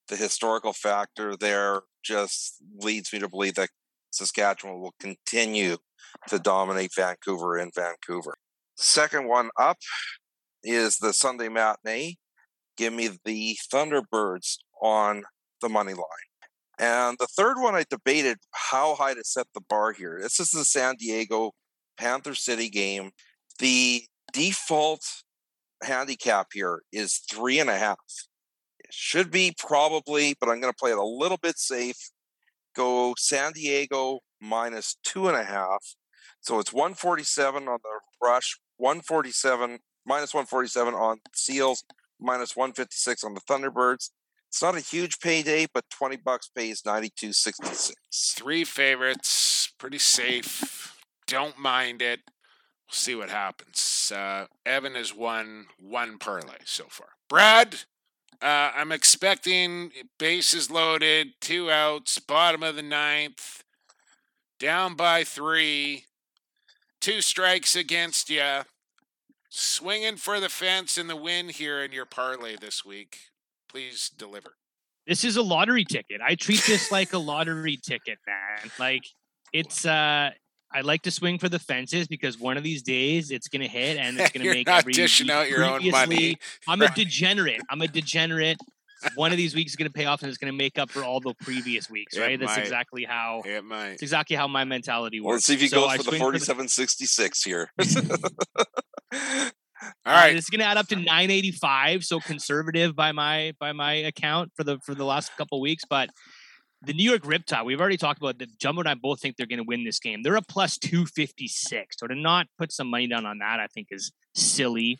The historical factor there just leads me to believe that Saskatchewan will continue to dominate Vancouver in Vancouver. Second one up is the Sunday matinee. Give me the Thunderbirds on the money line. And the third one, I debated how high to set the bar here. This is the San Diego Panther City game. The default handicap here is three and a half. Should be probably, but I'm going to play it a little bit safe. Go San Diego minus two and a half. So it's 147 on the rush, 147 minus 147 on Seals, minus 156 on the Thunderbirds. It's not a huge payday, but 20 bucks pays 92.66. Three favorites, pretty safe. Don't mind it. We'll see what happens. Uh, Evan has won one parlay so far. Brad, uh, I'm expecting bases loaded, two outs, bottom of the ninth, down by three, two strikes against you. Swinging for the fence in the win here in your parlay this week. Please deliver. This is a lottery ticket. I treat this like a lottery ticket, man. Like it's uh I like to swing for the fences because one of these days it's gonna hit and it's (laughs) gonna You're make not every dishing out your own money. I'm a degenerate. I'm a (laughs) degenerate. One of these weeks is gonna pay off and it's gonna make up for all the previous weeks, It right? That's might. exactly how It might. it's exactly how my mentality works. Let's see if he So goes I for the swing 47.66 here. (laughs) All right. it's gonna add up to 985, so conservative by my by my account for the for the last couple weeks. But the New York Riptide, we've already talked about that. Jumbo and I both think they're gonna win this game. They're a plus 256. So to not put some money down on that, I think is silly.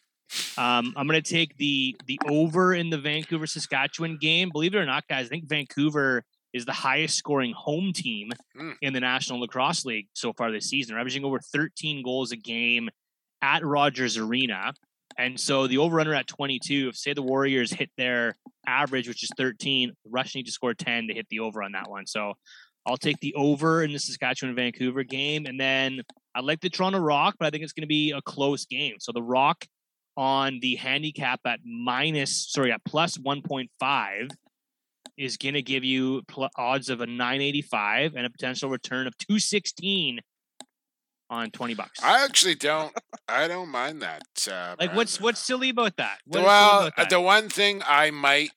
Um, I'm gonna take the the over in the Vancouver Saskatchewan game. Believe it or not, guys, I think Vancouver is the highest scoring home team Mm. in the National Lacrosse League so far this season. They're averaging over 13 goals a game at Rogers Arena. And so the over under at 22, if say the Warriors hit their average, which is 13, the Rush need to score 10 to hit the over on that one. So I'll take the over in the Saskatchewan Vancouver game. And then I like the Toronto Rock, but I think it's going to be a close game. So the Rock on the handicap at minus, sorry, at plus 1.5 is going to give you pl- odds of a 985 and a potential return of 216 on 20 bucks. I actually don't. I don't mind that. Uh, Like, what's what's silly about that? What well, about that? the one thing I might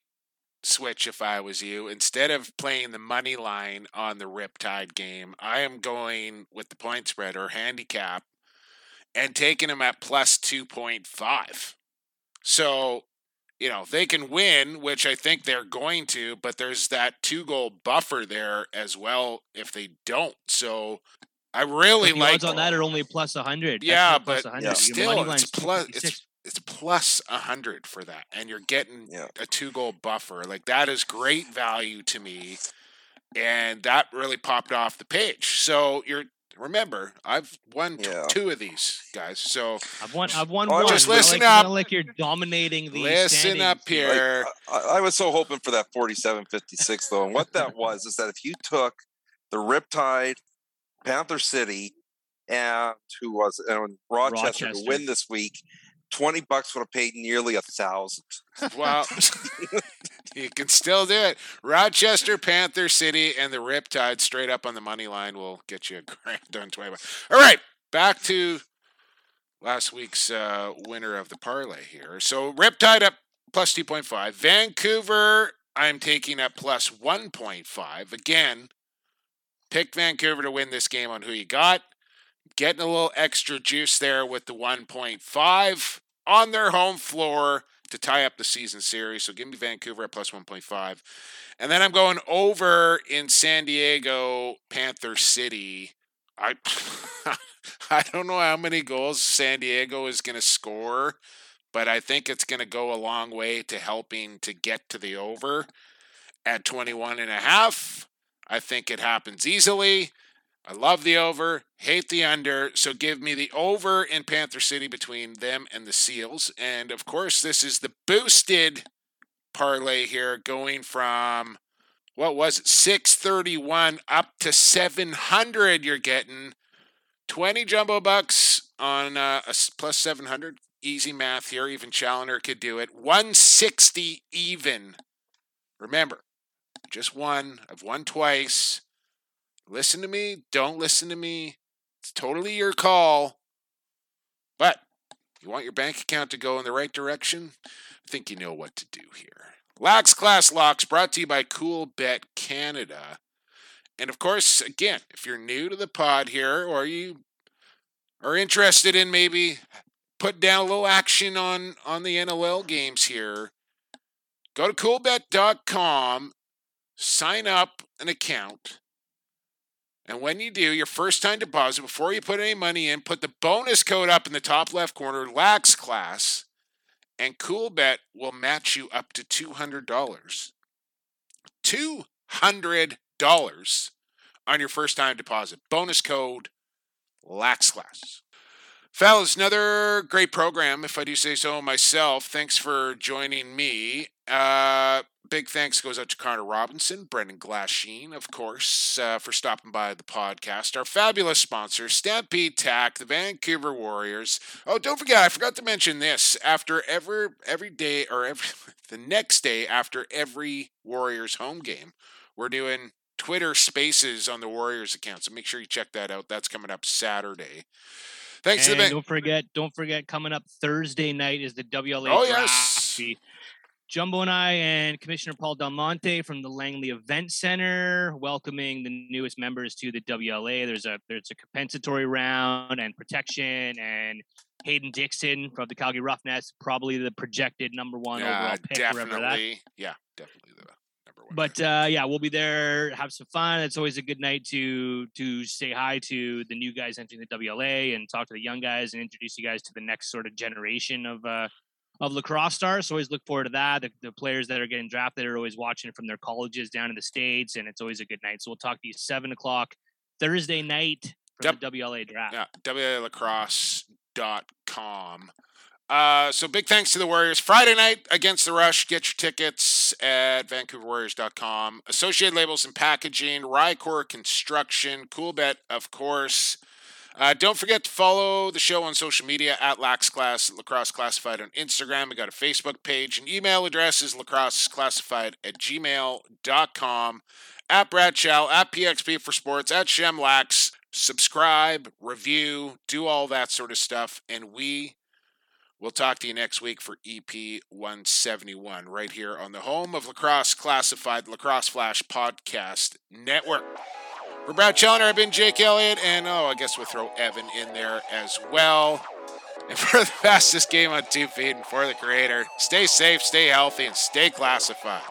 switch if I was you, instead of playing the money line on the Riptide game, I am going with the point spread or handicap and taking them at plus 2.5. So you know, they can win, which I think they're going to, but there's that two goal buffer there as well if they don't. So I really But the like odds on that are only plus 100. Yeah, but 100. Your still, it's line's plus 256. it's it's plus a hundred for that, and you're getting Yeah. a two goal buffer. Like that is great value to me, and that really popped off the page. So you're remember, I've won t- two of these guys. So I've won. I've won Oh, one. just listen like, up. like you're dominating the. listen standings. up here. I, I was so hoping for that 47-56 though, and what that was is that if you took the Riptide, Panther City, and who was and Rochester, Rochester. to win this week, twenty bucks would have paid nearly a thousand. Well, you can still do it. Rochester, Panther City, and the Riptide straight up on the money line will get you a (laughs) grand on 20 bucks. All right, back to last week's uh, winner of the parlay here. So Riptide up plus 2.5. Vancouver, I'm taking up plus 1.5. Again, pick Vancouver to win this game on who you got. Getting a little extra juice there with the 1.5 on their home floor to tie up the season series. So give me Vancouver at plus 1.5. And then I'm going over in San Diego, Panther City. I (laughs) I don't know how many goals San Diego is going to score, but I think it's going to go a long way to helping to get to the over at 21 and a half. I think it happens easily. I love the over, hate the under. So give me the over in Panther City between them and the Seals. And of course, this is the boosted parlay here going from what was it 631 up to 700 you're getting 20 jumbo bucks on uh, a plus 700 easy math here even Challoner could do it 160 even remember just one i've won twice. Listen to me don't listen to me. It's totally your call. But you want your bank account to go in the right direction? I think you know what to do here. Lax class locks brought to you by cool bet canada. And of course again if you're new to the pod here or you are interested in maybe put down a little action on on the nll games here go to coolbet.com sign up an account and when you do, your first time deposit, before you put any money in, put the bonus code up in the top left corner, Lax Class, and CoolBet will match you up to $200. $200 on your first time deposit. Bonus code Lax Class. Fellas, another great program, if I do say so myself. Thanks for joining me. Uh, big thanks goes out to Connor Robinson, Brendan Glasheen, of course, uh, for stopping by the podcast. Our fabulous sponsor, Stampede Tack, the Vancouver Warriors. Oh, don't forget, I forgot to mention this. After every every day, or every (laughs) the next day after every Warriors home game, we're doing Twitter Spaces on the Warriors account. So make sure you check that out. That's coming up Saturday. Thanks and to the Van- don't forget, don't forget, coming up Thursday night is the WLA Oh, draft. yes. Jumbo and I and Commissioner Paul Dal Monte from the Langley Event Center welcoming the newest members to the WLA. There's a there's a compensatory round and protection and Hayden Dixon from the Calgary Roughnecks, probably the projected number one Yeah, overall pick. definitely. Yeah, definitely the number one. But uh, yeah, we'll be there, have some fun. It's always a good night to to say hi to the new guys entering the WLA and talk to the young guys and introduce you guys to the next sort of generation of uh, of lacrosse stars. So always look forward to that. The, the players that are getting drafted are always watching from their colleges down in the states, and it's always a good night. So we'll talk to you seven o'clock Thursday night for Yep. the WLA draft. Yeah, WLacrosse.com. Uh, so big thanks to the Warriors. Friday night against the Rush. Get your tickets at VancouverWarriors.com. Associated Labels and Packaging, Rycor Construction, CoolBet, of course. Uh, don't forget to follow the show on social media at Lax Class, Lacrosse Classified on Instagram. We got a Facebook page. and email address is lacrosseclassified at gmail.com. At Brad at PXP for Sports, at Shemlax. Subscribe, review, do all that sort of stuff. And we will talk to you next week for EP 171 right here on the home of Lacrosse Classified, Lacrosse Flash Podcast Network. For Brad Challoner, I've been Jake Elliott, and oh, I guess we'll throw Evan in there as well. And (laughs) for the fastest game on two feet and for the creator, stay safe, stay healthy, and stay classified.